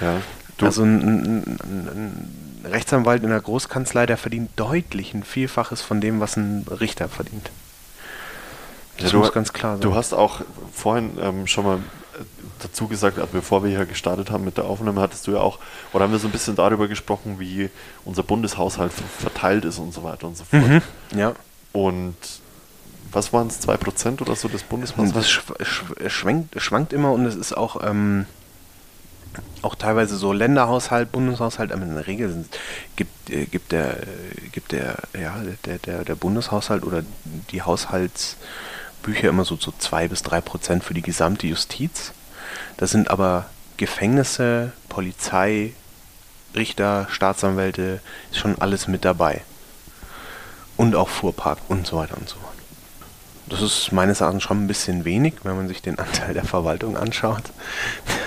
ja. Du, Also ein, ein, ein Rechtsanwalt in der Großkanzlei, der verdient deutlich ein Vielfaches von dem, was ein Richter verdient. Das Ja, du- muss ganz klar sein. Du hast auch vorhin ähm, schon mal äh, dazu gesagt, also bevor wir hier gestartet haben mit der Aufnahme, hattest du ja auch, oder haben wir so ein bisschen darüber gesprochen, wie unser Bundeshaushalt ver- verteilt ist und so weiter und so fort. mhm. Ja. Und was waren es, 2% oder so des Und das Bundeshaushalts? schw schw schwankt, schwankt immer und es ist auch, ähm, auch teilweise so Länderhaushalt, Bundeshaushalt, aber in der Regel sind, gibt, äh, gibt, der, äh, gibt der, ja, der, der, der Bundeshaushalt oder die Haushaltsbücher immer so zu zwei bis drei Prozent für die gesamte Justiz. Das sind aber Gefängnisse, Polizei, Richter, Staatsanwälte, ist schon alles mit dabei. Und auch Fuhrpark und so weiter und so fort. Das ist meines Erachtens schon ein bisschen wenig, wenn man sich den Anteil der Verwaltung anschaut,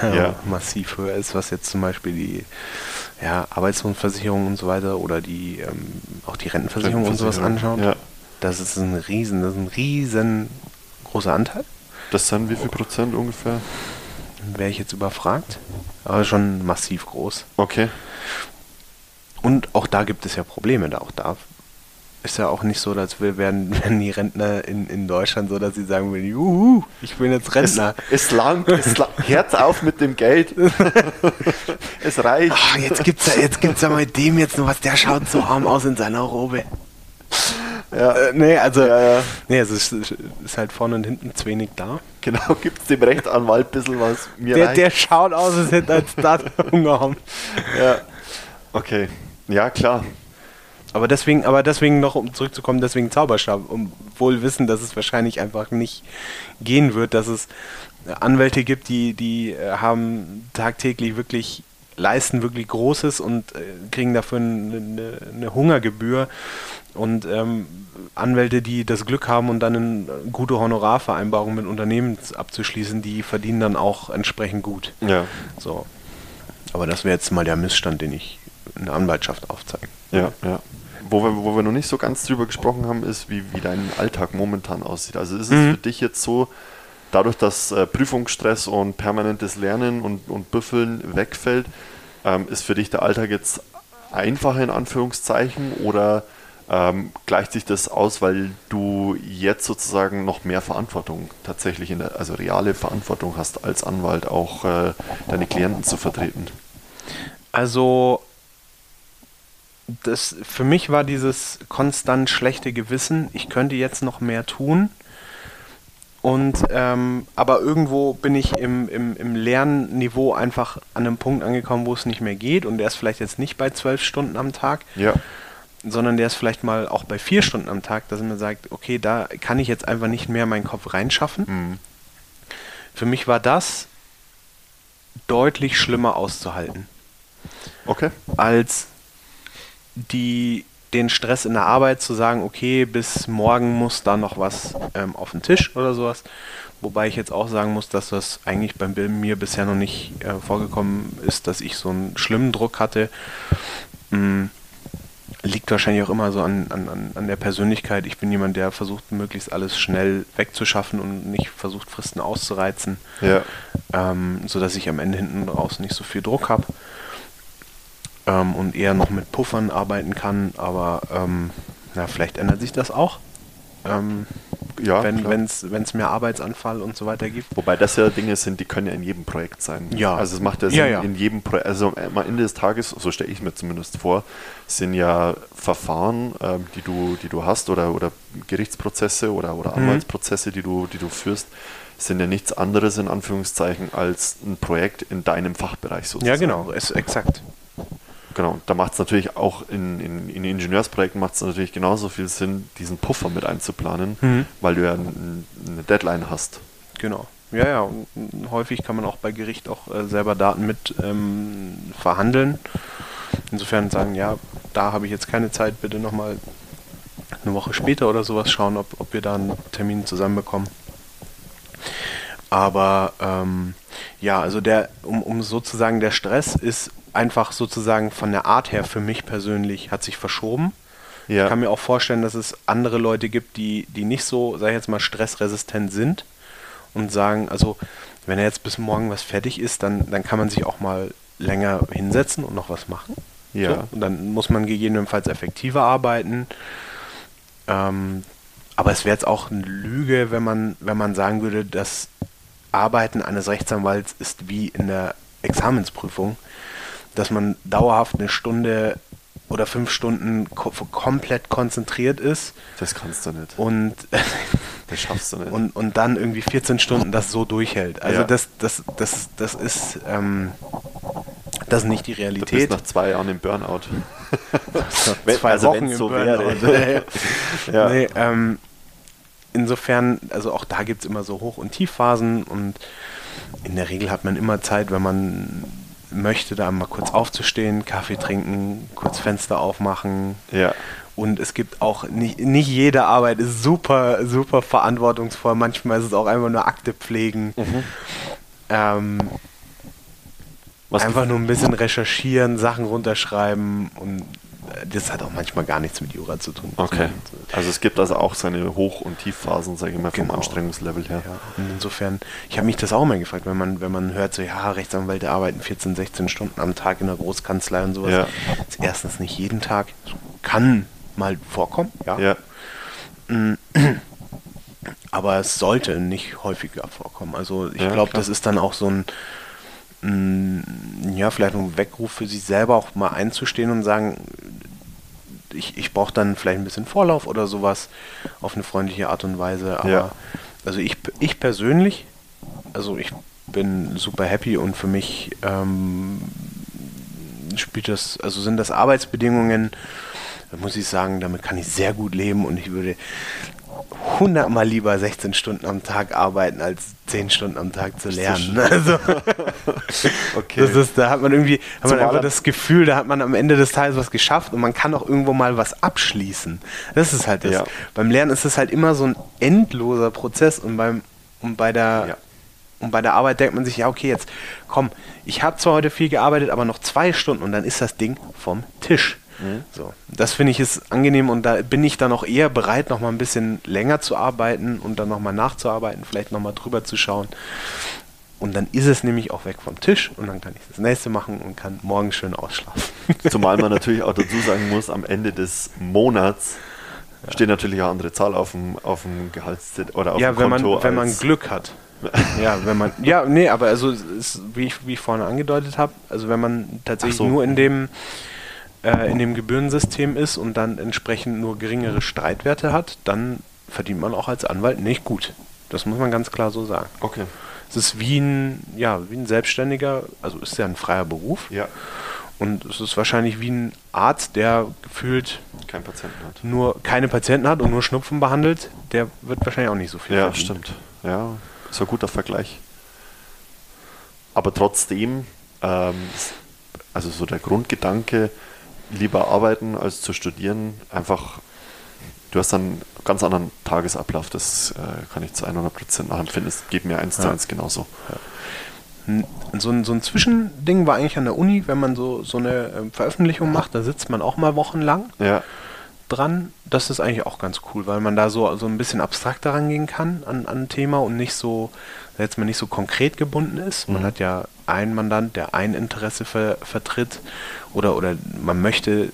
der Ja. massiv höher ist, was jetzt zum Beispiel die ja, Arbeitslosenversicherung und so weiter oder die ähm, auch die Rentenversicherung und sowas anschaut. Ja. Das ist ein riesen, das ist ein riesen großer Anteil. Das sind wie viel Prozent ungefähr? Wäre ich jetzt überfragt. Aber schon massiv groß. Okay. Und auch da gibt es ja Probleme. Da auch da ist ja auch nicht so, dass wir werden, [LAUGHS] werden die Rentner in, in Deutschland so, dass sie sagen würden, juhu, ich bin jetzt Rentner. es langt, es la Herz auf mit dem Geld. [LAUGHS] es reicht. Ach, jetzt gibt's ja, jetzt gibt's ja mit dem jetzt noch was, der schaut so arm aus in seiner Robe. Ja, Äh, nee, also, Ja, ja. nee, es ist, ist halt vorne und hinten zu wenig da. Genau, [LAUGHS] gibt es dem Rechtsanwalt ein bisschen was. Mir Der, reicht. der schaut aus, als hätte er als [LAUGHS] Start Hunger haben. ja. Okay. Ja, klar. Aber deswegen, aber deswegen noch, um zurückzukommen, deswegen Zauberstab, um wohl wissen, dass es wahrscheinlich einfach nicht gehen wird, dass es Anwälte gibt, die, die äh, haben tagtäglich wirklich, leisten wirklich Großes und äh, kriegen dafür eine, eine, eine Hungergebühr. Und ähm, Anwälte, die das Glück haben und dann eine gute Honorarvereinbarung mit Unternehmen abzuschließen, die verdienen dann auch entsprechend gut. Ja. So. Aber das wäre jetzt mal der Missstand, den ich in der Anwaltschaft aufzeige. Ja, ja. Wo wir, wo wir noch nicht so ganz drüber gesprochen haben, ist, wie, wie dein Alltag momentan aussieht. Also ist es Mhm. für dich jetzt so, dadurch, dass äh, Prüfungsstress und permanentes Lernen und, und Büffeln wegfällt, ähm, ist für dich der Alltag jetzt einfacher in Anführungszeichen oder ähm, gleicht sich das aus, weil du jetzt sozusagen noch mehr Verantwortung tatsächlich, in der, also reale Verantwortung hast als Anwalt, auch äh, deine Klienten zu vertreten? Also, das, für mich war dieses konstant schlechte Gewissen, ich könnte jetzt noch mehr tun. Und ähm, aber irgendwo bin ich im, im, im Lernniveau einfach an einem Punkt angekommen, wo es nicht mehr geht. Und der ist vielleicht jetzt nicht bei zwölf Stunden am Tag, Ja, sondern der ist vielleicht mal auch bei vier Stunden am Tag, dass man sagt, okay, da kann ich jetzt einfach nicht mehr meinen Kopf reinschaffen. Mhm. Für mich war das deutlich schlimmer auszuhalten. okay. als die, den Stress in der Arbeit zu sagen, okay, bis morgen muss da noch was ähm, auf den Tisch oder sowas. Wobei ich jetzt auch sagen muss, dass das eigentlich bei mir bisher noch nicht äh, vorgekommen ist, dass ich so einen schlimmen Druck hatte. Mm, liegt wahrscheinlich auch immer so an, an, an- an der Persönlichkeit. Ich bin jemand, der versucht, möglichst alles schnell wegzuschaffen und nicht versucht, Fristen auszureizen Ja. ähm, sodass ich am Ende hinten raus nicht so viel Druck habe ähm, und eher noch mit Puffern arbeiten kann, aber ähm, na, vielleicht ändert sich das auch, ähm, Ja, wenn es mehr Arbeitsanfall und so weiter gibt. Wobei das ja Dinge sind, die können ja in jedem Projekt sein. Ja. Also es macht ja Sinn, Ja, ja. in jedem Projekt, also am Ende des Tages, so stelle ich mir zumindest vor, sind ja Verfahren, ähm, die du, die du hast oder, oder Gerichtsprozesse oder, oder Mhm. Anwaltsprozesse, die du, die du führst, sind ja nichts anderes in Anführungszeichen als ein Projekt in deinem Fachbereich sozusagen. Ja, genau, ist exakt. Genau, da macht es natürlich auch in, in, in Ingenieursprojekten macht es natürlich genauso viel Sinn, diesen Puffer mit einzuplanen, Mhm. weil du ja ein, eine Deadline hast. Genau. Ja, ja, und und häufig kann man auch bei Gericht auch äh, selber Daten mit ähm, verhandeln. Insofern sagen, ja, da habe ich jetzt keine Zeit, bitte nochmal eine Woche später oder sowas schauen, ob, ob wir da einen Termin zusammenbekommen. Aber ähm, ja, also der, um, um sozusagen der Stress ist einfach sozusagen von der Art her für mich persönlich hat sich verschoben. Ja. Ich kann mir auch vorstellen, dass es andere Leute gibt, die, die nicht so, sag ich jetzt mal, stressresistent sind und sagen, also wenn er jetzt bis morgen was fertig ist, dann, dann kann man sich auch mal länger hinsetzen und noch was machen. Ja. So, und dann muss man gegebenenfalls effektiver arbeiten. Ähm, aber es wäre jetzt auch eine Lüge, wenn man, wenn man sagen würde, das Arbeiten eines Rechtsanwalts ist wie in der Examensprüfung, dass man dauerhaft eine Stunde oder fünf Stunden ko komplett konzentriert ist Das kannst du nicht. und, [LAUGHS] Das schaffst du nicht. und, und dann irgendwie 14 Stunden das so durchhält. Also Ja. das, das, das, das ist ähm, das ist nicht die du bist Realität. nach zwei Jahren im Burnout. [LAUGHS] Wenn- Zwei also Wochen im so Burnout. wäre. [LAUGHS] ja. Nee, ähm, insofern, also auch da gibt es immer so Hoch- und Tiefphasen und in der Regel hat man immer Zeit, wenn man möchte, da mal kurz aufzustehen, Kaffee trinken, kurz Fenster aufmachen ja. und es gibt auch nicht, nicht jede Arbeit ist super, super verantwortungsvoll. Manchmal ist es auch einfach nur Akte pflegen. Mhm. Ähm, Was einfach nur ein bisschen recherchieren, Sachen runterschreiben und das hat auch manchmal gar nichts mit Jura zu tun. Okay. Also es gibt also auch seine Hoch- und Tiefphasen, sage ich mal, vom Genau. Anstrengungslevel her. Ja, und insofern, ich habe mich das auch mal gefragt, wenn man, wenn man hört, so ja, Rechtsanwälte arbeiten 14, 16 Stunden am Tag in der Großkanzlei und sowas. Ja. Ist erstens nicht jeden Tag, kann mal vorkommen, ja. Ja, Aber es sollte nicht häufiger vorkommen. Also ich Ja, glaube, das ist dann auch so ein, mm, ja, vielleicht ein Weckruf für sich selber auch mal einzustehen und sagen, ich, ich brauche dann vielleicht ein bisschen Vorlauf oder sowas auf eine freundliche Art und Weise. Aber Ja. also ich, ich persönlich, also ich bin super happy und für mich ähm, spielt das, also sind das Arbeitsbedingungen, muss ich sagen, damit kann ich sehr gut leben und ich würde hundertmal lieber 16 Stunden am Tag arbeiten, als 10 Stunden am Tag zu lernen. Also, [LAUGHS] okay. das ist, da hat man irgendwie hat man einfach das Gefühl, da hat man am Ende des Tages was geschafft und man kann auch irgendwo mal was abschließen. Das ist halt das. Ja. Beim Lernen ist es halt immer so ein endloser Prozess und beim und bei der Ja. und bei der Arbeit denkt man sich, ja okay, jetzt komm, ich habe zwar heute viel gearbeitet, aber noch zwei Stunden und dann ist das Ding vom Tisch. Mhm. So, das finde ich ist angenehm und da bin ich dann auch eher bereit, noch mal ein bisschen länger zu arbeiten und dann noch mal nachzuarbeiten, vielleicht noch mal drüber zu schauen. Und dann ist es nämlich auch weg vom Tisch und dann kann ich das nächste machen und kann morgen schön ausschlafen. [LAUGHS] Zumal man natürlich auch dazu sagen muss, am Ende des Monats steht natürlich eine andere Zahl auf dem, auf dem Gehaltszettel oder auf ja, dem wenn Konto. wenn man Glück hat. [LAUGHS] ja, wenn man, ja, nee, aber also, ist, wie, ich, wie ich vorhin angedeutet habe, also wenn man tatsächlich so. nur in dem, äh, in dem Gebührensystem ist und dann entsprechend nur geringere Streitwerte hat, dann verdient man auch als Anwalt nicht gut. Das muss man ganz klar so sagen. Okay. Es ist wie ein, ja, wie ein Selbstständiger, also ist ja ein freier Beruf. Ja, Und es ist wahrscheinlich wie ein Arzt, der gefühlt kein Patienten hat. nur keine Patienten hat und nur Schnupfen behandelt, der wird wahrscheinlich auch nicht so viel Ja, verdienen. stimmt. Ja, ist ein guter Vergleich. Aber trotzdem, ähm, also so der Grundgedanke, lieber arbeiten als zu studieren, einfach, du hast dann einen ganz anderen Tagesablauf, das äh, kann ich zu 100% nachempfinden. Es geht mir eins zu Ja. eins genauso. N- So ein, so ein Zwischending war eigentlich an der Uni, wenn man so, so eine ähm, Veröffentlichung macht, da sitzt man auch mal wochenlang Ja, dran. Das ist eigentlich auch ganz cool, weil man da so, so ein bisschen abstrakter rangehen kann an, an ein Thema und nicht so, jetzt mal nicht so konkret gebunden ist. Man Mhm. hat ja einen Mandant, der ein Interesse ver, vertritt oder, oder man möchte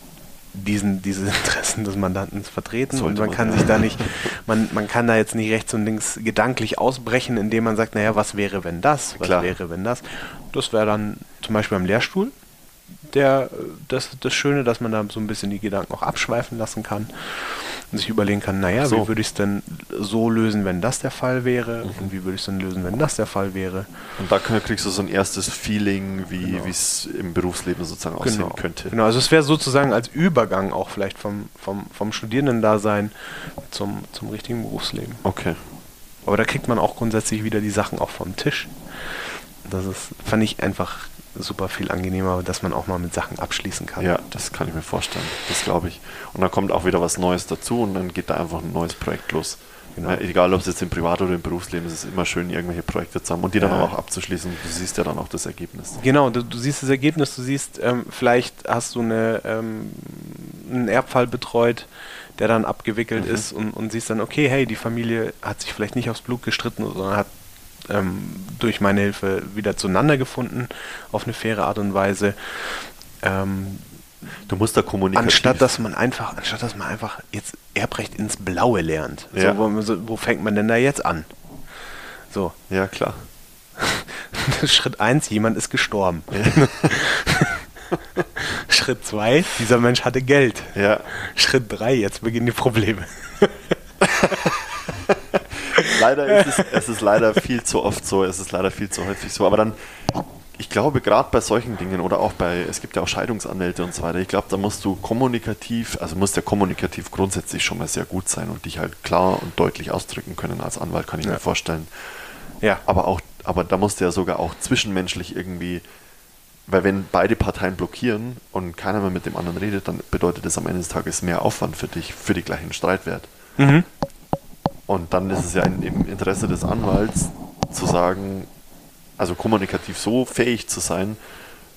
diesen, diese [LAUGHS] Interessen des Mandanten vertreten und Sollte man man, kann ja. sich da nicht, man, man kann da jetzt nicht rechts und links gedanklich ausbrechen, indem man sagt, naja, was wäre, wenn das, was Klar. wäre, wenn das. Das wäre dann zum Beispiel beim Lehrstuhl der, das, das Schöne, dass man da so ein bisschen die Gedanken auch abschweifen lassen kann und sich überlegen kann, naja, So. wie würde ich es denn so lösen, wenn das der Fall wäre und wie würde ich es denn lösen, wenn das der Fall wäre. und da kriegst du so ein erstes Feeling, wie Genau. es im Berufsleben sozusagen aussehen könnte. Genau, also es wäre sozusagen als Übergang auch vielleicht vom, vom, vom Studierendendasein zum, zum richtigen Berufsleben. Okay. Aber da kriegt man auch grundsätzlich wieder die Sachen auch vom Tisch. Das ist, fand ich einfach super viel angenehmer, dass man auch mal mit Sachen abschließen kann. Ja, das kann ich mir vorstellen. Das glaube ich. Und dann kommt auch wieder was Neues dazu und dann geht da einfach ein neues Projekt los. Genau. Ja, egal, ob es jetzt im Privat- oder im Berufsleben ist, es ist immer schön, irgendwelche Projekte zu haben und die dann Ja. auch abzuschließen. Du siehst ja dann auch das Ergebnis. Genau, du, du siehst das Ergebnis, du siehst, ähm, vielleicht hast du eine, ähm, einen Erbfall betreut, der dann abgewickelt Mhm. ist und, und siehst dann, okay, hey, die Familie hat sich vielleicht nicht aufs Blut gestritten, sondern hat ähm, durch meine Hilfe wieder zueinander gefunden auf eine faire Art und Weise. Ähm, Du musst da kommunikativ... anstatt dass man einfach, anstatt dass man einfach jetzt Erbrecht ins Blaue lernt. Ja. So, wo, wo fängt man denn da jetzt an? So, Ja, klar. [LAUGHS] Schritt 1, jemand ist gestorben. [LAUGHS] Schritt 2, dieser Mensch hatte Geld. Ja, Schritt 3, jetzt beginnen die Probleme. [LAUGHS] leider ist es, es ist leider viel zu oft so, es ist leider viel zu häufig so. Aber dann, ich glaube, gerade bei solchen Dingen oder auch bei, es gibt ja auch Scheidungsanwälte und so weiter, ich glaube, da musst du kommunikativ, also musst ja kommunikativ grundsätzlich schon mal sehr gut sein und dich halt klar und deutlich ausdrücken können als Anwalt, kann ich Ja. mir vorstellen. Ja, Aber auch, aber da musst du ja sogar auch zwischenmenschlich irgendwie weil wenn beide Parteien blockieren und keiner mehr mit dem anderen redet, dann bedeutet das am Ende des Tages mehr Aufwand für dich, für die gleichen Streitwert. Mhm. Und dann ist es ja in, im Interesse des Anwalts zu sagen, also kommunikativ so fähig zu sein,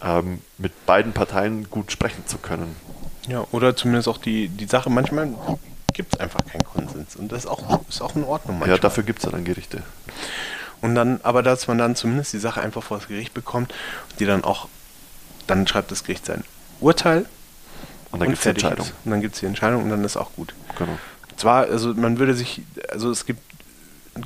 ähm, mit beiden Parteien gut sprechen zu können. Ja, oder zumindest auch die, die Sache, manchmal gibt es einfach keinen Konsens. Und das ist auch, ist auch in Ordnung manchmal. Ja, dafür gibt es ja dann Gerichte. Und dann, aber dass man dann zumindest die Sache einfach vor das Gericht bekommt, die dann auch, dann schreibt das Gericht sein Urteil. Und dann gibt es die Entscheidung. Und dann gibt es die Entscheidung und dann ist auch gut. Genau. Zwar, also man würde sich, also es gibt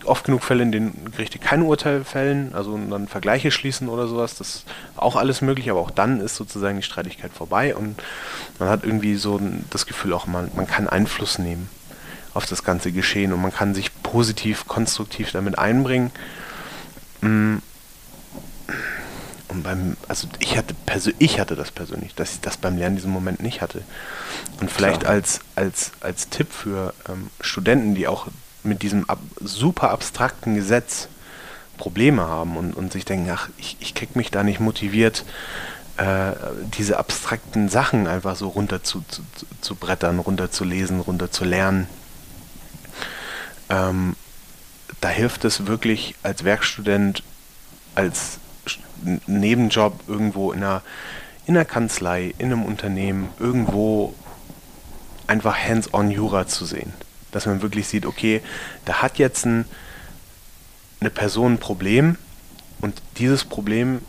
oft genug Fälle, in denen Gerichte kein Urteil fällen, also dann Vergleiche schließen oder sowas, das ist auch alles möglich, aber auch dann ist sozusagen die Streitigkeit vorbei und man hat irgendwie so das Gefühl auch, man, man kann Einfluss nehmen auf das ganze Geschehen und man kann sich positiv, konstruktiv damit einbringen. Und beim, also ich hatte persö ich hatte das persönlich, dass ich das beim Lernen diesen Moment nicht hatte. Und vielleicht Klar. als, als, als Tipp für ähm, Studenten, die auch mit diesem ab, super abstrakten Gesetz Probleme haben und, und sich denken, ach, ich, ich krieg mich da nicht motiviert, äh, diese abstrakten Sachen einfach so runter zu, zu, zu- brettern, runter zu lesen, runter zu lernen. Ähm, da hilft es wirklich als Werkstudent, als Nebenjob irgendwo in einer, in einer Kanzlei, in einem Unternehmen, irgendwo einfach hands-on Jura zu sehen. Dass man wirklich sieht, okay, da hat jetzt ein, eine Person ein Problem und dieses Problem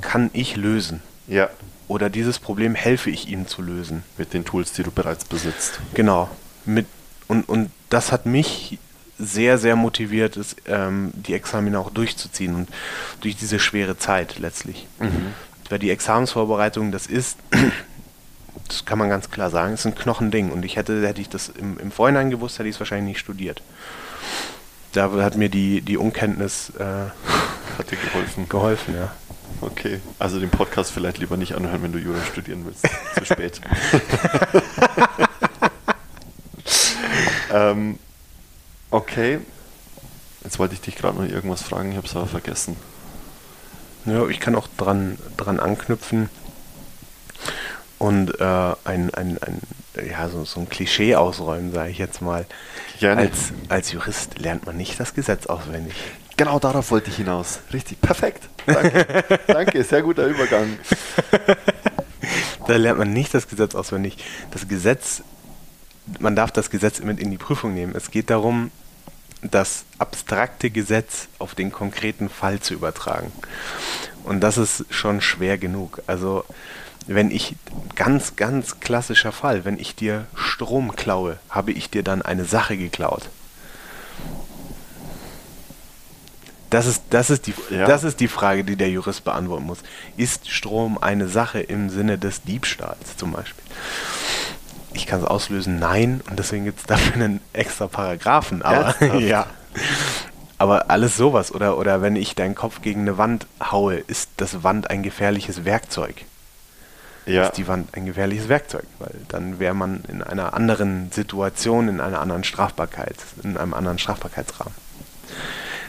kann ich lösen. Ja, Oder dieses Problem helfe ich ihm zu lösen. mit den Tools, die du bereits besitzt. Genau. Mit, und, und das hat mich sehr, sehr motiviert, es, ähm, die Examina auch durchzuziehen und durch diese schwere Zeit letztlich. Weil die Examensvorbereitung, das ist, [CLEARS THROAT] das kann man ganz klar sagen, ist ein Knochending. Und ich hätte, hätte ich das im, im Vorhinein gewusst, hätte ich es wahrscheinlich nicht studiert. Da hat mir die, die Unkenntnis äh, [LAUGHS] Hat dir geholfen. geholfen, ja. Okay, also den Podcast vielleicht lieber nicht anhören, wenn du Jura studieren willst. Zu spät. [LAUGHS] [LAUGHS] ähm, okay, jetzt wollte ich dich gerade noch irgendwas fragen, ich habe es aber vergessen. Ja, ich kann auch dran, dran anknüpfen und äh, ein, ein, ein, ja, so, so ein Klischee ausräumen, sage ich jetzt mal. Gerne. Als, als Jurist lernt man nicht das Gesetz auswendig. Genau darauf wollte ich hinaus. Richtig, perfekt. Danke, [LAUGHS] Danke sehr guter Übergang. [LAUGHS] Da lernt man nicht das Gesetz auswendig. Das Gesetz, man darf das Gesetz mit in die Prüfung nehmen. Es geht darum, das abstrakte Gesetz auf den konkreten Fall zu übertragen. Und das ist schon schwer genug. Also wenn ich, ganz, ganz klassischer Fall, wenn ich dir Strom klaue, habe ich dir dann eine Sache geklaut. Das ist, das, ist die, Ja. das ist die Frage, die der Jurist beantworten muss. Ist Strom eine Sache im Sinne des Diebstahls zum Beispiel? Ich kann es auslösen, nein, und deswegen gibt es dafür einen extra Paragraphen. Aber Ernsthaft? [LAUGHS] ja. Aber alles sowas. Oder, oder wenn ich deinen Kopf gegen eine Wand haue, ist das Wand ein gefährliches Werkzeug. Ja, Ist die Wand ein gefährliches Werkzeug? Weil dann wäre man in einer anderen Situation, in einer anderen Strafbarkeit, in einem anderen Strafbarkeitsrahmen.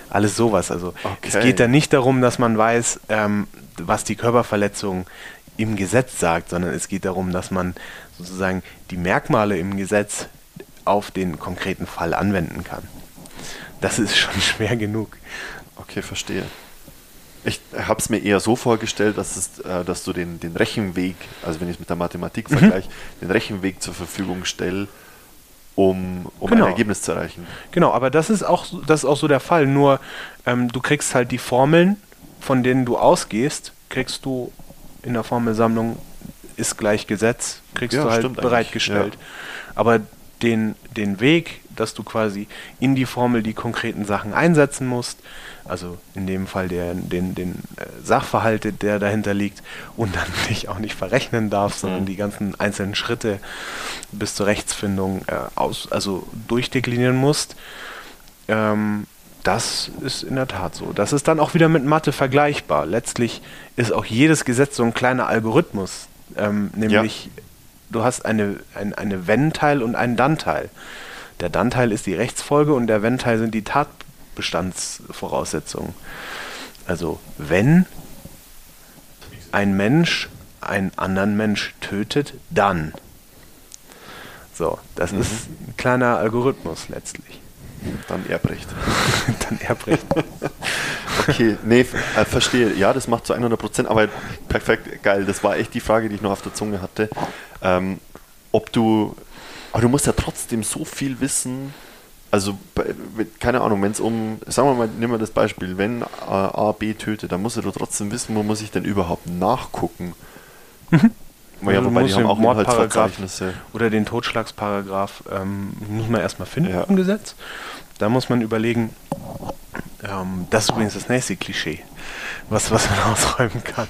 Alles sowas. Also es Okay. geht da nicht darum, dass man weiß, ähm, was die Körperverletzung im Gesetz sagt, sondern es geht darum, dass man sozusagen die Merkmale im Gesetz auf den konkreten Fall anwenden kann. Das ist schon [LAUGHS] schwer genug. okay, verstehe. Ich habe es mir eher so vorgestellt, dass, es, äh, dass du den, den Rechenweg, also wenn ich es mit der Mathematik Mhm. vergleiche, den Rechenweg zur Verfügung stelle, um, um Genau. ein Ergebnis zu erreichen. Genau, aber das ist auch, so- das ist auch so der Fall. Nur ähm, du kriegst halt die Formeln, von denen du ausgehst, kriegst du in der Formelsammlung ist gleich Gesetz, kriegst Ja, du halt bereitgestellt. Aber den, den Weg, dass du quasi in die Formel die konkreten Sachen einsetzen musst, also in dem Fall der, den, den äh, Sachverhalt, der dahinter liegt und dann [LAUGHS] dich auch nicht verrechnen darfst, sondern Mhm. die ganzen einzelnen Schritte bis zur Rechtsfindung äh, aus, also durchdeklinieren musst, ähm, das ist in der Tat so. Das ist dann auch wieder mit Mathe vergleichbar. Letztlich ist auch jedes Gesetz so ein kleiner Algorithmus. Ähm, nämlich, du hast eine, ein, eine Wenn-Teil und einen Dann-Teil. Der Dann-Teil ist die Rechtsfolge und der Wenn-Teil sind die Tatbestandsvoraussetzungen. Also wenn ein Mensch einen anderen Mensch tötet, dann. So, das Mhm. ist ein kleiner Algorithmus letztlich. Dann Erbrecht. [LAUGHS] dann Erbrecht. [LAUGHS] Okay, nee, äh, verstehe. Ja, das macht zu 100 Prozent, aber perfekt, geil. Das war echt die Frage, die ich noch auf der Zunge hatte. Ähm, ob du, aber du musst ja trotzdem so viel wissen. Also, keine Ahnung, wenn es um, sagen wir mal, nehmen wir das Beispiel, wenn äh, A B tötet, dann musst du trotzdem wissen, wo muss ich denn überhaupt nachgucken. Ja, Also wobei die haben auch Mordparagraph Inhaltsverzeichnisse. Oder den Totschlagsparagraph ähm, muss man erstmal finden Ja. im Gesetz. Da muss man überlegen, ähm, das ist übrigens das nächste Klischee, was, was man [LAUGHS] ausräumen kann.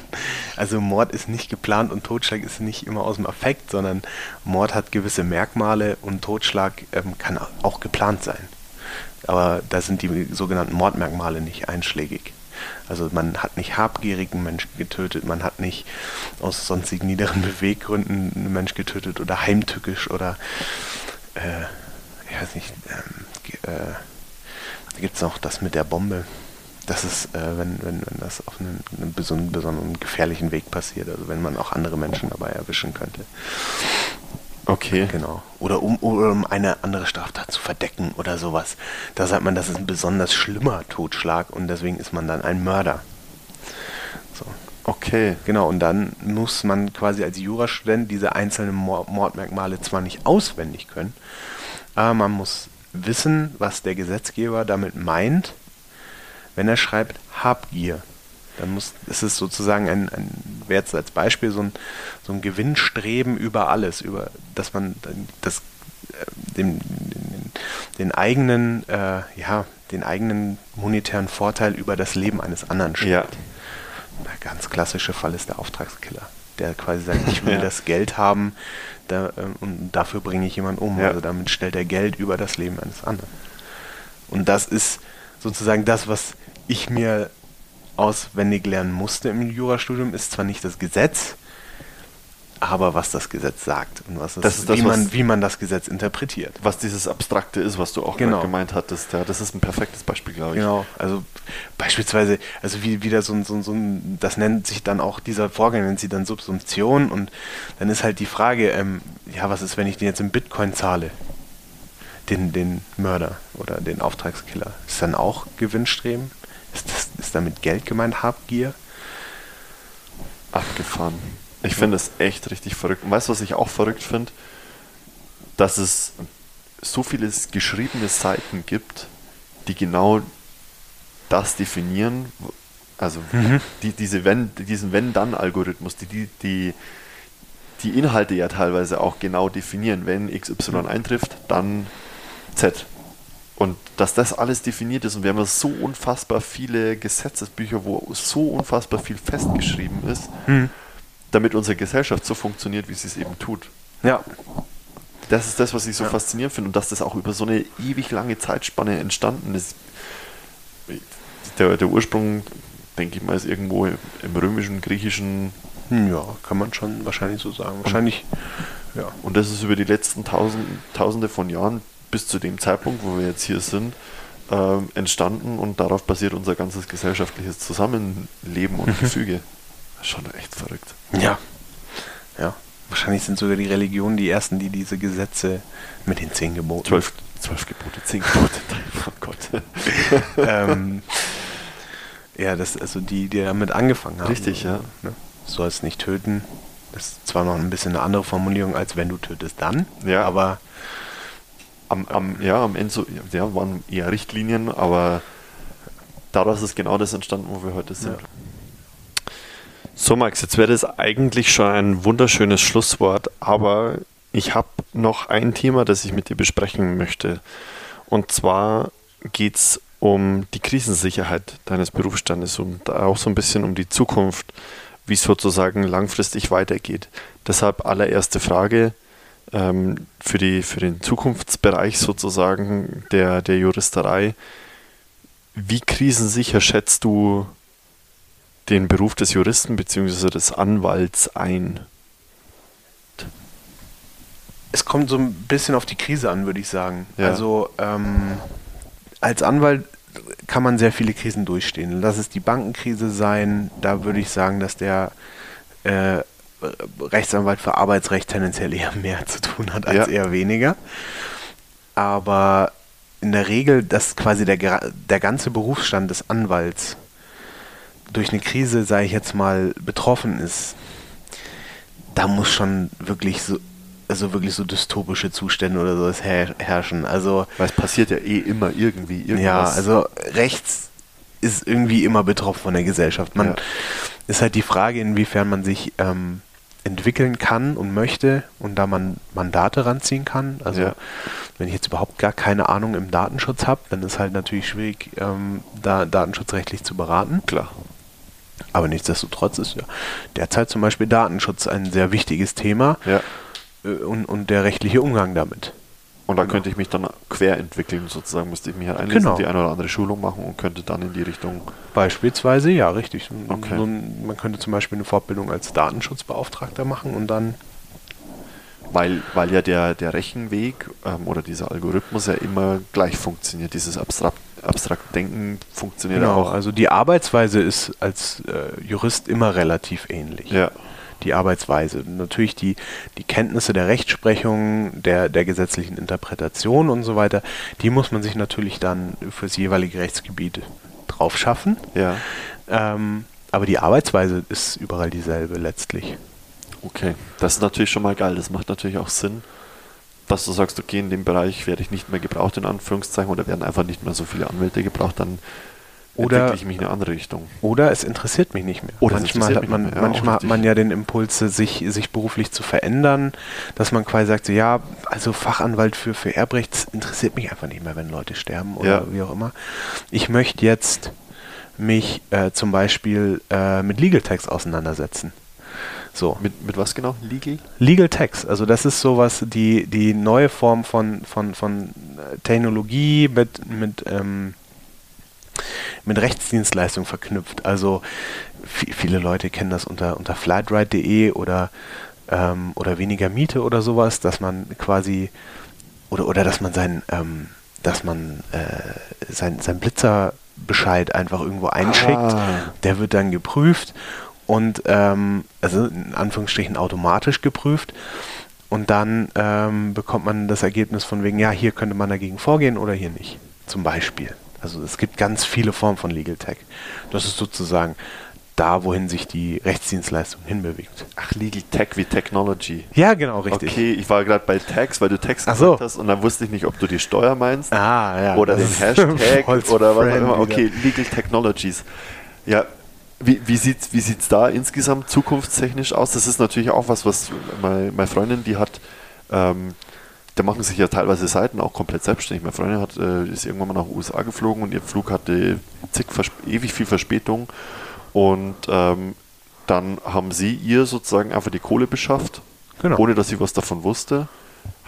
Also Mord ist nicht geplant und Totschlag ist nicht immer aus dem Affekt, sondern Mord hat gewisse Merkmale und Totschlag ähm, kann auch geplant sein. Aber da sind die sogenannten Mordmerkmale nicht einschlägig. Also man hat nicht habgierigen Menschen getötet, man hat nicht aus sonstigen niederen [LAUGHS] Beweggründen einen Mensch getötet oder heimtückisch oder äh, ich weiß nicht, ähm, äh, da gibt es noch das mit der Bombe. Das ist, äh, wenn, wenn, wenn das auf einen, einen beson- besonderen gefährlichen Weg passiert, also wenn man auch andere Menschen dabei erwischen könnte. Okay. Genau. Oder um, oder um eine andere Straftat zu verdecken oder sowas. Da sagt man, das ist ein besonders schlimmer Totschlag und deswegen ist man dann ein Mörder. So. Okay. Genau, und dann muss man quasi als Jurastudent diese einzelnen Mor- Mordmerkmale zwar nicht auswendig können, aber man muss wissen, was der Gesetzgeber damit meint, wenn er schreibt Habgier. Dann muss, ist es sozusagen ein, ein jetzt als Beispiel so ein, so ein Gewinnstreben über alles, über dass man das, äh, den, den, den eigenen, äh, ja, den eigenen monetären Vorteil über das Leben eines anderen stellt. Ja. Der ganz klassische Fall ist der Auftragskiller, der quasi sagt, ich will [LAUGHS] Ja. das Geld haben da, ähm, und dafür bringe ich jemanden um. Ja. Also damit stellt er Geld über das Leben eines anderen. Und das ist sozusagen das, was ich mir auswendig lernen musste im Jurastudium, ist zwar nicht das Gesetz, aber was das Gesetz sagt und was es, Das ist das, wie, man, wie man das Gesetz interpretiert. Was dieses Abstrakte ist, was du auch Genau. gemeint hattest. Ja, das ist ein perfektes Beispiel, glaube ich. Genau, also beispielsweise, also wie wieder so ein, so ein, so ein, das nennt sich dann auch, dieser Vorgang nennt sich dann Subsumption und dann ist halt die Frage, ähm, ja, was ist, wenn ich den jetzt in Bitcoin zahle? Den, den Mörder oder den Auftragskiller. Ist dann auch Gewinnstreben? Ist, das, ist damit Geld gemeint, Habgier? Abgefahren. Ich finde das echt richtig verrückt. Und weißt du, was ich auch verrückt finde? Dass es so viele geschriebene Seiten gibt, die genau das definieren. Also die, diese wenn, diesen Wenn-Dann-Algorithmus, die, die, die die Inhalte ja teilweise auch genau definieren. Wenn XY eintrifft, dann Z. Und dass das alles definiert ist und wir haben so unfassbar viele Gesetzesbücher, wo so unfassbar viel festgeschrieben ist, damit unsere Gesellschaft so funktioniert, wie sie es eben tut. Ja. Das ist das, was ich so Ja. faszinierend finde und dass das auch über so eine ewig lange Zeitspanne entstanden ist. Der, der Ursprung, denke ich mal, ist irgendwo im römischen, griechischen Ja, kann man schon wahrscheinlich so sagen. Wahrscheinlich, ja. und das ist über die letzten Tausend, Tausende von Jahren bis zu dem Zeitpunkt, wo wir jetzt hier sind, ähm, entstanden und darauf basiert unser ganzes gesellschaftliches Zusammenleben und [LAUGHS] Gefüge. Schon echt verrückt. Ja. Ja. Wahrscheinlich sind sogar die Religionen die ersten, die diese Gesetze mit den zehn Geboten. Zwölf, zwölf Gebote, zehn Gebote, oh Gott. [LAUGHS] ähm, ja, das also die, die damit angefangen haben. Richtig, ja. Ne? Du sollst nicht töten. Das ist zwar noch ein bisschen eine andere Formulierung, als wenn du tötest dann. Ja. Aber Am, am, ja, am Ende so, ja, waren eher Richtlinien, aber daraus ist genau das entstanden, wo wir heute sind. Ja. So, Max, jetzt wäre das eigentlich schon ein wunderschönes Schlusswort, aber ich habe noch ein Thema, das ich mit dir besprechen möchte. Und zwar geht es um die Krisensicherheit deines Berufsstandes und auch so ein bisschen um die Zukunft, wie es sozusagen langfristig weitergeht. Deshalb allererste Frage ähm, für, die, für den Zukunftsbereich sozusagen der, der Juristerei. Wie krisensicher schätzt du den Beruf des Juristen bzw. des Anwalts ein? es kommt so ein bisschen auf die Krise an, würde ich sagen. Ja. Also ähm, als Anwalt kann man sehr viele Krisen durchstehen. Lass es die Bankenkrise sein, da würde ich sagen, dass der äh, Rechtsanwalt für Arbeitsrecht tendenziell eher [LAUGHS] mehr zu tun hat als Ja. eher weniger. Aber in der Regel, dass quasi der, der ganze Berufsstand des Anwalts durch eine Krise, sage ich jetzt mal, betroffen ist, da muss schon wirklich so, also wirklich so dystopische Zustände oder sowas her herrschen. Also Weil es passiert ja eh immer irgendwie irgendwas. ja, also rechts ist irgendwie immer betroffen von der Gesellschaft. Man Ja. ist halt die Frage, inwiefern man sich ähm, entwickeln kann und möchte und da man Mandate ranziehen kann. Also Ja. wenn ich jetzt überhaupt gar keine Ahnung im Datenschutz habe, dann ist halt natürlich schwierig, ähm, da datenschutzrechtlich zu beraten. klar. Aber nichtsdestotrotz ist ja derzeit zum Beispiel Datenschutz ein sehr wichtiges Thema Ja. äh, und, und der rechtliche Umgang damit. Und da Genau. könnte ich mich dann quer entwickeln, sozusagen, müsste ich mich halt einlesen, Genau. die eine oder andere Schulung machen und könnte dann in die Richtung. Beispielsweise, ja, richtig. Okay. Man könnte zum Beispiel eine Fortbildung als Datenschutzbeauftragter machen und dann, Weil, weil ja der, der Rechenweg ähm, oder dieser Algorithmus ja immer gleich funktioniert. Dieses abstrakt, abstrakte Denken funktioniert genau, auch. also die Arbeitsweise ist als äh, Jurist immer relativ ähnlich. ja, Die Arbeitsweise. Natürlich die, die Kenntnisse der Rechtsprechung, der, der gesetzlichen Interpretation und so weiter, die muss man sich natürlich dann fürs jeweilige Rechtsgebiet drauf schaffen. ja. Ähm, aber die Arbeitsweise ist überall dieselbe letztlich. Okay, das ist natürlich schon mal geil. Das macht natürlich auch Sinn, dass du sagst, okay, in dem Bereich werde ich nicht mehr gebraucht, in Anführungszeichen, oder werden einfach nicht mehr so viele Anwälte gebraucht, dann Oder- entwickle ich mich in eine andere Richtung. Oder es interessiert mich nicht mehr. Oder manchmal hat man, mehr, manchmal hat man ja den Impuls, sich, sich beruflich zu verändern, dass man quasi sagt, so, ja, also Fachanwalt für, für Erbrecht interessiert mich einfach nicht mehr, wenn Leute sterben oder Ja. wie auch immer. Ich möchte jetzt mich äh, zum Beispiel äh, mit Legal Tax auseinandersetzen. So. Mit, mit was genau? Legal? Legal Tax, also das ist sowas, die, die neue Form von, von, von äh, Technologie mit, mit, ähm, mit Rechtsdienstleistung verknüpft. Also vi- viele Leute kennen das unter, unter flightride.de oder, ähm, oder weniger Miete oder sowas, dass man quasi oder, oder dass man sein, ähm, dass man äh, sein, sein Blitzerbescheid einfach irgendwo einschickt. Ah. Der wird dann geprüft und ähm, also in Anführungsstrichen automatisch geprüft. Und dann ähm, bekommt man das Ergebnis von wegen, ja, hier könnte man dagegen vorgehen oder hier nicht. Zum Beispiel. Also es gibt ganz viele Formen von Legal Tech. Das ist sozusagen da, wohin sich die Rechtsdienstleistung hinbewegt. Ach, Legal Tech wie Technology. Ja, genau, richtig. Okay, ich war gerade bei Tax, weil du Tax Ach so. gesagt hast und dann wusste ich nicht, ob du die Steuer meinst Ah, ja. oder den Hashtag [LAUGHS] oder was auch immer. Okay, Legal Technologies. Ja, wie, wie sieht es wie sieht's da insgesamt zukunftstechnisch aus? Das ist natürlich auch was, was meine, meine Freundin, die hat, ähm, da machen sich ja teilweise Seiten auch komplett selbstständig. Meine Freundin hat, äh, ist irgendwann mal nach den USA geflogen und ihr Flug hatte zig ewig viel Verspätung und ähm, dann haben sie ihr sozusagen einfach die Kohle beschafft, Genau. ohne dass sie was davon wusste.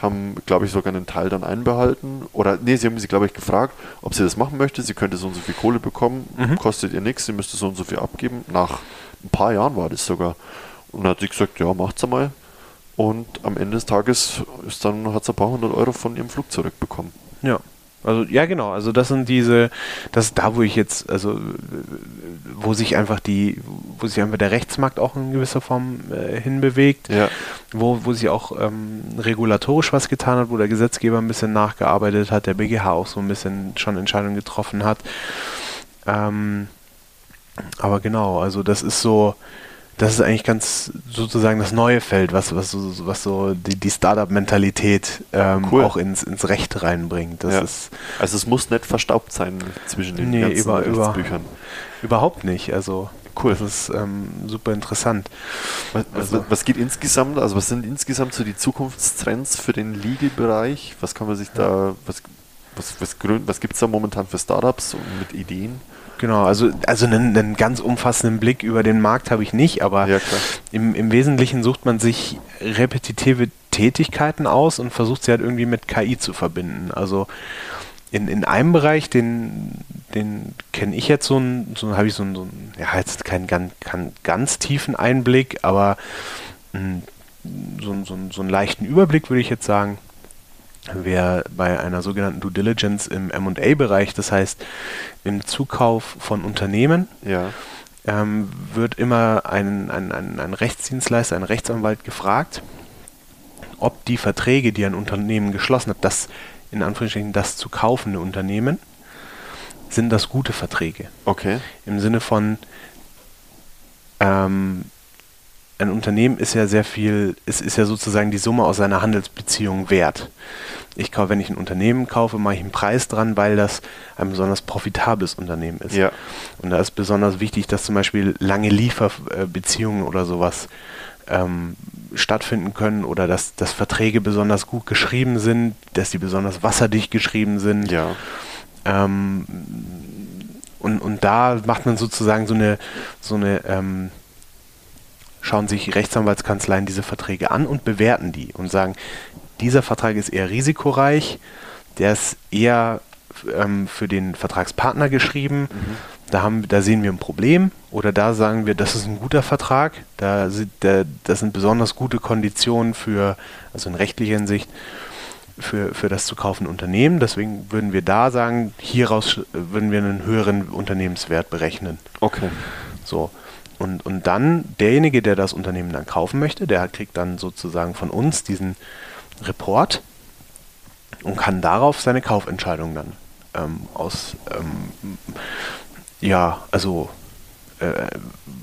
Haben, glaube ich, sogar einen Teil dann einbehalten. Oder, nee, sie haben sie, glaube ich, gefragt, ob sie das machen möchte. Sie könnte so und so viel Kohle bekommen, Mhm. kostet ihr nichts, sie müsste so und so viel abgeben. Nach ein paar Jahren war das sogar. Und dann hat sie gesagt, ja, macht's einmal. Und am Ende des Tages ist dann, hat sie ein paar hundert Euro von ihrem Flug zurückbekommen. Ja. Also ja genau, also das sind diese, das ist da, wo ich jetzt, also wo sich einfach die, wo sich einfach der Rechtsmarkt auch in gewisser Form äh, hinbewegt, Ja. wo, wo sich auch ähm, regulatorisch was getan hat, wo der Gesetzgeber ein bisschen nachgearbeitet hat, der BGH auch so ein bisschen schon Entscheidungen getroffen hat. Ähm, aber genau, also das ist so, das ist eigentlich ganz sozusagen das neue Feld, was, was so, was so die, die Startup-Mentalität ähm, Cool. auch ins, ins Recht reinbringt. Ja. ist Also es muss nicht verstaubt sein zwischen den Nee, ganzen über- über- Rechtsbüchern. überhaupt nicht. Also Cool. das ist ähm, super interessant. Was, Also- was geht insgesamt, also was sind insgesamt so die Zukunftstrends für den Legal-Bereich? Was kann man sich da, was, was, was, was gibt es da momentan für Startups und mit Ideen? Genau, also, also einen, einen ganz umfassenden Blick über den Markt habe ich nicht, aber Ja, im, im Wesentlichen sucht man sich repetitive Tätigkeiten aus und versucht sie halt irgendwie mit KI zu verbinden. Also in, in einem Bereich, den, den kenne ich jetzt so ein, so habe ich so einen, so ja, jetzt keinen ganz, keinen ganz tiefen Einblick, aber mh, so, so, so einen leichten Überblick würde ich jetzt sagen, wäre bei einer sogenannten Due Diligence im MA-Bereich, das heißt im Zukauf von Unternehmen, Ja, ähm, wird immer ein, ein, ein, ein Rechtsdienstleister, ein Rechtsanwalt gefragt, ob die Verträge, die ein Unternehmen geschlossen hat, das in Anführungsstrichen das zu kaufende Unternehmen, sind das gute Verträge. Okay. Im Sinne von, ähm, ein Unternehmen ist ja sehr viel, es ist ja sozusagen die Summe aus seiner Handelsbeziehung wert. Ich kaufe, wenn ich ein Unternehmen kaufe, mache ich einen Preis dran, weil das ein besonders profitables Unternehmen ist. Ja. Und da ist besonders wichtig, dass zum Beispiel lange Lieferbeziehungen oder sowas ähm, stattfinden können oder dass, dass Verträge besonders gut geschrieben sind, dass die besonders wasserdicht geschrieben sind. Ja. Ähm, und, und da macht man sozusagen so eine, so eine ähm, schauen sich Rechtsanwaltskanzleien diese Verträge an und bewerten die und sagen, dieser Vertrag ist eher risikoreich, der ist eher ähm, für den Vertragspartner geschrieben, Mhm. da, haben, da sehen wir ein Problem oder da sagen wir, das ist ein guter Vertrag, da sind, da, das sind besonders gute Konditionen für, also in rechtlicher Hinsicht, für, für das zu kaufende Unternehmen. Deswegen würden wir da sagen, hieraus würden wir einen höheren Unternehmenswert berechnen. Okay. So. Und, und dann derjenige, der das Unternehmen dann kaufen möchte, der kriegt dann sozusagen von uns diesen Report und kann darauf seine Kaufentscheidung dann ähm, aus, ähm, ja, also äh,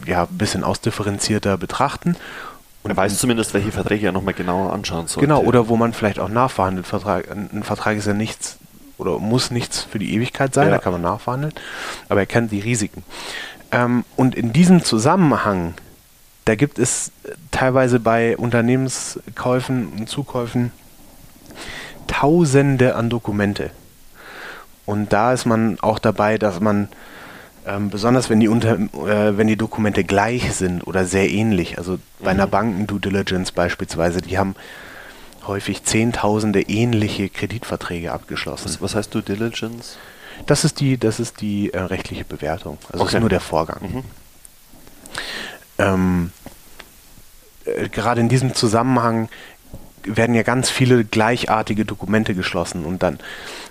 ja, ein bisschen ausdifferenzierter betrachten. Und er weiß zumindest, welche Verträge er nochmal genauer anschauen sollte. Genau, oder wo man vielleicht auch nachverhandelt. Vertrag, ein ein Vertrag ist ja nichts oder muss nichts für die Ewigkeit sein, Ja. da kann man nachverhandeln, aber er kennt die Risiken. Ähm, und in diesem Zusammenhang, da gibt es äh, teilweise bei Unternehmenskäufen und Zukäufen Tausende an Dokumente. Und da ist man auch dabei, dass man ähm, besonders wenn die, unter, äh, wenn die Dokumente gleich sind oder sehr ähnlich, also bei einer Banken Due Diligence beispielsweise, die haben häufig zehntausende ähnliche Kreditverträge abgeschlossen. Was, was heißt Due Diligence? Das ist die, das ist die äh, rechtliche Bewertung. Also das Okay. ist nur der Vorgang. Mhm. Ähm, äh, gerade in diesem Zusammenhang werden ja ganz viele gleichartige Dokumente geschlossen und dann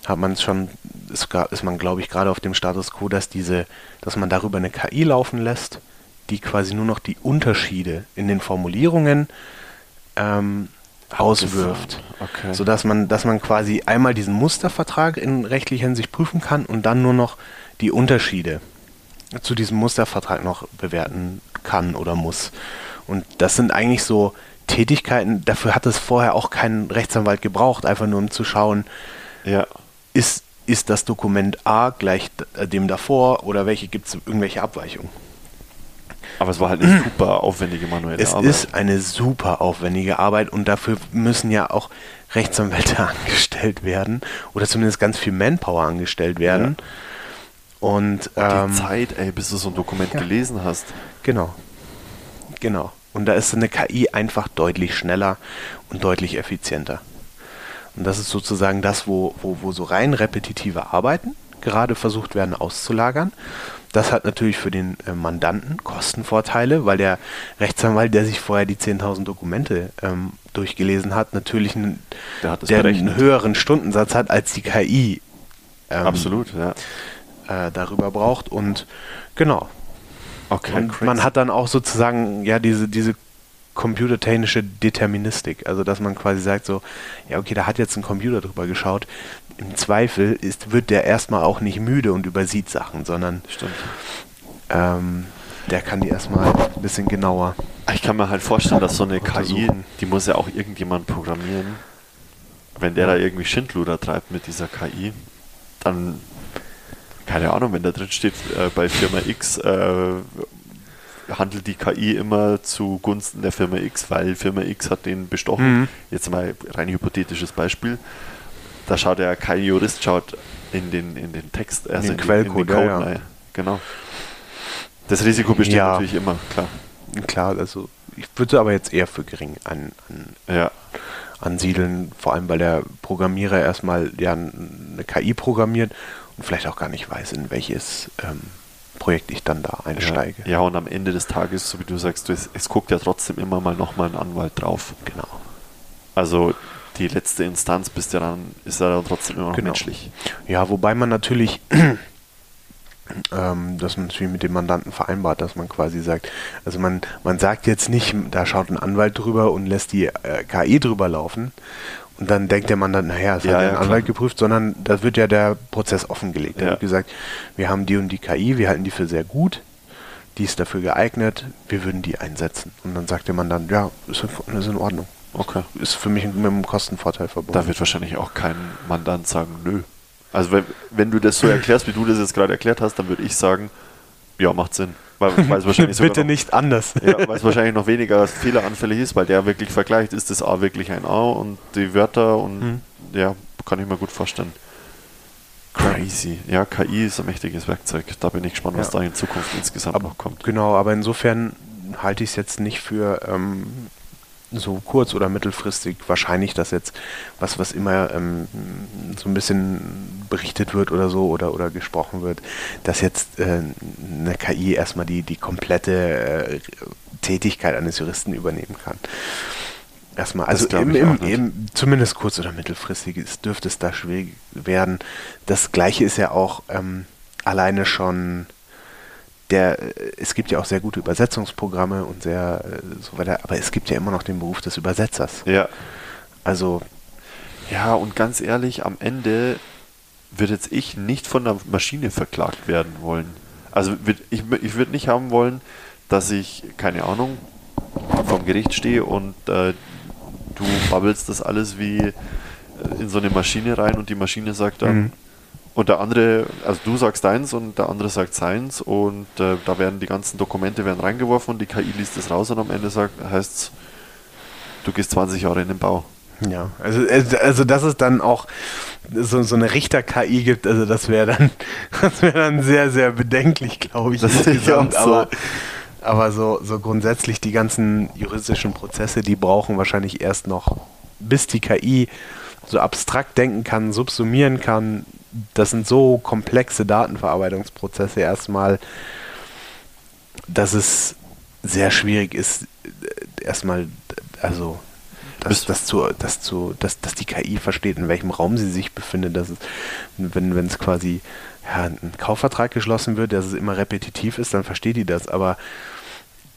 hat man es schon, ist, ist man glaube ich gerade auf dem Status quo, dass diese, dass man darüber eine KI laufen lässt, die quasi nur noch die Unterschiede in den Formulierungen ähm, auswirft. Okay. Sodass man, dass man quasi einmal diesen Mustervertrag in rechtlicher Hinsicht prüfen kann und dann nur noch die Unterschiede zu diesem Mustervertrag noch bewerten kann oder muss. Und das sind eigentlich so Tätigkeiten, dafür hat es vorher auch kein Rechtsanwalt gebraucht, einfach nur um zu schauen, ja. ist, ist das Dokument A gleich dem davor oder welche gibt es irgendwelche Abweichungen. Aber es war halt eine super aufwendige manuelle Es Arbeit. ist eine super aufwendige Arbeit und dafür müssen ja auch Rechtsanwälte [LAUGHS] angestellt werden oder zumindest ganz viel Manpower angestellt werden. Und die ähm, Zeit, ey, bis du so ein Dokument ja. gelesen hast. Genau. Genau. Und da ist eine KI einfach deutlich schneller und deutlich effizienter. Und das ist sozusagen das, wo, wo, wo so rein repetitive Arbeiten gerade versucht werden auszulagern. Das hat natürlich für den äh, Mandanten Kostenvorteile, weil der Rechtsanwalt, der sich vorher die 10.000 Dokumente ähm, durchgelesen hat, natürlich einen, Der hat der einen höheren Stundensatz hat als die KI ähm, Absolut, ja. äh, darüber braucht. Und genau, Okay, und crazy. man hat dann auch sozusagen ja diese, diese computertechnische Deterministik. Also dass man quasi sagt so, ja okay, da hat jetzt ein Computer drüber geschaut. Im Zweifel ist, wird der erstmal auch nicht müde und übersieht Sachen, sondern Stimmt. ähm, der kann die erstmal ein bisschen genauer. Ich kann mir halt vorstellen, dass so eine KI, die muss ja auch irgendjemand programmieren. Wenn der da irgendwie Schindluder treibt mit dieser KI, dann, keine Ahnung, wenn da drin steht, äh, bei Firma X äh, handelt die KI immer zugunsten der Firma X, weil Firma X hat den bestochen. Mhm. Jetzt mal rein hypothetisches Beispiel. Da schaut der kein Jurist schaut in den, in den Text, also den die- Quellcode, ja, ja. rein. Genau. Das Risiko besteht Ja. natürlich immer, klar. Klar, also ich würde aber jetzt eher für gering an, an, Ja. ansiedeln, vor allem weil der Programmierer erstmal ja eine KI programmiert und vielleicht auch gar nicht weiß, in welches ähm, Projekt ich dann da einsteige. Ja, ja, und am Ende des Tages, so wie du sagst, es, es guckt ja trotzdem immer mal nochmal ein Anwalt drauf. Genau. Also die letzte Instanz bist ja dann, ist ja dann trotzdem immer noch Genau. menschlich. Ja, wobei man natürlich [CLEARS THROAT] ähm, dass man natürlich mit dem Mandanten vereinbart, dass man quasi sagt, also man, man sagt jetzt nicht, da schaut ein Anwalt drüber und lässt die äh, KI drüber laufen und dann denkt der Mandant, naja, es Ja, hat ja, ein. Anwalt geprüft, sondern da wird ja der Prozess offengelegt. Da Ja. wird gesagt, wir haben die und die KI, wir halten die für sehr gut, die ist dafür geeignet, wir würden die einsetzen. Und dann sagt der Mandant, ja, ist in Ordnung. Okay. Ist für mich mit einem Kostenvorteil verbunden. Da wird wahrscheinlich auch kein Mandant sagen, nö. Also wenn, wenn du das so erklärst, wie du das jetzt gerade erklärt hast, dann würde ich sagen, ja, macht Sinn. Weil, weil es [LAUGHS] wahrscheinlich Bitte noch, nicht anders. Ja, weil es wahrscheinlich noch weniger fehleranfällig ist, weil der wirklich vergleicht, ist das A wirklich ein A und die Wörter und Hm. ja, kann ich mir gut vorstellen. Crazy. Ja, KI ist ein mächtiges Werkzeug. Da bin ich gespannt, was Ja. da in Zukunft insgesamt Aber, noch kommt. Genau, aber insofern halte ich es jetzt nicht für ähm, so kurz- oder mittelfristig wahrscheinlich, dass jetzt was, was immer ähm, so ein bisschen berichtet wird oder so oder, oder gesprochen wird, dass jetzt äh, eine KI erstmal die, die komplette äh, Tätigkeit eines Juristen übernehmen kann. Erstmal, also im, im, im, zumindest kurz- oder mittelfristig ist, dürfte es da schwierig werden. Das gleiche ist ja auch ähm, alleine schon der, äh, es gibt ja auch sehr gute Übersetzungsprogramme und sehr äh, so weiter, aber es gibt ja immer noch den Beruf des Übersetzers. Ja. Also, Ja, und ganz ehrlich, am Ende wird jetzt ich nicht von der Maschine verklagt werden wollen. Also ich, ich würde nicht haben wollen, dass ich, keine Ahnung, vom Gericht stehe und äh, du babbelst das alles wie äh, in so eine Maschine rein und die Maschine sagt dann, Mhm. Und der andere, also du sagst deins und der andere sagt seins und äh, da werden die ganzen Dokumente werden reingeworfen und die KI liest das raus und am Ende sagt, heißt du gehst 20 Jahre in den Bau. ja, also, also also dass es dann auch so, so eine Richter-KI gibt, also das wäre dann, [LAUGHS] das wäre dann sehr, sehr bedenklich, glaube ich, Das insgesamt. auch so. Aber, aber so, so grundsätzlich die ganzen juristischen Prozesse, die brauchen wahrscheinlich erst noch, bis die KI so abstrakt denken kann, subsumieren kann. Das sind so komplexe Datenverarbeitungsprozesse erstmal, dass es sehr schwierig ist, äh, erstmal, also das, Bist- das zu, das zu, dass, dass die KI versteht, in welchem Raum sie sich befindet, dass es, wenn es quasi ja, ein Kaufvertrag geschlossen wird, dass es immer repetitiv ist, dann versteht die das. Aber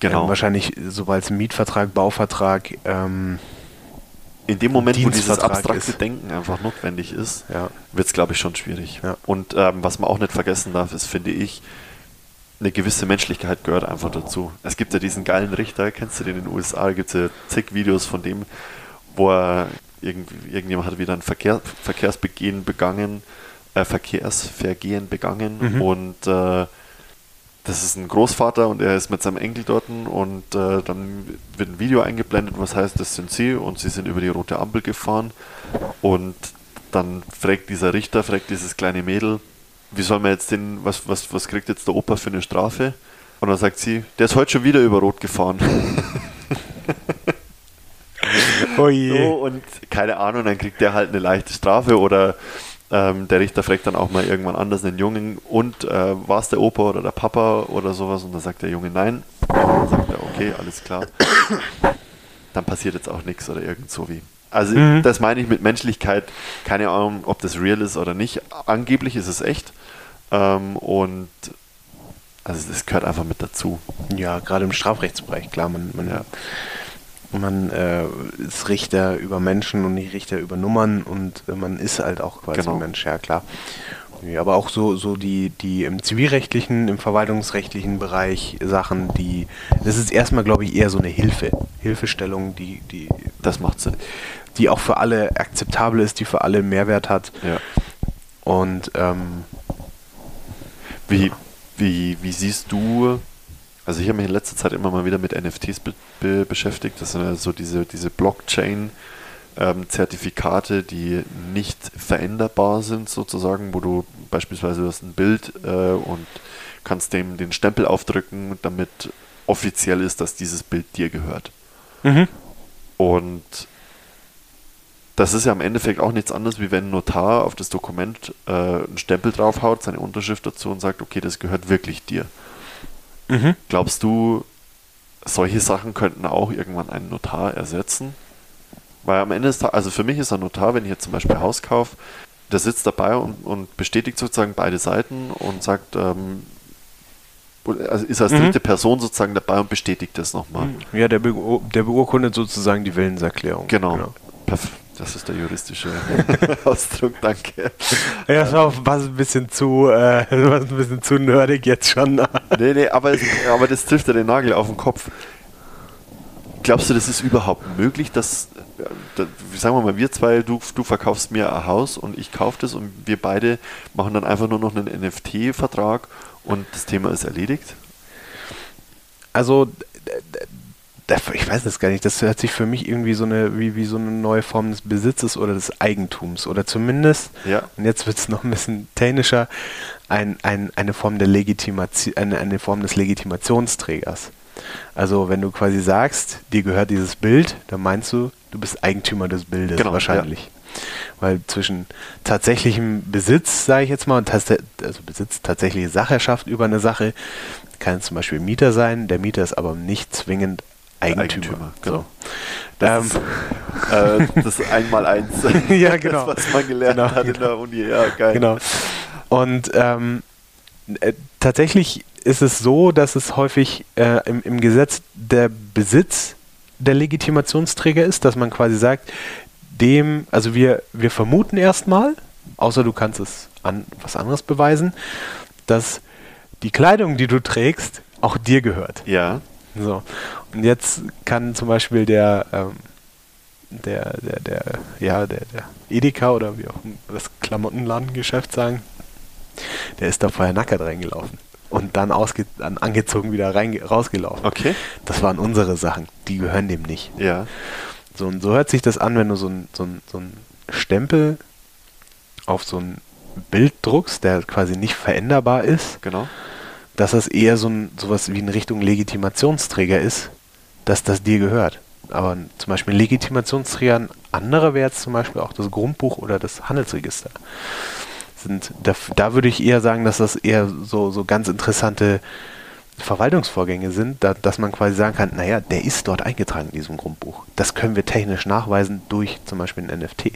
Genau. ähm, wahrscheinlich, sobald es ein Mietvertrag, Bauvertrag, ähm, in dem Moment, wo dieses abstrakte ist. Denken einfach notwendig ist, ja, wird es, glaube ich, schon schwierig. Ja. Und ähm, was man auch nicht vergessen darf, ist, finde ich, eine gewisse Menschlichkeit gehört einfach dazu. Es gibt ja diesen geilen Richter, kennst du den in den USA, da gibt es ja zig Videos von dem, wo er irgendwie, irgendjemand hat wieder ein Verkehr, Verkehrsbegehen begangen, äh, Verkehrsvergehen begangen Mhm. und äh, das ist ein Großvater und er ist mit seinem Enkel dort und äh, dann wird ein Video eingeblendet, was heißt, das sind sie und sie sind über die rote Ampel gefahren und dann fragt dieser Richter, fragt dieses kleine Mädel, wie soll man jetzt den, was, was, was kriegt jetzt der Opa für eine Strafe? Und dann sagt sie, der ist heute schon wieder über Rot gefahren. [LAUGHS] Oh je. So, und keine Ahnung, dann kriegt der halt eine leichte Strafe oder ähm, der Richter fragt dann auch mal irgendwann anders einen Jungen und äh, war es der Opa oder der Papa oder sowas und dann sagt der Junge nein. Und dann sagt er, okay, alles klar. Dann passiert jetzt auch nichts oder irgend so wie. Also Mhm. das meine ich mit Menschlichkeit, keine Ahnung, ob das real ist oder nicht. Angeblich ist es echt. Ähm, und also das gehört einfach mit dazu. Ja, gerade im Strafrechtsbereich, klar, man, man, Ja. Man äh, ist Richter über Menschen und nicht Richter über Nummern und äh, man ist halt auch quasi Genau. Mensch, ja klar. Ja, aber auch so, so die, die im zivilrechtlichen, im verwaltungsrechtlichen Bereich Sachen, die, das ist erstmal, glaube ich, eher so eine Hilfe, Hilfestellung, die, die, Das macht Sinn. die auch für alle akzeptabel ist, die für alle Mehrwert hat. Ja. Und ähm, Wie, wie, wie siehst du, also ich habe mich in letzter Zeit immer mal wieder mit NFTs be be beschäftigt, das sind also diese, diese Blockchain-Zertifikate, die nicht veränderbar sind sozusagen, wo du beispielsweise du hast ein Bild äh, und kannst dem den Stempel aufdrücken, damit offiziell ist, dass dieses Bild dir gehört. Und das ist ja im Endeffekt auch nichts anderes, wie wenn ein Notar auf das Dokument äh, einen Stempel draufhaut, seine Unterschrift dazu und sagt, okay, das gehört wirklich dir. Glaubst du, solche Sachen könnten auch irgendwann einen Notar ersetzen? Weil am Ende ist, also für mich ist ein Notar, wenn ich jetzt zum Beispiel Haus kaufe, der sitzt dabei und, und bestätigt sozusagen beide Seiten und sagt, ähm, also ist als Mhm. dritte Person sozusagen dabei und bestätigt das nochmal. Ja, der, Beu der beurkundet sozusagen die Willenserklärung. Genau. Perf das ist der juristische [LAUGHS] Ausdruck, danke. Ja, das war ein bisschen zu, äh, [LAUGHS] ein bisschen zu nerdig jetzt schon. [LAUGHS] Nee, nee, aber, aber das trifft ja den Nagel auf den Kopf. Glaubst du, das ist überhaupt möglich, dass, äh, da, sagen wir mal, wir zwei, du, du verkaufst mir ein Haus und ich kaufe das und wir beide machen dann einfach nur noch einen NFT-Vertrag und das Thema ist erledigt? Also, ich weiß das gar nicht. Das hört sich für mich irgendwie so eine, wie, wie so eine neue Form des Besitzes oder des Eigentums. Oder zumindest, Ja. und jetzt wird es noch ein bisschen technischer, ein, ein, eine, Form der Legitimation, eine, eine Form des Legitimationsträgers. Also, wenn du quasi sagst, dir gehört dieses Bild, dann meinst du, du bist Eigentümer des Bildes Genau, wahrscheinlich. Weil zwischen tatsächlichem Besitz, sage ich jetzt mal, und also Besitz, tatsächliche Sachherrschaft über eine Sache, kann zum Beispiel Mieter sein. Der Mieter ist aber nicht zwingend Eigentümer. Eigentümer, genau. So. Das, Ähm, ist, [LAUGHS] äh, das Einmaleins. [LAUGHS] Ja, genau. Das, was man gelernt Genau, hat in der Uni. Ja, geil. Genau. Und ähm, äh, tatsächlich ist es so, dass es häufig äh, im, im Gesetz der Besitz der Legitimationsträger ist, dass man quasi sagt, dem, also wir, wir vermuten erstmal, außer du kannst es an was anderes beweisen, dass die Kleidung, die du trägst, auch dir gehört. Ja, So. Und jetzt kann zum Beispiel der, ähm, der, der, der, ja, der, der Edeka oder wie auch das Klamottenladengeschäft sagen, der ist da vorher nackert reingelaufen und dann, ausge dann angezogen wieder reinge rausgelaufen. okay. Das waren unsere Sachen, die gehören dem nicht. Ja, So, und so hört sich das an, wenn du so ein, so ein, so ein Stempel auf so ein Bild druckst, der quasi nicht veränderbar ist, genau. Dass das eher so ein, sowas wie in Richtung Legitimationsträger ist, dass das dir gehört. Aber zum Beispiel Legitimationsträger ein anderer wäre jetzt zum Beispiel auch das Grundbuch oder das Handelsregister. Sind, da, da würde ich eher sagen, dass das eher so, so ganz interessante Verwaltungsvorgänge sind, da, dass man quasi sagen kann, naja, der ist dort eingetragen in diesem Grundbuch. Das können wir technisch nachweisen durch zum Beispiel ein NFT.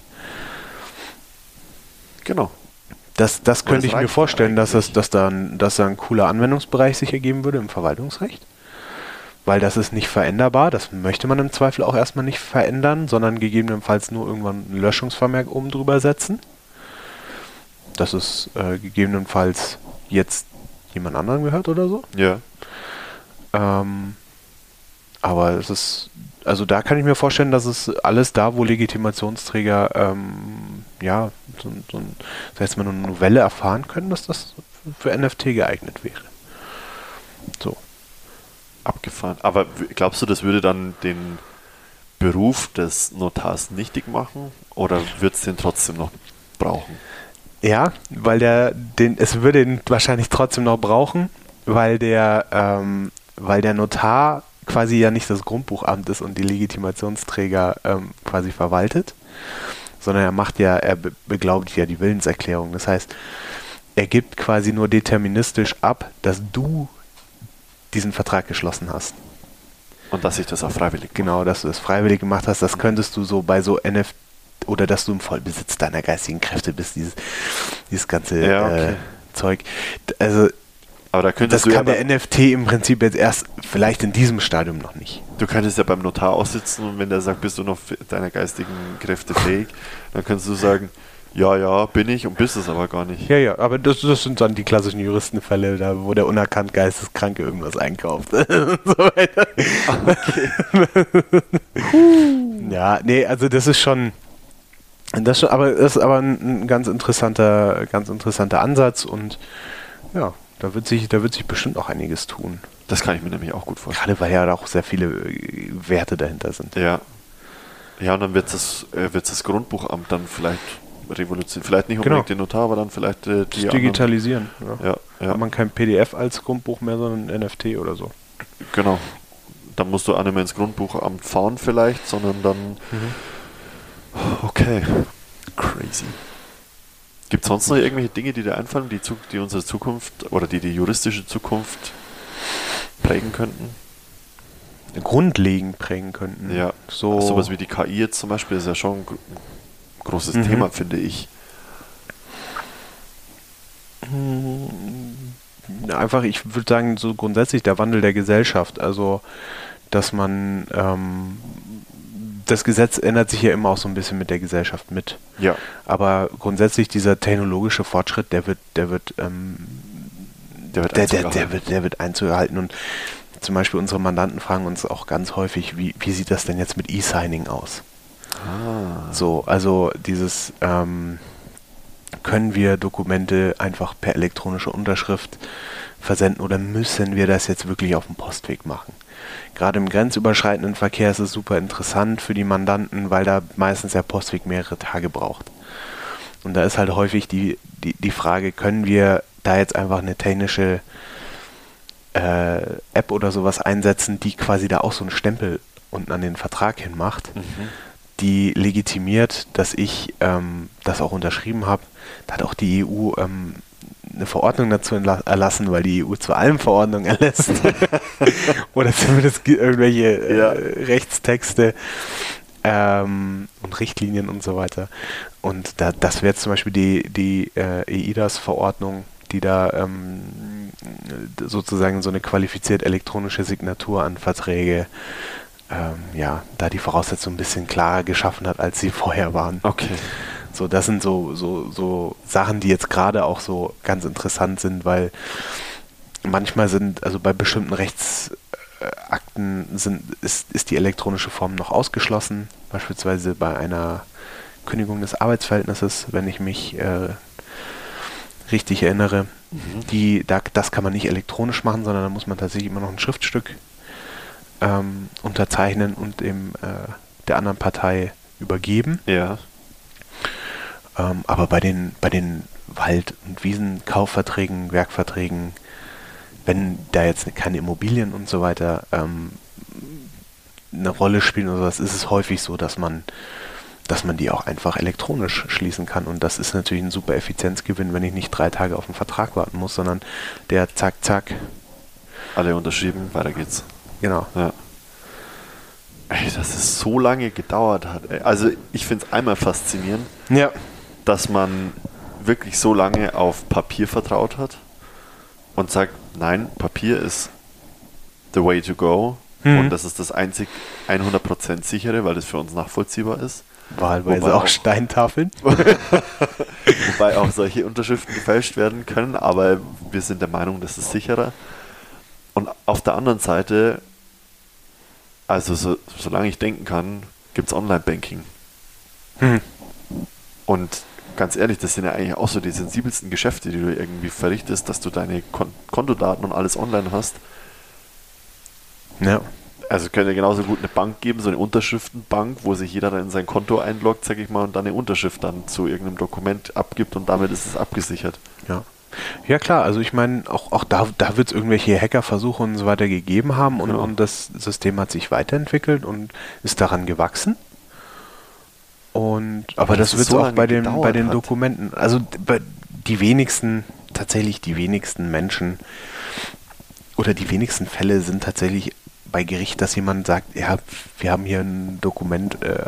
Genau. Das, das könnte das ich mir vorstellen, dass, es, eigentlich. dass, da ein, dass da ein cooler Anwendungsbereich sich ergeben würde im Verwaltungsrecht. Weil das ist nicht veränderbar. Das möchte man im Zweifel auch erstmal nicht verändern, sondern gegebenenfalls nur irgendwann ein Löschungsvermerk oben drüber setzen. Dass es äh, gegebenenfalls jetzt jemand anderen gehört oder so. Ja. Ähm, aber es ist, also da kann ich mir vorstellen, dass es alles da, wo Legitimationsträger, ähm, ja, so, so ein, sag jetzt mal, eine Novelle erfahren können, dass das für NFT geeignet wäre. So. Abgefahren. Aber glaubst du, das würde dann den Beruf des Notars nichtig machen oder wird es den trotzdem noch brauchen? Ja, weil der, den, es würde ihn wahrscheinlich trotzdem noch brauchen, weil der, ähm, weil der Notar quasi ja nicht das Grundbuchamt ist und die Legitimationsträger ähm, quasi verwaltet, sondern er macht ja, er be beglaubigt ja die Willenserklärung. Das heißt, er gibt quasi nur deterministisch ab, dass du diesen Vertrag geschlossen hast. Und dass ich das auch freiwillig Genau, dass du das freiwillig gemacht hast, das könntest du so bei so NFT oder dass du im Vollbesitz deiner geistigen Kräfte bist, dieses, dieses ganze Ja, okay. äh, Zeug. Also Aber da das kann der NFT im Prinzip jetzt erst vielleicht in diesem Stadium noch nicht. Du könntest ja beim Notar aussitzen und wenn der sagt, bist du noch deiner geistigen Kräfte fähig, dann kannst du sagen, ja, ja, bin ich und bist es aber gar nicht. Ja, ja, aber das, das sind dann die klassischen Juristenfälle, da wo der unerkannt Geisteskranke irgendwas einkauft. [LAUGHS] so weiter. [LAUGHS] ja, nee, also das ist schon. Das schon, aber das ist aber ein, ein ganz interessanter, ganz interessanter Ansatz und ja, da wird sich, da wird sich bestimmt auch einiges tun. Das kann ich mir nämlich auch gut vorstellen. Gerade weil ja auch sehr viele äh, Werte dahinter sind. Ja. Ja, und dann wird das, äh, wird das Grundbuchamt dann vielleicht revolutionieren. Vielleicht nicht Genau. unbedingt den Notar, aber dann vielleicht äh, die Das Digitalisieren. Ja. Anderen. Ja, ja Hat man kein PDF als Grundbuch mehr, sondern ein NFT oder so. genau. Dann musst du auch nicht mehr ins Grundbuchamt fahren vielleicht, sondern dann... Mhm. Okay. Crazy. Gibt es sonst noch irgendwelche Dinge, die dir einfallen, die, die unsere Zukunft oder die die juristische Zukunft prägen könnten? Grundlegend prägen könnten. Ja. So Sowas wie die KI jetzt zum Beispiel ist ja schon ein gro- großes Mhm. Thema, finde ich. Einfach, ich würde sagen, so grundsätzlich der Wandel der Gesellschaft. Also, dass man ähm, das Gesetz ändert sich ja immer auch so ein bisschen mit der Gesellschaft mit. Ja. Aber grundsätzlich dieser technologische Fortschritt, der wird, der wird, ähm, der, wird der, der, der, wird, der wird einzuhalten. Und zum Beispiel unsere Mandanten fragen uns auch ganz häufig, wie, wie sieht das denn jetzt mit E-Signing aus? Ah. So, also dieses ähm, können wir Dokumente einfach per elektronische Unterschrift versenden oder müssen wir das jetzt wirklich auf dem Postweg machen? Gerade im grenzüberschreitenden Verkehr ist es super interessant für die Mandanten, weil da meistens der Postweg mehrere Tage braucht. Und da ist halt häufig die, die, die Frage, können wir da jetzt einfach eine technische äh, App oder sowas einsetzen, die quasi da auch so einen Stempel unten an den Vertrag hin macht, mhm. die legitimiert, dass ich ähm, das auch unterschrieben habe. Da hat auch die EU ähm, eine Verordnung dazu erlassen, weil die EU zu allem Verordnungen erlässt. [LAUGHS] [LAUGHS] Oder zumindest irgendwelche äh, ja. Rechtstexte ähm, und Richtlinien und so weiter. Und da, das wäre zum Beispiel die, die äh, EIDAS-Verordnung, die da ähm, sozusagen so eine qualifiziert elektronische Signatur an Verträge ähm, ja, da die Voraussetzungen ein bisschen klarer geschaffen hat, als sie [LAUGHS] vorher waren. Okay. So, das sind so, so, so Sachen, die jetzt gerade auch so ganz interessant sind, weil manchmal sind, also bei bestimmten Rechtsakten sind, ist, ist die elektronische Form noch ausgeschlossen, beispielsweise bei einer Kündigung des Arbeitsverhältnisses, wenn ich mich äh, richtig erinnere. Mhm. Die, da, das kann man nicht elektronisch machen, sondern da muss man tatsächlich immer noch ein Schriftstück ähm, unterzeichnen und dem äh, der anderen Partei übergeben. Ja. Ähm, aber bei den, bei den Wald- und Wiesenkaufverträgen, Werkverträgen, wenn da jetzt keine Immobilien und so weiter ähm, eine Rolle spielen oder sowas, ist es häufig so, dass man, dass man die auch einfach elektronisch schließen kann. Und das ist natürlich ein super Effizienzgewinn, wenn ich nicht drei Tage auf einen Vertrag warten muss, sondern der zack, zack. Alle unterschrieben, weiter geht's. Genau. Ja. Ey, dass es so lange gedauert hat. Ey. Also ich finde es einmal faszinierend. Ja dass man wirklich so lange auf Papier vertraut hat und sagt, nein, Papier ist the way to go mhm. und das ist das einzig 100% sichere, weil das für uns nachvollziehbar ist. Wahlweise Wobei auch, Steintafeln. [LAUGHS] [LAUGHS] Wobei auch solche Unterschriften gefälscht werden können, aber wir sind der Meinung, das ist sicherer. Und auf der anderen Seite, also so, solange ich denken kann, gibt es Online-Banking. Hm. Und ganz ehrlich, das sind ja eigentlich auch so die sensibelsten Geschäfte, die du irgendwie verrichtest, dass du deine Kon Kontodaten und alles online hast. Ja. Also könnte genauso gut eine Bank geben, so eine Unterschriftenbank, wo sich jeder dann in sein Konto einloggt, sag ich mal, und dann eine Unterschrift dann zu irgendeinem Dokument abgibt und damit ist es abgesichert. Ja. Ja klar, also ich meine, auch, auch da, da wird es irgendwelche Hackerversuche und so weiter gegeben haben und, genau. und das System hat sich weiterentwickelt und ist daran gewachsen. Und, aber, aber das, wird so auch bei, dem, bei den. Dokumenten, also bei die wenigsten, tatsächlich die wenigsten Menschen oder die wenigsten Fälle sind tatsächlich bei Gericht, dass jemand sagt, ja, wir haben hier ein Dokument äh,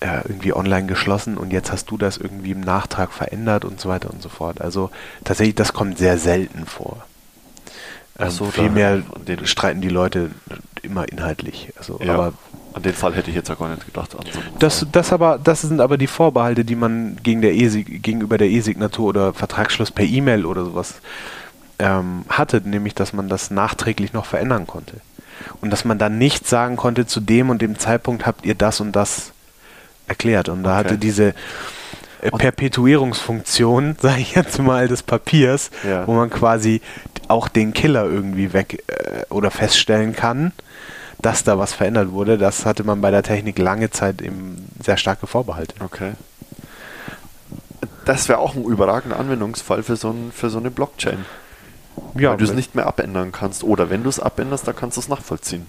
äh, irgendwie online geschlossen und jetzt hast du das irgendwie im Nachtrag verändert und so weiter und so fort. Also tatsächlich, das kommt sehr selten vor. Ähm, so, vielmehr streiten die Leute immer inhaltlich. Also, ja. aber an den Fall hätte ich jetzt ja gar nicht gedacht. So das, das, aber, das sind aber die Vorbehalte, die man gegen der e gegenüber der E-Signatur oder Vertragsschluss per E-Mail oder sowas ähm, hatte, nämlich dass man das nachträglich noch verändern konnte. Und dass man dann nicht sagen konnte, zu dem und dem Zeitpunkt habt ihr das und das erklärt. Und da okay. hatte diese äh, Perpetuierungsfunktion, [LAUGHS] sage ich jetzt mal, des Papiers, ja. wo man quasi auch den Killer irgendwie weg äh, oder feststellen kann dass da was verändert wurde, das hatte man bei der Technik lange Zeit eben sehr starke Vorbehalte. Okay. Das wäre auch ein überragender Anwendungsfall für so, ein, für so eine Blockchain. Ja, weil du es nicht mehr abändern kannst. Oder wenn du es abänderst, dann kannst du es nachvollziehen.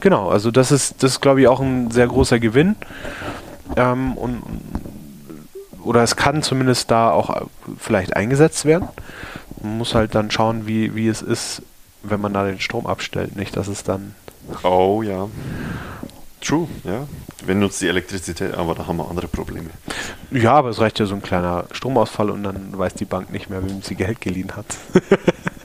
Genau, also das ist, das glaube ich, auch ein sehr großer Gewinn. Ähm, und, oder es kann zumindest da auch vielleicht eingesetzt werden. Man muss halt dann schauen, wie, wie es ist, wenn man da den Strom abstellt. Nicht, dass es dann Oh ja. True, ja. Wenn nutzt die Elektrizität, aber da haben wir andere Probleme. Ja, aber es reicht ja so ein kleiner Stromausfall und dann weiß die Bank nicht mehr, wem sie Geld geliehen hat.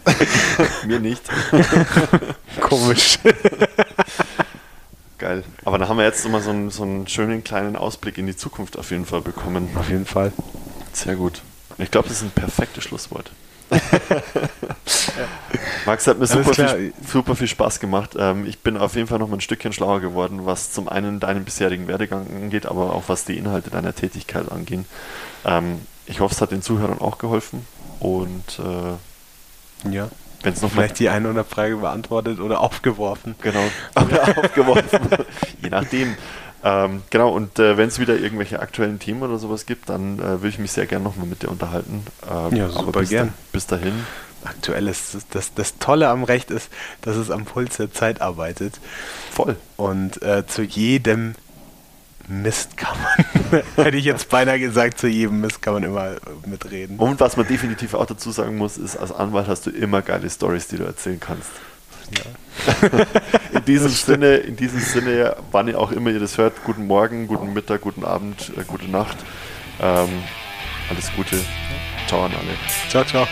[LAUGHS] Mir nicht. [LAUGHS] Komisch. [LAUGHS] Geil. Aber da haben wir jetzt nochmal so einen, so einen schönen kleinen Ausblick in die Zukunft auf jeden Fall bekommen. Auf jeden Fall. Sehr gut. Ich glaube, das ist ein perfektes Schlusswort. [LAUGHS] Max hat mir super viel, super viel, Spaß gemacht. Ähm, ich bin auf jeden Fall noch mal ein Stückchen schlauer geworden, was zum einen deinen bisherigen Werdegang angeht, aber auch was die Inhalte deiner Tätigkeit angehen. Ähm, ich hoffe, es hat den Zuhörern auch geholfen und äh, ja. Wenn es noch vielleicht die eine oder andere Frage beantwortet oder aufgeworfen. Genau, [LAUGHS] oder aufgeworfen. Je nachdem. Ähm, genau, und äh, wenn es wieder irgendwelche aktuellen Themen oder sowas gibt, dann äh, würde ich mich sehr gerne nochmal mit dir unterhalten. Ähm, ja, super bis gern. Da, bis dahin. Aktuell ist das, das, das, Tolle am Recht ist, dass es am Puls der Zeit arbeitet. Voll. Und äh, zu jedem Mist kann man, [LAUGHS] hätte ich jetzt beinahe gesagt, zu jedem Mist kann man immer mitreden. Und was man definitiv auch dazu sagen muss, ist, als Anwalt hast du immer geile Stories, die du erzählen kannst. Ja. [LAUGHS] in, diesem Sinne, in diesem Sinne, wann ihr auch immer ihr das hört, guten Morgen, guten Mittag, guten Abend, äh, gute Nacht. Ähm, alles Gute. Ciao an alle. Ciao, ciao.